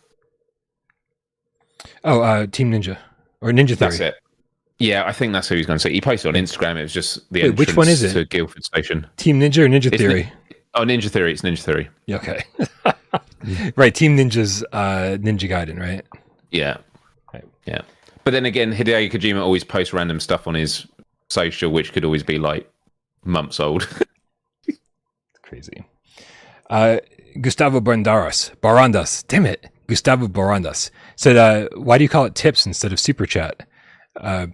Oh, uh, Team Ninja or Ninja Theory. that's it. Yeah, I think that's who he's going to say. He posted on Instagram. It was just the Wait, which one is it? to Guildford Station. Team Ninja or Ninja It's Theory? Oh, Ninja Theory. It's Ninja Theory. Yeah, Okay. right, Team Ninja's uh, Ninja Gaiden, right? Yeah. Right. Yeah. But then again, Hideo Kojima always posts random stuff on his social, which could always be like months old. Crazy. Uh, Gustavo Barandas, Barandas, damn it, Gustavo Barandas said, uh, "Why do you call it tips instead of super chat?" Because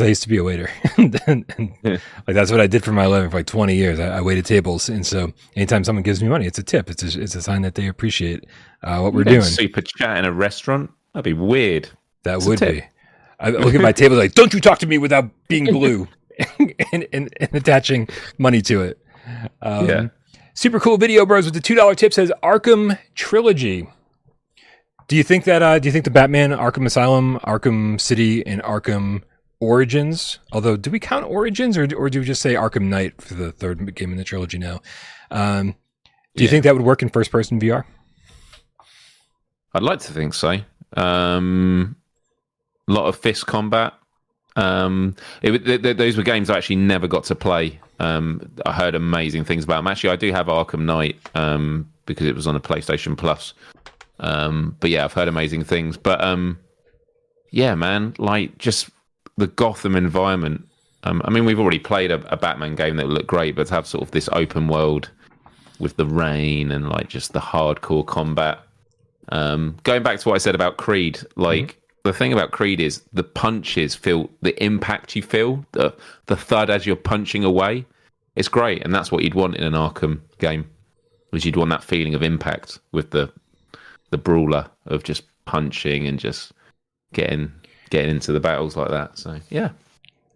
I used to be a waiter, and, and, Yeah. like that's what I did for my living for like twenty years. I, I waited tables, and so anytime someone gives me money, it's a tip. It's a, it's a sign that they appreciate uh, what we're doing. Super chat in a restaurant? That'd be weird. That It's would be. I look at my table like, don't you talk to me without being blue and, and, and attaching money to it. Um, Yeah. Super cool video, bros. With the two dollar tip says Arkham trilogy. Do you think that? Uh, do you think the Batman, Arkham Asylum, Arkham City, and Arkham Origins? Although, do we count Origins, or or do we just say Arkham Knight for the third game in the trilogy now? Um, do you Yeah. think that would work in first person VR? I'd like to think so. Um, A lot of fist combat. Um, it, th- th- those were games I actually never got to play. Um, I heard amazing things about them. Actually, I do have Arkham Knight um, because it was on a PlayStation Plus. Um, but yeah, I've heard amazing things. But um, yeah, man, like just the Gotham environment. Um, I mean, we've already played a, a Batman game that looked great, but to have sort of this open world with the rain and like just the hardcore combat. Um, going back to what I said about Creed, like mm-hmm. The thing about Creed is the punches feel the impact you feel, the the thud as you're punching away. It's great, and that's what you'd want in an Arkham game. Was you'd want that feeling of impact with the the brawler of just punching and just getting getting into the battles like that. So yeah,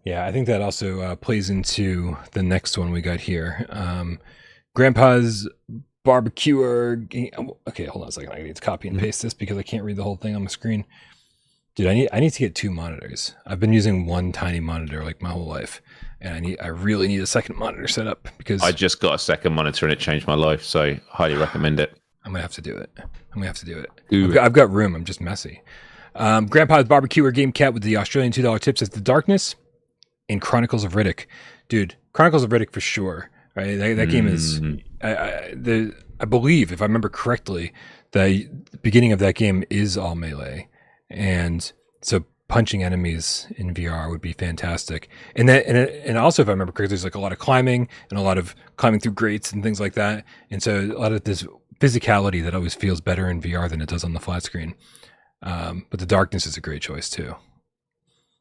yeah, I think that also uh, plays into the next one we got here. Um, Grandpa's barbecuer. Okay, hold on a second. I need to copy and mm-hmm. paste this because I can't read the whole thing on my screen. Dude, I need I need to get two monitors. I've been using one tiny monitor like my whole life, and I need I really need a second monitor set up because I just got a second monitor and it changed my life. So highly recommend it. I'm gonna have to do it. I'm gonna have to do it. I've got, I've got, room. I'm just messy. Um, Grandpa's barbecue or game cat with the Australian two dollar tip says the darkness in Chronicles of Riddick, dude. Chronicles of Riddick for sure. Right, that, that mm. game is. Mm. I, I, the I believe, if I remember correctly, the beginning of that game is all melee, and so punching enemies in VR would be fantastic. And that, and, and also, if I remember correctly, there's like a lot of climbing and a lot of climbing through grates and things like that. And so a lot of this physicality that always feels better in VR than it does on the flat screen. Um, but the darkness is a great choice too.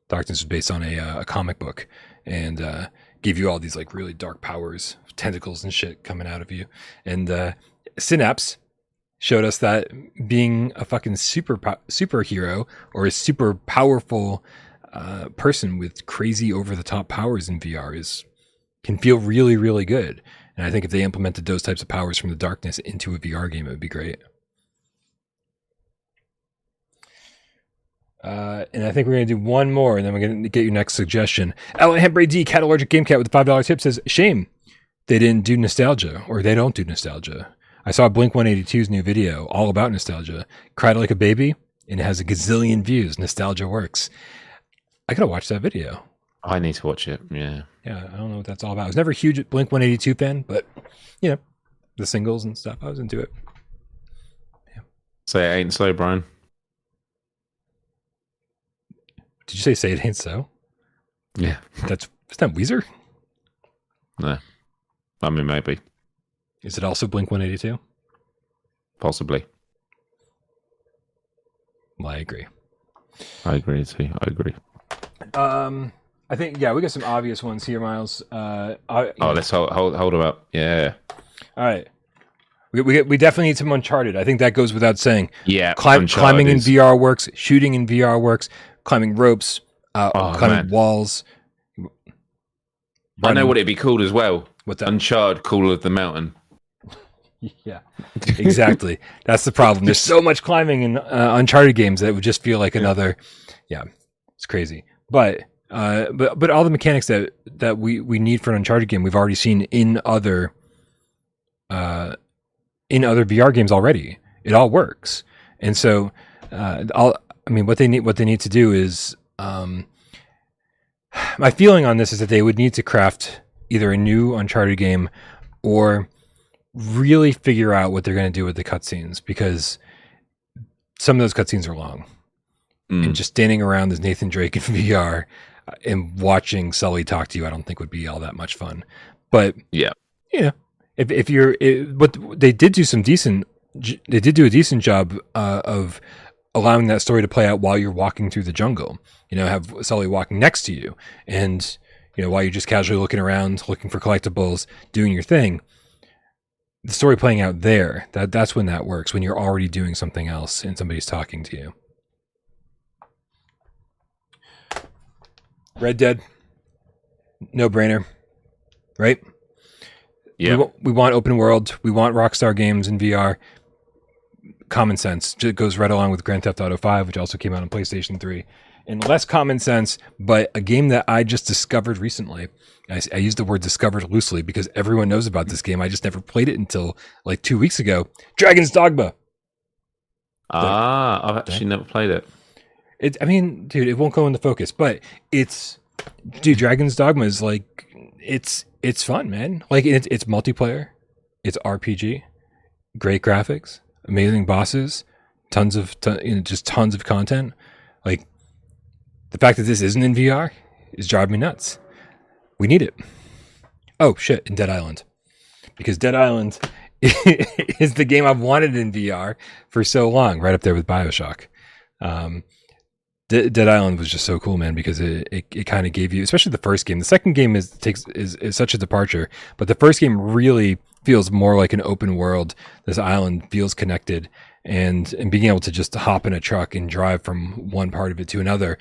Darkness is based on a, uh, a comic book and uh, give you all these like really dark powers, tentacles and shit coming out of you. And uh, Synapse showed us that being a fucking super superhero or a super powerful uh, person with crazy over the top powers in VR is can feel really really good. And I think if they implemented those types of powers from the darkness into a VR game, it would be great. Uh, and I think we're going to do one more, and then we're going to get your next suggestion. Alan Hembre D, Cat Allergic Game Cat with the $5 tip says, Shame they didn't do nostalgia, or they don't do nostalgia. I saw Blink 182's new video all about nostalgia. Cried like a baby, and it has a gazillion views. Nostalgia works. I gotta watch that video. I need to watch it. Yeah. Yeah, I don't know what that's all about. I was never a huge Blink 182 fan, but you know, the singles and stuff, I was into it. Yeah. Say it ain't so, Brian. Did you say say it ain't so? Yeah. That's is that Weezer? No. I mean maybe. Is it also Blink 182? Possibly. Well, I agree. I agree too. I agree. Um I think yeah, we got some obvious ones here, Miles. Uh, I, oh, let's hold hold hold them up. Yeah. All right. We, we, we definitely need some Uncharted. I think that goes without saying. Yeah. Climb, climbing in VR works. Shooting in VR works. Climbing ropes. Uh, oh, climbing man. walls. I know what it'd be called as well. What's that? Uncharted Call of the Mountain. yeah, exactly. That's the problem. There's so much climbing in uh, Uncharted games that it would just feel like another. Yeah, it's crazy. But uh, but but all the mechanics that that we we need for an Uncharted game, we've already seen in other uh, in other VR games already. It all works, and so uh, all I mean, what they need what they need to do is um, my feeling on this is that they would need to craft either a new Uncharted game or really figure out what they're going to do with the cutscenes because some of those cutscenes are long. Mm. And just standing around as Nathan Drake in VR uh, and watching Sully talk to you, I don't think would be all that much fun. But yeah, you know, if if you're, it, what they did do some decent, they did do a decent job uh, of allowing that story to play out while you're walking through the jungle. You know, have Sully walking next to you, and you know while you're just casually looking around, looking for collectibles, doing your thing. The story playing out there, that that's when that works. When you're already doing something else and somebody's talking to you. Red Dead, no brainer, right? Yeah. We, we, want open world. We want Rockstar games in VR. Common sense it goes right along with Grand Theft Auto 5, which also came out on PlayStation 3. And less common sense, but a game that I just discovered recently. I, I use the word discovered loosely because everyone knows about this game. I just never played it until like two weeks ago. Dragon's Dogma. Ah, I've actually never played it. It, I mean, dude, it won't go into focus, but it's, dude, Dragon's Dogma is like, it's it's fun, man. Like it's it's multiplayer, it's RPG, great graphics, amazing bosses, tons of ton, you know, just tons of content. Like the fact that this isn't in VR is driving me nuts. We need it. Oh shit! In Dead Island, because Dead Island is the game I've wanted in VR for so long, right up there with Bioshock. Um, De- Dead Island was just so cool, man, because it, it, it kind of gave you, especially the first game. The second game is takes is, is such a departure, but the first game really feels more like an open world. This island feels connected, and and being able to just hop in a truck and drive from one part of it to another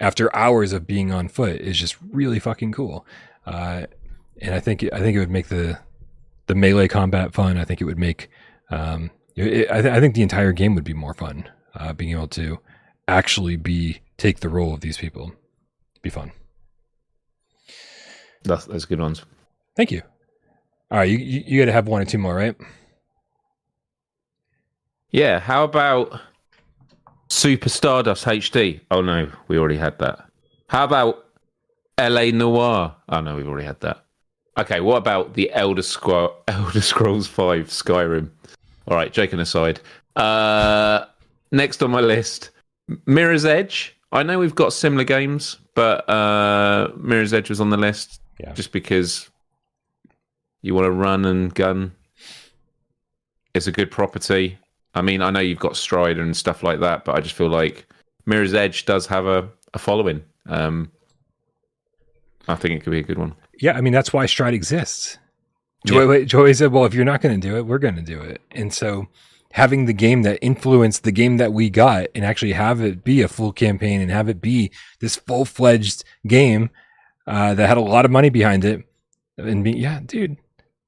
after hours of being on foot is just really fucking cool. Uh, and I think I think it would make the the melee combat fun. I think it would make um, it, I, th- I think the entire game would be more fun. Uh, being able to actually be take the role of these people. Be fun. That's those good ones. Thank you. All right, you you, you got to have one or two more, right? Yeah. How about Super Stardust HD? Oh no, we already had that. How about LA Noire? Oh no, we've already had that. Okay, what about the Elder Scroll Elder Scrolls Five Skyrim? All right, joking aside. Uh, next on my list, Mirror's Edge. I know we've got similar games, but uh, Mirror's Edge was on the list Yeah. just because you want to run and gun. It's a good property. I mean, I know you've got Strider and stuff like that, but I just feel like Mirror's Edge does have a, a following. Um, I think it could be a good one. Yeah, I mean that's why Stride exists. Yeah. Joy, Joy said, "Well, if you're not going to do it, we're going to do it." And so, having the game that influenced the game that we got, and actually have it be a full campaign and have it be this full fledged game uh, that had a lot of money behind it, and be, yeah, dude.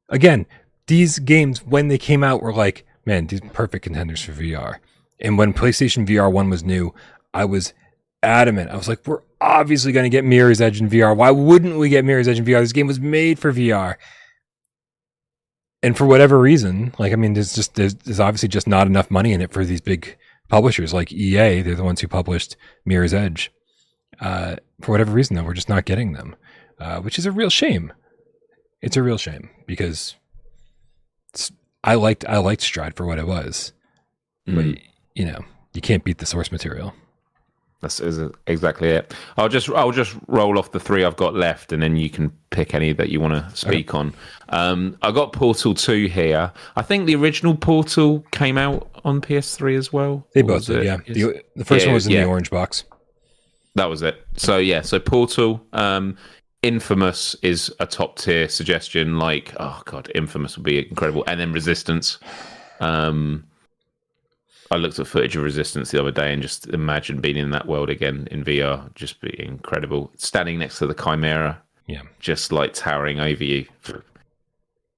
Again, these games when they came out were like, man, these perfect contenders for VR. And when PlayStation VR one was new, I was adamant. I was like, we're obviously going to get Mirror's Edge in VR. Why wouldn't we get Mirror's Edge in VR? This game was made for VR. And for whatever reason, like, I mean, there's just, there's, there's obviously just not enough money in it for these big publishers like EA. They're the ones who published Mirror's Edge. Uh, for whatever reason, though, we're just not getting them, uh, which is a real shame. It's a real shame because I liked, I liked Stride for what it was, Mm. but you know, you can't beat the source material. That's is exactly it. I'll just I'll just roll off the three I've got left, and then you can pick any that you want to speak on. Um, I got Portal Two here. I think the original Portal came out on PS3 as well. They both did, it? yeah. The, the first Yeah, one was in yeah. the orange box. That was it. So yeah, so Portal, um, Infamous is a top tier suggestion. Like, oh god, Infamous would be incredible, and then Resistance. Um, I looked at footage of Resistance the other day and just imagine being in that world again in VR, just be incredible. Standing next to the Chimera, Yeah. just like towering over you.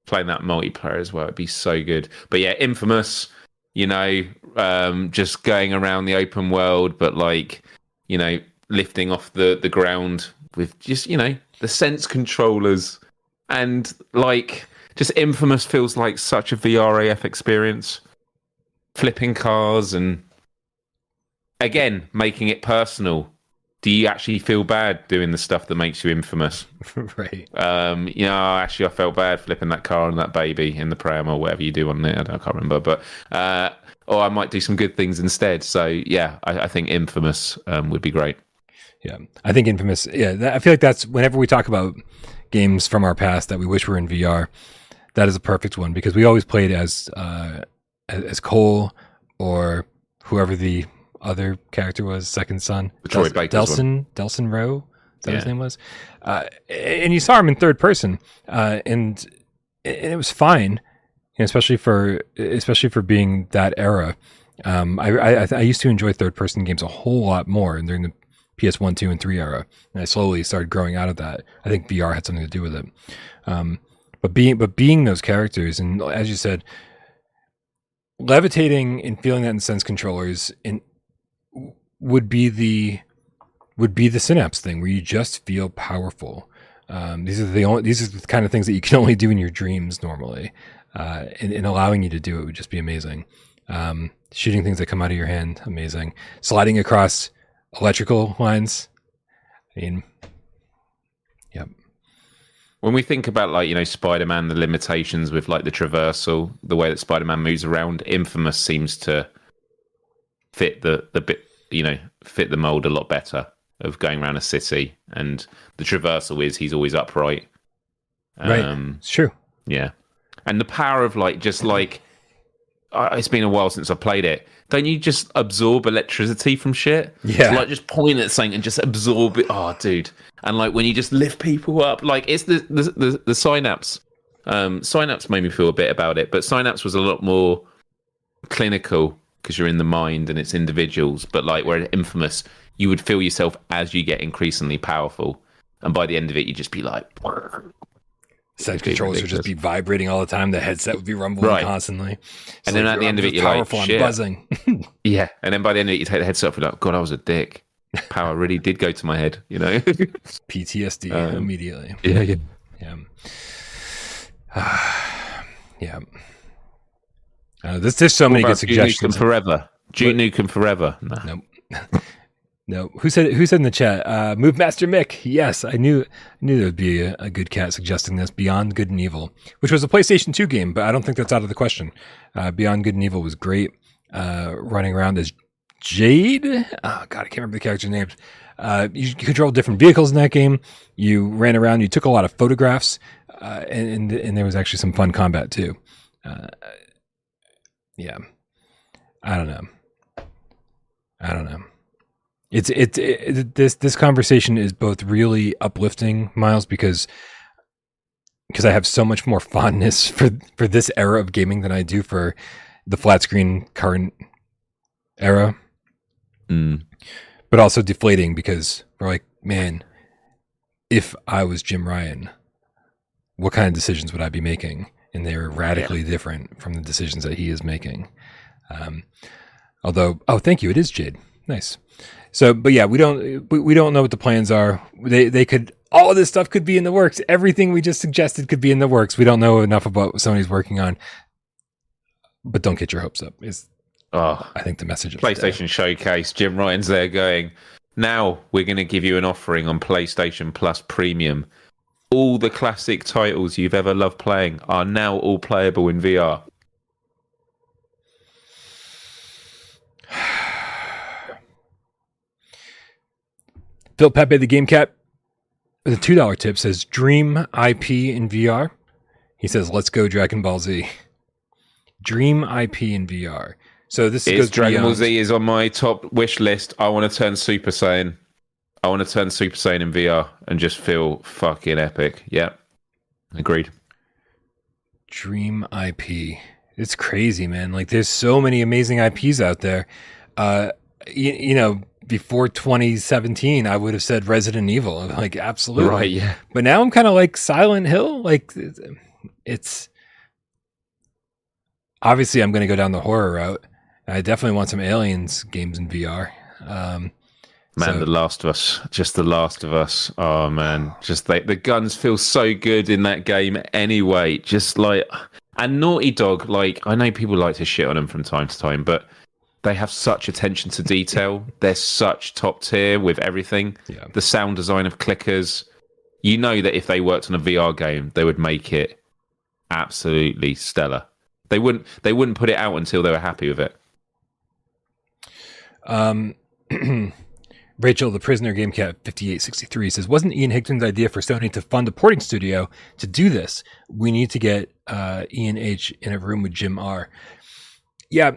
Playing that multiplayer as well, it'd be so good. But yeah, Infamous, you know, um, just going around the open world, but like, you know, lifting off the the ground with just you know the sense controllers and like just Infamous feels like such a VRAF experience. Flipping cars and again making it personal. Do you actually feel bad doing the stuff that makes you infamous? right. Um, you know, actually, I felt bad flipping that car and that baby in the pram or whatever you do on it. I, don't, I can't remember, but uh, or I might do some good things instead. So yeah, I, I think infamous um, would be great. Yeah. I think Infamous, yeah, that, I feel like that's whenever we talk about games from our past that we wish were in VR, that is a perfect one because we always played as, uh, as, as Cole or whoever the other character was, second son. Troy Del- Baker's Delsin, Delsin Rowe. Is that what his name was? Uh, and you saw him in third person, uh, and, and it was fine, you especially for especially for being that era. Um, I, I I used to enjoy third person games a whole lot more and during the PS1, 2, and 3 era. And I slowly started growing out of that. I think VR had something to do with it. Um, but being but being those characters, and as you said, levitating and feeling that in sense controllers in would be the would be the synapse thing where you just feel powerful. Um, these are the only these are the kind of things that you can only do in your dreams normally, uh, and, and allowing you to do it would just be amazing. Um, shooting things that come out of your hand, amazing. Sliding across electrical lines. I mean, yep. When we think about like you know Spider-Man, the limitations with like the traversal, the way that Spider-Man moves around, Infamous seems to fit the the bit you know fit the mold a lot better of going around a city, and the traversal is he's always upright. Right. Um, It's true. Yeah, and the power of like just like it's been a while since I played it. Don't you just absorb electricity from shit? Yeah. So, like just point at something and just absorb it. Oh, dude! And like when you just lift people up, like it's the the the, the synapse. Um, synapse made me feel a bit about it, but synapse was a lot more clinical because you're in the mind and it's individuals. But like where it's infamous, you would feel yourself as you get increasingly powerful, and by the end of it, you'd just be like. It'd controllers would just be vibrating all the time. The headset would be rumbling Right. constantly. It's And then at the end of it, you're like, powerful. I'm "Shit." buzzing. Yeah, and then by the end of it, you take the headset off and you're like, God, I was a dick. Power really did go to my head, you know? PTSD Um, immediately. yeah, yeah. Yeah. yeah. Uh, there's, there's so many good Duke Nukem suggestions. forever. Duke Nukem forever. No. Nope. no. Who said who said in the chat? Uh, Move Master Mick. Yes, I knew knew there would be a, a good cat suggesting this. Beyond Good and Evil, which was a PlayStation 2 game, but I don't think that's out of the question. Uh, Beyond Good and Evil was great. Uh, running around as Jade. Oh god, I can't remember the character names. Uh, you controlled different vehicles in that game. You ran around. You took a lot of photographs, uh, and, and and there was actually some fun combat too. Uh, yeah, I don't know. I don't know. It's it's it, this this conversation is both really uplifting, Miles, because because I have so much more fondness for for this era of gaming than I do for the flat screen current era, Mm. but also deflating because we're like, man, if I was Jim Ryan, what kind of decisions would I be making? And they're radically different from the decisions that he is making. Um, although, oh, thank you, it is Jade. Nice. So, but yeah, we don't we, we don't know what the plans are. They they could all of this stuff could be in the works. Everything we just suggested could be in the works. We don't know enough about what Sony's working on. But don't get your hopes up. Is Oh, I think the message of the. PlayStation Showcase. Jim Ryan's there going, now we're going to give you an offering on PlayStation Plus Premium. All the classic titles you've ever loved playing are now all playable in VR. Phil Pepe, the Game Cat, with a two dollar tip says Dream IP in VR. He says, "Let's go Dragon Ball Z." Dream IP in VR. So this Is Dragon Ball Z is on my top wish list. I want to turn Super Saiyan. I want to turn Super Saiyan in VR and just feel fucking epic. Yeah, agreed. Dream IP. It's crazy, man. Like there's so many amazing IPs out there. Uh, you, you know, before 2017, I would have said Resident Evil. Like absolutely. Right? Yeah. But now I'm kind of like Silent Hill. Like it's obviously I'm going to go down the horror route. I definitely want some aliens games in VR. Um, Man, So- The Last of Us, just The Last of Us. Oh man, just they, the guns feel so good in that game anyway. Just like and Naughty Dog, like I know people like to shit on them from time to time, but they have such attention to detail. They're such top tier with everything. Yeah. The sound design of clickers. You know that if they worked on a VR game, they would make it absolutely stellar. They wouldn't. They wouldn't put it out until they were happy with it. Um, Rachel, the prisoner game cat 5863 says, wasn't Ian Higton's idea for Sony to fund a porting studio to do this? We need to get uh, Ian H in a room with Jim R. Yeah.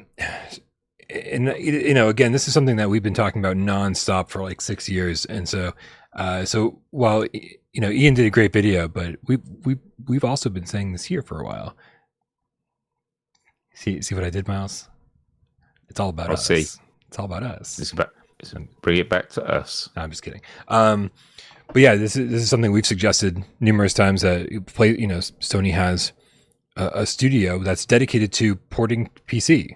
And, you know, again, this is something that we've been talking about nonstop for like six years. And so, uh, so while, you know, Ian did a great video, but we, we, we've also been saying this here for a while. See, see what I did, Miles? It's all about I us. see. It's all about us. It's about it's bring it back to us. No, I'm just kidding. Um, but yeah, this is this is something we've suggested numerous times that you play. You know, Sony has a, a studio that's dedicated to porting PC.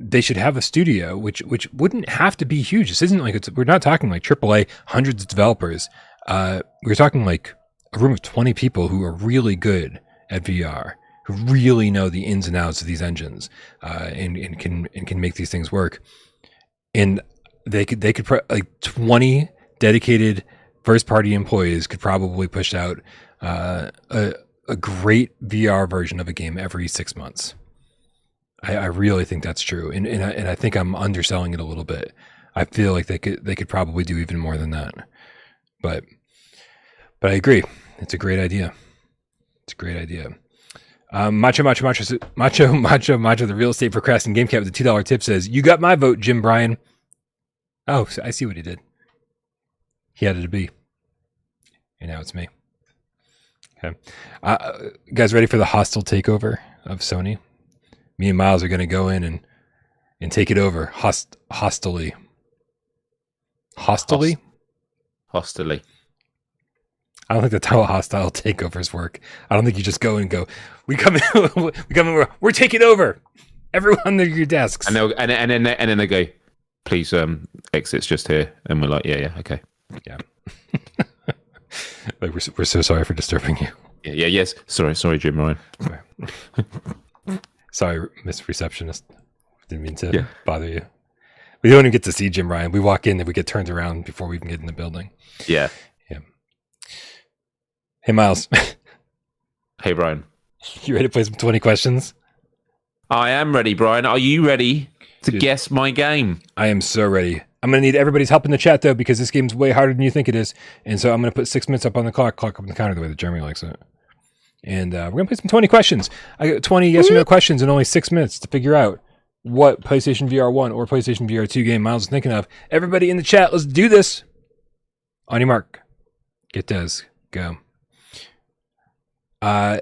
They should have a studio which which wouldn't have to be huge. This isn't like it's we're not talking like AAA hundreds of developers. Uh, we're talking like a room of twenty people who are really good at VR, who really know the ins and outs of these engines, uh, and and can and can make these things work. And they could they could like twenty dedicated first party employees could probably push out uh, a a great VR version of a game every six months. I, I really think that's true, and and I, and I think I'm underselling it a little bit. I feel like they could they could probably do even more than that, but but I agree. It's a great idea. It's a great idea. Um, macho, macho, macho, macho, macho, macho. The real estate procrastinating game cat with two dollar tip says, "You got my vote, Jim Bryan." Oh, I see what he did. He added a B, and now it's me. Okay, uh, guys, ready for the hostile takeover of Sony? Me and Miles are going to go in and and take it over host hostily. Hostily. Hostily. I don't think that's how hostile takeovers work. I don't think you just go and go, we come in, we come in, we're, we're taking over. Everyone at your desks. And they'll and and then they, and then they go, please um exits just here, and we're like, yeah, yeah, okay, yeah. like we're, so- we're so sorry for disturbing you. yeah, yeah, yes. Sorry, sorry, Jim Ryan. Sorry, Miss Receptionist. Didn't mean to Yeah. bother you. We don't even get to see Jim Ryan. We walk in and we get turned around before we even get in the building. Yeah. Yeah. Hey, Miles, Hey, Brian. you ready to play some 20 questions? I am ready, Brian. Are you ready to Dude. guess my game? I am so ready. I'm going to need everybody's help in the chat, though, because this game's way harder than you think it is. And so I'm going to put six minutes up on the clock, clock up on the counter, the way that Jeremy likes it. And uh, we're going to play some 20 questions. I got 20 yes or no questions in only six minutes to figure out what PlayStation VR 1 or PlayStation VR 2 game Miles is thinking of. Everybody in the chat, let's do this. On your mark. Get those, Go. Uh,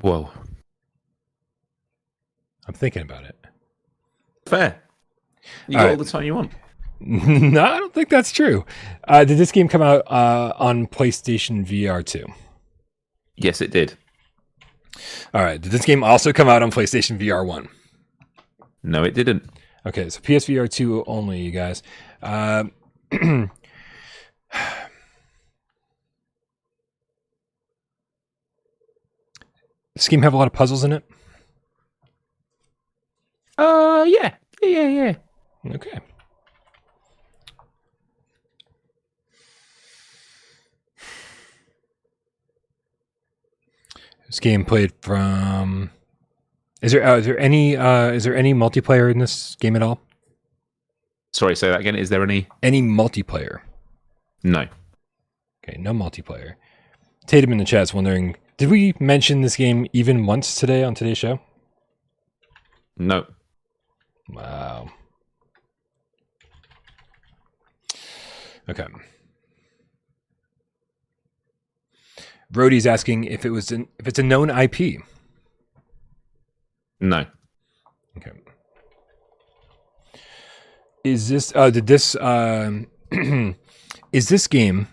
Whoa. I'm thinking about it. Fair. You All got right. all the time you want. no, I don't think that's true. Uh, did this game come out uh, on PlayStation VR 2? Yes, it did. All right. Did this game also come out on PlayStation VR 1? No, it didn't. Okay, so PSVR 2 only, you guys. Uh, this game have a lot of puzzles in it? Uh, yeah, yeah, yeah, yeah. Okay. This game played from. Is there uh, is there any uh, is there any multiplayer in this game at all? Sorry, say that again. Is there any? Any multiplayer? No. Okay, no multiplayer. Tatum in the chat's wondering, did we mention this game even once today on today's show? No. Wow. Okay. Brody's asking if it was an, if it's a known IP. No. Okay. Is this uh did this um is this game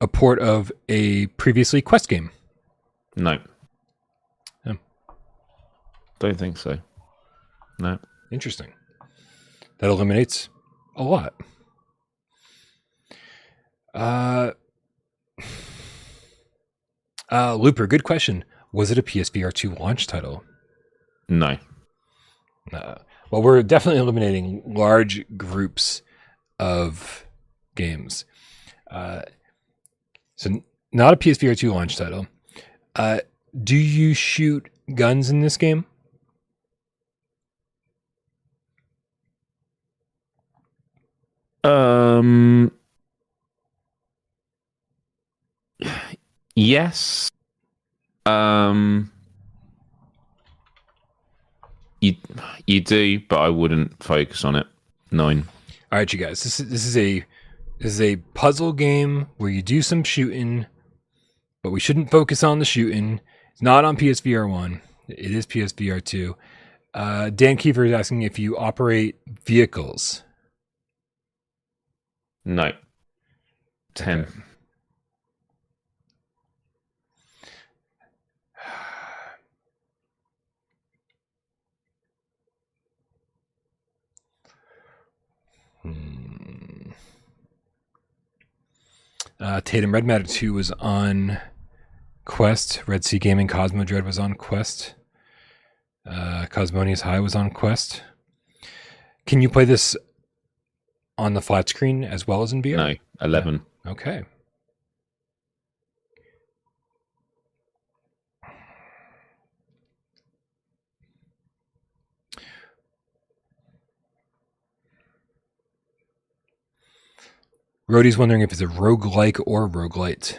a port of a previously Quest game? No. Oh. Don't think so. No. Interesting. That eliminates a lot. Uh, uh, Looper, good question. Was it a PSVR 2 launch title? No. Uh, well, we're definitely eliminating large groups of games. Uh, so, n- not a PSVR 2 launch title. Uh, do you shoot guns in this game? Um. Yes. Um. You you do, but I wouldn't focus on it. Nine. All right, you guys. This is this is a this is a puzzle game where you do some shooting, but we shouldn't focus on the shooting. It's not on PSVR one. It is PSVR two. Uh, Dan Kiefer is asking if you operate vehicles. No. Ten. Okay. Uh, Tatum Red Matter 2 was on Quest. Red Sea Gaming Cosmodread was on Quest. Uh, Cosmonious High was on Quest. Can you play this on the flat screen as well as in VR? No, eleven. Okay. Rhodey's wondering if it's a roguelike or roguelite.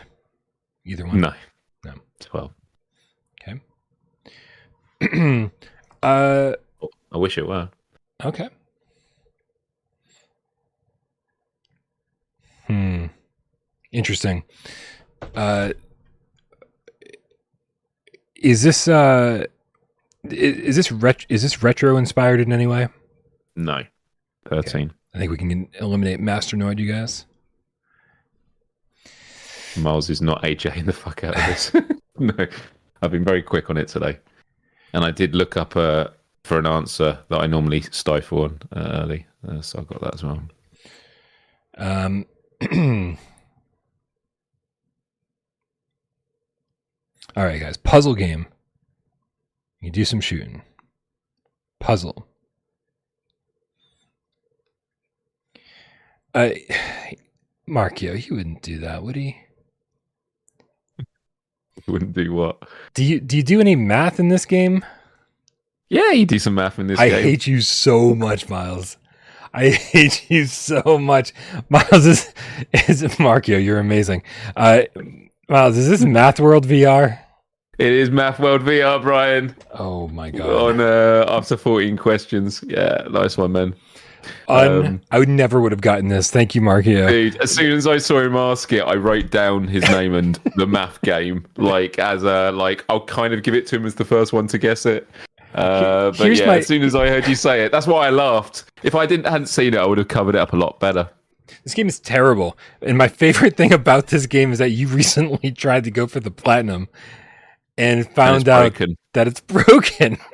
Either one. No, No. twelve. uh, I wish it were. okay. Hmm. Interesting. Uh, is this uh, is this ret- is this retro inspired in any way? No, thirteen. I think we can eliminate Masternoid, you guys. Miles is not AJing the fuck out of this. no, I've been very quick on it today, and I did look up uh, for an answer that I normally stifle on uh, early, uh, so I got that as well. Um, all right, guys. Puzzle game. You do some shooting. Puzzle. Uh, Markio, he wouldn't do that, would he? Wouldn't do what? Do you do you do any math in this game? Yeah, you do some math in this I game. hate you so much, Miles. I hate you so much. Miles is is Markio, you're amazing. Uh Miles, is this Math World VR? It is Math World VR, Brian. Oh my god. On uh, after 14 questions. Yeah, nice one, man. Un- um, I would never would have gotten this. Thank you, Markio. Dude, as soon as I saw him ask it, I wrote down his name and the math game, like as a like I'll kind of give it to him as the first one to guess it. Uh, but Here's yeah, my- as soon as I heard you say it, that's why I laughed. If I didn't hadn't seen it, I would have covered it up a lot better. This game is terrible. And my favorite thing about this game is that you recently tried to go for the platinum and And found it's out broken. that it's broken.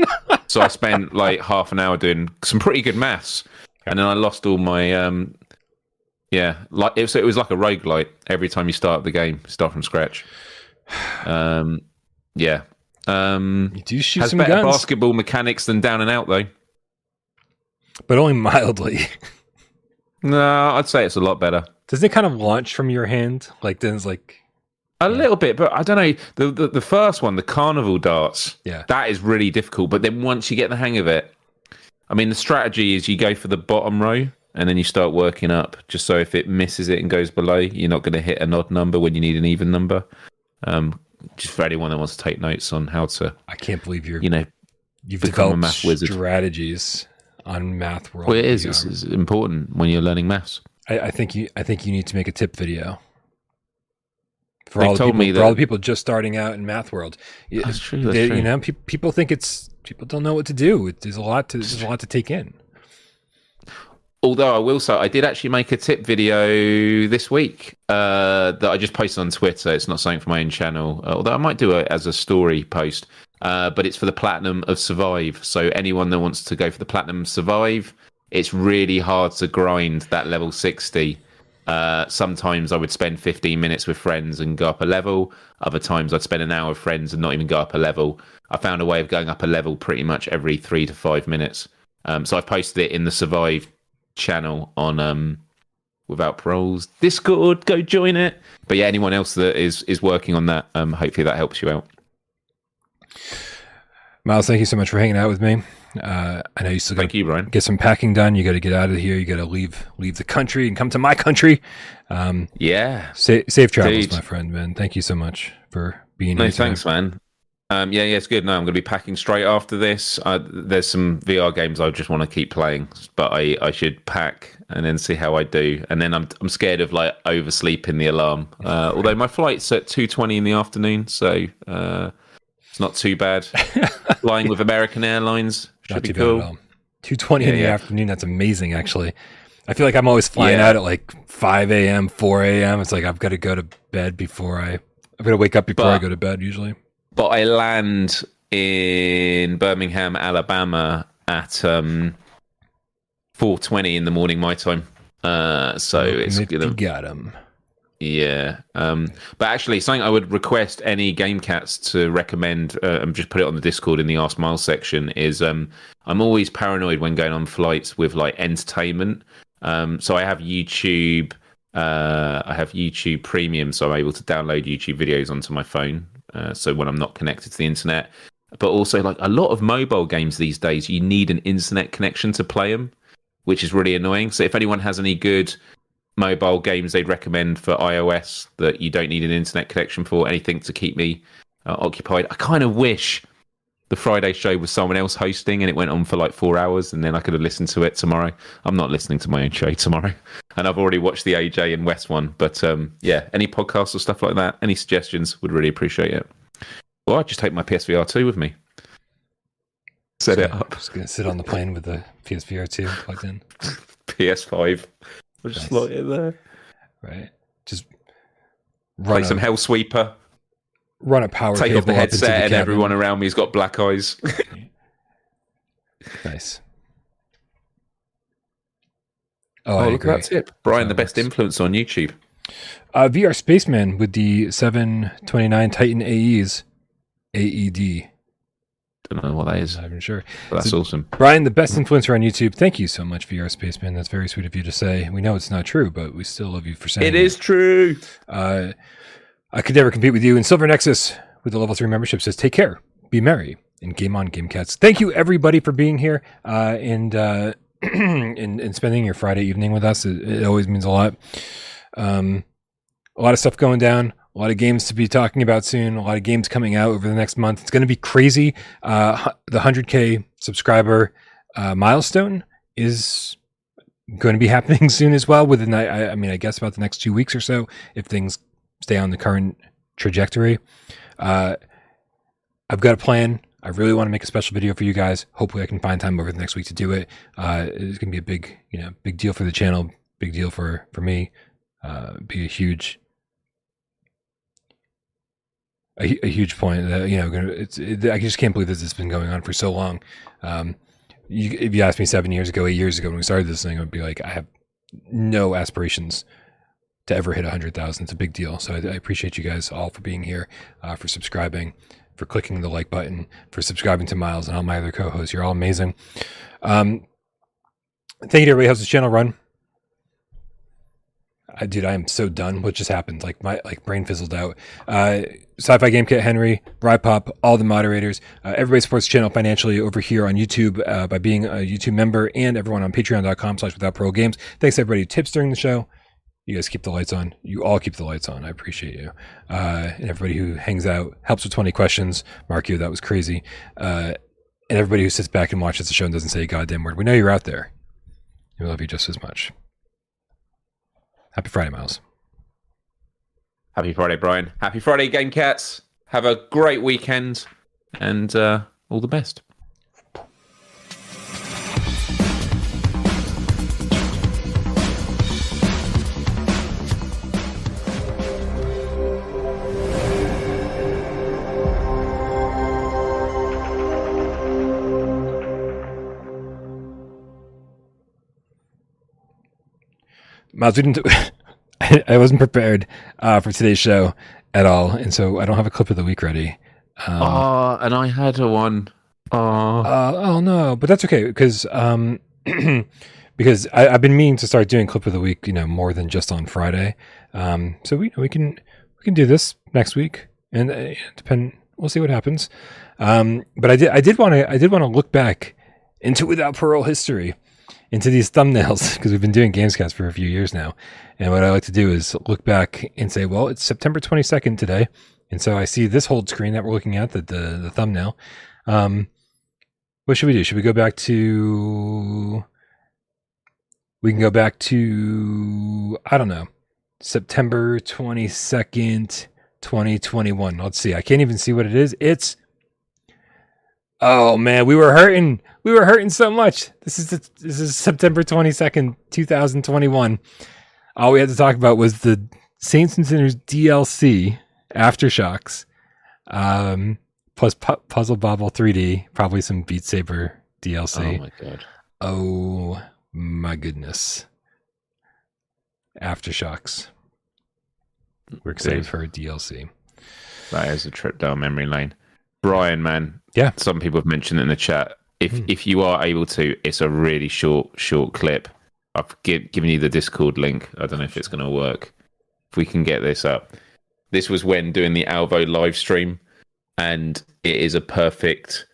So I spent like half an hour doing some pretty good maths, and then I lost all my um, yeah, like it was, it was like a roguelite. Every time you start the game, start from scratch. Um, yeah. Um, you do shoot has some better guns, basketball mechanics than Down and Out though. but only mildly. No, I'd say it's a lot better. Does it kind of launch from your hand? Like then it's like A little bit, but I don't know. The, the the first one, the carnival darts, Yeah. that is really difficult. But then once you get the hang of it, I mean, the strategy is you go for the bottom row and then you start working up. Just so if it misses it and goes below, you're not going to hit an odd number when you need an even number. Um, just for anyone that wants to take notes on how to, I can't believe you're you know, you've become a developed math wizard. strategies on Math World. well, it is. It's, it's important when you're learning maths. I, I think you I think you need to make a tip video. For They've all the told people, me for all the people just starting out in Math World, You- That's true. That's they- true. you know, pe- people think it's people don't know what to do. It, there's a lot to there's a lot to take in. Although I will say, I did actually make a tip video this week uh, that I just posted on Twitter. It's not something for my own channel, uh, although I might do it as a story post. Uh, but it's for the platinum of Survive. So anyone that wants to go for the platinum Survive, it's really hard to grind that level 60. Uh, sometimes I would spend 15 minutes with friends and go up a level. Other times I'd spend an hour with friends and not even go up a level. I found a way of going up a level pretty much every three to five minutes. Um, so I've posted it in the Survive channel on um, Without Paroles Discord. Go join it. But yeah, anyone else that is is working on that, um, hopefully that helps you out. Miles, thank you so much for hanging out with me. Uh, I know you still got to get some packing done. You got to get out of here. You got to leave leave the country and come to my country. Um, Yeah. sa- safe travels, Indeed. my friend, man. Thank you so much for being No, here. today. thanks, man. Um, yeah, yeah, it's good. No, I'm going to be packing straight after this. Uh, there's some VR games I just want to keep playing, but I, I should pack and then see how I do. And then I'm I'm scared of like oversleeping the alarm. Uh, although my flight's at 2:20 in the afternoon, so uh, it's not too bad. Flying with American Airlines should be cool. bad at all. Two twenty in the yeah. afternoon. That's amazing, actually. I feel like I'm always flying Yeah. out at like five a.m., four a.m. It's like I've got to go to bed before I. I've got to wake up before I go to bed. Usually, but I land in Birmingham, Alabama at um, 4:20 in the morning my time. Uh, so it's If gonna you got 'em. Yeah, um, but actually, something I would request any game cats to recommend uh, and just put it on the Discord in the Ask Miles section is um, I'm always paranoid when going on flights with like entertainment. Um, so I have YouTube, uh, I have YouTube Premium, so I'm able to download YouTube videos onto my phone. Uh, so when I'm not connected to the internet, but also like a lot of mobile games these days, you need an internet connection to play them, which is really annoying. So if anyone has any good mobile games they'd recommend for iOS that you don't need an internet connection for, anything to keep me uh, occupied. I kind of wish the Friday show was someone else hosting and it went on for like four hours and then I could have listened to it tomorrow. I'm not listening to my own show tomorrow. And I've already watched the AJ and West one. But um, yeah, any podcasts or stuff like that, any suggestions, would really appreciate it. Well, I'd just take my PSVR 2 with me. Set it up. Just gonna sit on the plane with the PSVR two plugged in. PS5. I'll just Nice. slot it there. Right. Just Play run some a, Hellsweeper. run a power Take cable off the up into headset and cabin. everyone around me's got black eyes. Nice. Oh, Oh, look at that tip. Brian, That the best works. influence on YouTube. Uh, VR Spaceman with the 729 Titan AEs. AED. I don't know what that is, Not even sure. but that's So- awesome. Brian, the best influencer on YouTube. Thank you so much, for VR Spaceman. That's very sweet of you to say. We know it's not true, but we still love you for saying It is true. Uh, I could never compete with you. And Silver Nexus with the level three membership says, "Take care, be merry, and game on, game cats." Thank you everybody for being here uh, and, uh, and and spending your Friday evening with us. It, it always means a lot. Um, a lot of stuff going down. A lot of games to be talking about soon. A lot of games coming out over the next month. It's going to be crazy. Uh, the 100k subscriber uh, milestone is going to be happening soon as well. Within, I, I- mean, I guess about the next two weeks or so, if things stay on the current trajectory. Uh, I've got a plan. I really want to make a special video for you guys. Hopefully, I can find time over the next week to do it. Uh, it's going to be a big, you know, big deal for the channel. Big deal for for me. Uh, be a huge, a, a huge point. That, you know, it's. It, I just can't believe this has been going on for so long. Um, you, if you asked me seven years ago, eight years ago when we started this thing, I would be like, I have no aspirations to ever hit 100,000. It's a big deal. So I, I appreciate you guys all for being here, uh, for subscribing, for clicking the like button, for subscribing to Miles and all my other co hosts. You're all amazing. Um, thank you to everybody. How's this channel run? I, dude, I am so done. What just happened? Like my like brain fizzled out. Uh, Sci-Fi Game Kit, Henry, Rypop, all the moderators. Uh, everybody supports the channel financially over here on YouTube uh, by being a YouTube member, and everyone on Patreon.com/slash Without Parole Games. Thanks everybody who tips during the show. You guys keep the lights on. You all keep the lights on. I appreciate you. Uh, and everybody who hangs out helps with 20 questions. Mark you, that was crazy. Uh, and everybody who sits back and watches the show and doesn't say a goddamn word. We know you're out there. We love you just as much. Happy Friday, Miles. Happy Friday, Brian. Happy Friday, Game Cats. Have a great weekend and uh, all the best. Miles, we didn't. I I wasn't prepared uh, for today's show at all, and so I don't have a clip of the week ready. Um, Oh, and I had a one. Oh, Uh, oh no, but that's okay because um, because I, I've been meaning to start doing clip of the week, you know, more than just on Friday. Um, so we we can we can do this next week, and uh, depend. We'll see what happens. Um, but I did I did want to I did want to look back into without parole history into these thumbnails because we've been doing Gamescast for a few years now, and what I like to do is look back and say, well, it's September twenty second today, and so I see this hold screen that we're looking at, the the, the thumbnail. Um, what should we do? Should we go back to? We can go back to I don't know, September twenty second, twenty twenty one. Let's see. I can't even see what it is. It's oh man, we were hurting. We were hurting so much. This is the, this is September twenty second, two thousand twenty one. All we had to talk about was the Saints and Sinners DLC aftershocks. Um, plus Pu- Puzzle Bobble 3D, probably some Beat Saber DLC. oh my god. Oh, my goodness. Aftershocks. We're excited for a DLC. That is a trip down memory lane. Brian, man. Yeah. Some people have mentioned in the chat. If Hmm. if you are able to, it's a really short short clip. I've gi- given you the Discord link. I don't know if it's going to work. If we can get this up. This was when doing the Alvo live stream, and it is a perfect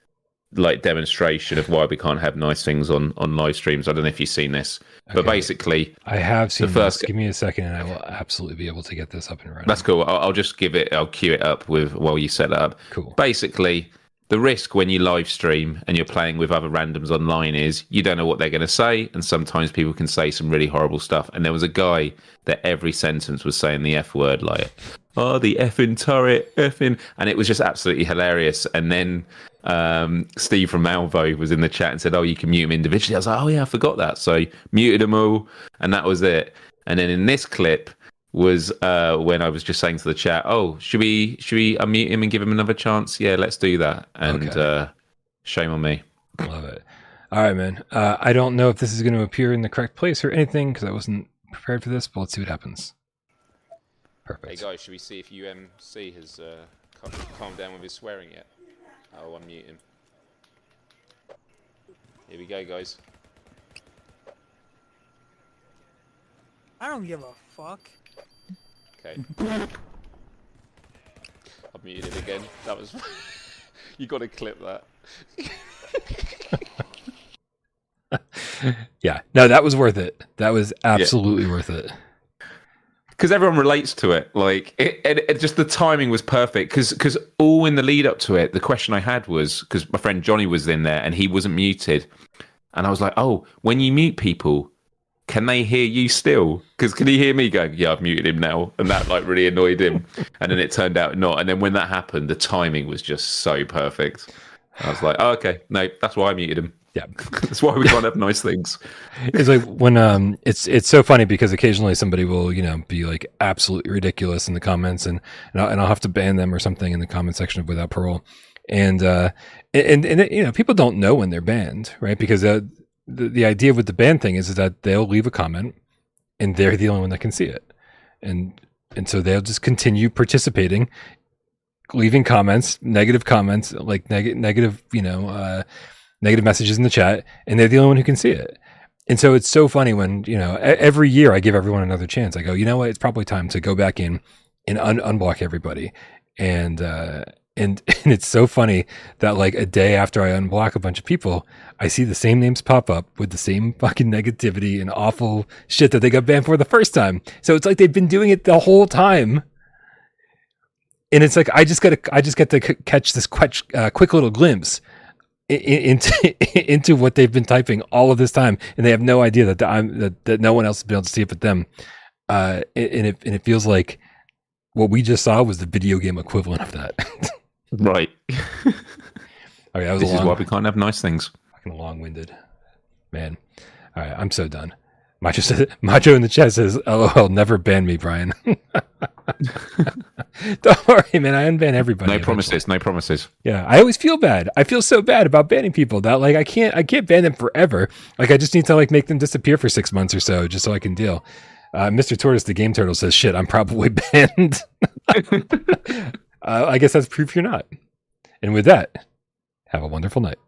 like demonstration of why we can't have nice things on on live streams. I don't know if you've seen this, but basically, I have seen the first- this. Give me a second, and I will absolutely be able to get this up and running. that's cool. I'll, I'll just give it. I'll cue it up with while you set it up. cool. basically the risk when you live stream and you're playing with other randoms online is you don't know what they're going to say and sometimes people can say some really horrible stuff and there was a guy that every sentence was saying the f word like oh the effing turret effing and it was just absolutely hilarious and then um, steve from malvo was in the chat and said oh you can mute them individually i was like oh yeah i forgot that so muted them all and that was it and then in this clip was uh, when I was just saying to the chat, "Oh, should we should we unmute him and give him another chance? Yeah, let's do that." And Okay. uh, shame on me. Love it. All right, man. Uh, I don't know if this is going to appear in the correct place or anything because I wasn't prepared for this, but let's see what happens. Perfect. Hey guys, should we see if UMC has uh, calmed down with his swearing yet? Oh, I'll unmute him. Here we go, guys. I don't give a fuck. Okay. I've muted him again. That was. you got to clip that. Yeah. No, that was worth it. That was absolutely worth it. Because everyone relates to it. Like it, it, it just the timing was perfect. Because because all in the lead up to it, the question I had was because my friend Johnny was in there and he wasn't muted, and I was like, oh, when you mute people, can they hear you still? Because can he hear me going, yeah, I've muted him now, and that like really annoyed him. and then it turned out not. And then when that happened, the timing was just so perfect. I was like, oh, okay, no, that's why I muted him. Yeah. that's why we can't have nice things. It's like when um it's it's so funny because occasionally somebody will, you know, be like absolutely ridiculous in the comments and and I'll, and I'll have to ban them or something in the comment section of without parole. And uh and and you know, people don't know when they're banned, right? Because uh, the the idea with the ban thing is, is that they'll leave a comment and they're the only one that can see it. And and so they'll just continue participating leaving comments, negative comments, like neg- negative, you know, uh negative messages in the chat and they're the only one who can see it. And so it's so funny when, you know, every year I give everyone another chance. I go, you know what? It's probably time to go back in and un- unblock everybody. And, uh, and, and it's so funny that like a day after I unblock a bunch of people, I see the same names pop up with the same fucking negativity and awful shit that they got banned for the first time. So it's like they've been doing it the whole time. And it's like I just got to I just get to c- catch this quick, uh, quick little glimpse into into what they've been typing all of this time, and they have no idea that I'm that, that no one else has been able to see it but them. Uh, and it and it feels like what we just saw was the video game equivalent of that. Right. okay, that was this a is why we can't have nice things. fucking long-winded, man. All right, I'm so done. Macho says, Macho in the chat says, "LOL, never ban me, Brian." Don't worry, man. I unban everybody. No eventually. promises. No promises. Yeah, I always feel bad. I feel so bad about banning people that like I can't I can't ban them forever. Like I just need to like make them disappear for six months or so just so I can deal. Uh, Mr. Tortoise, the game turtle, says, "Shit, I'm probably banned." uh, I guess that's proof you're not. And with that, have a wonderful night.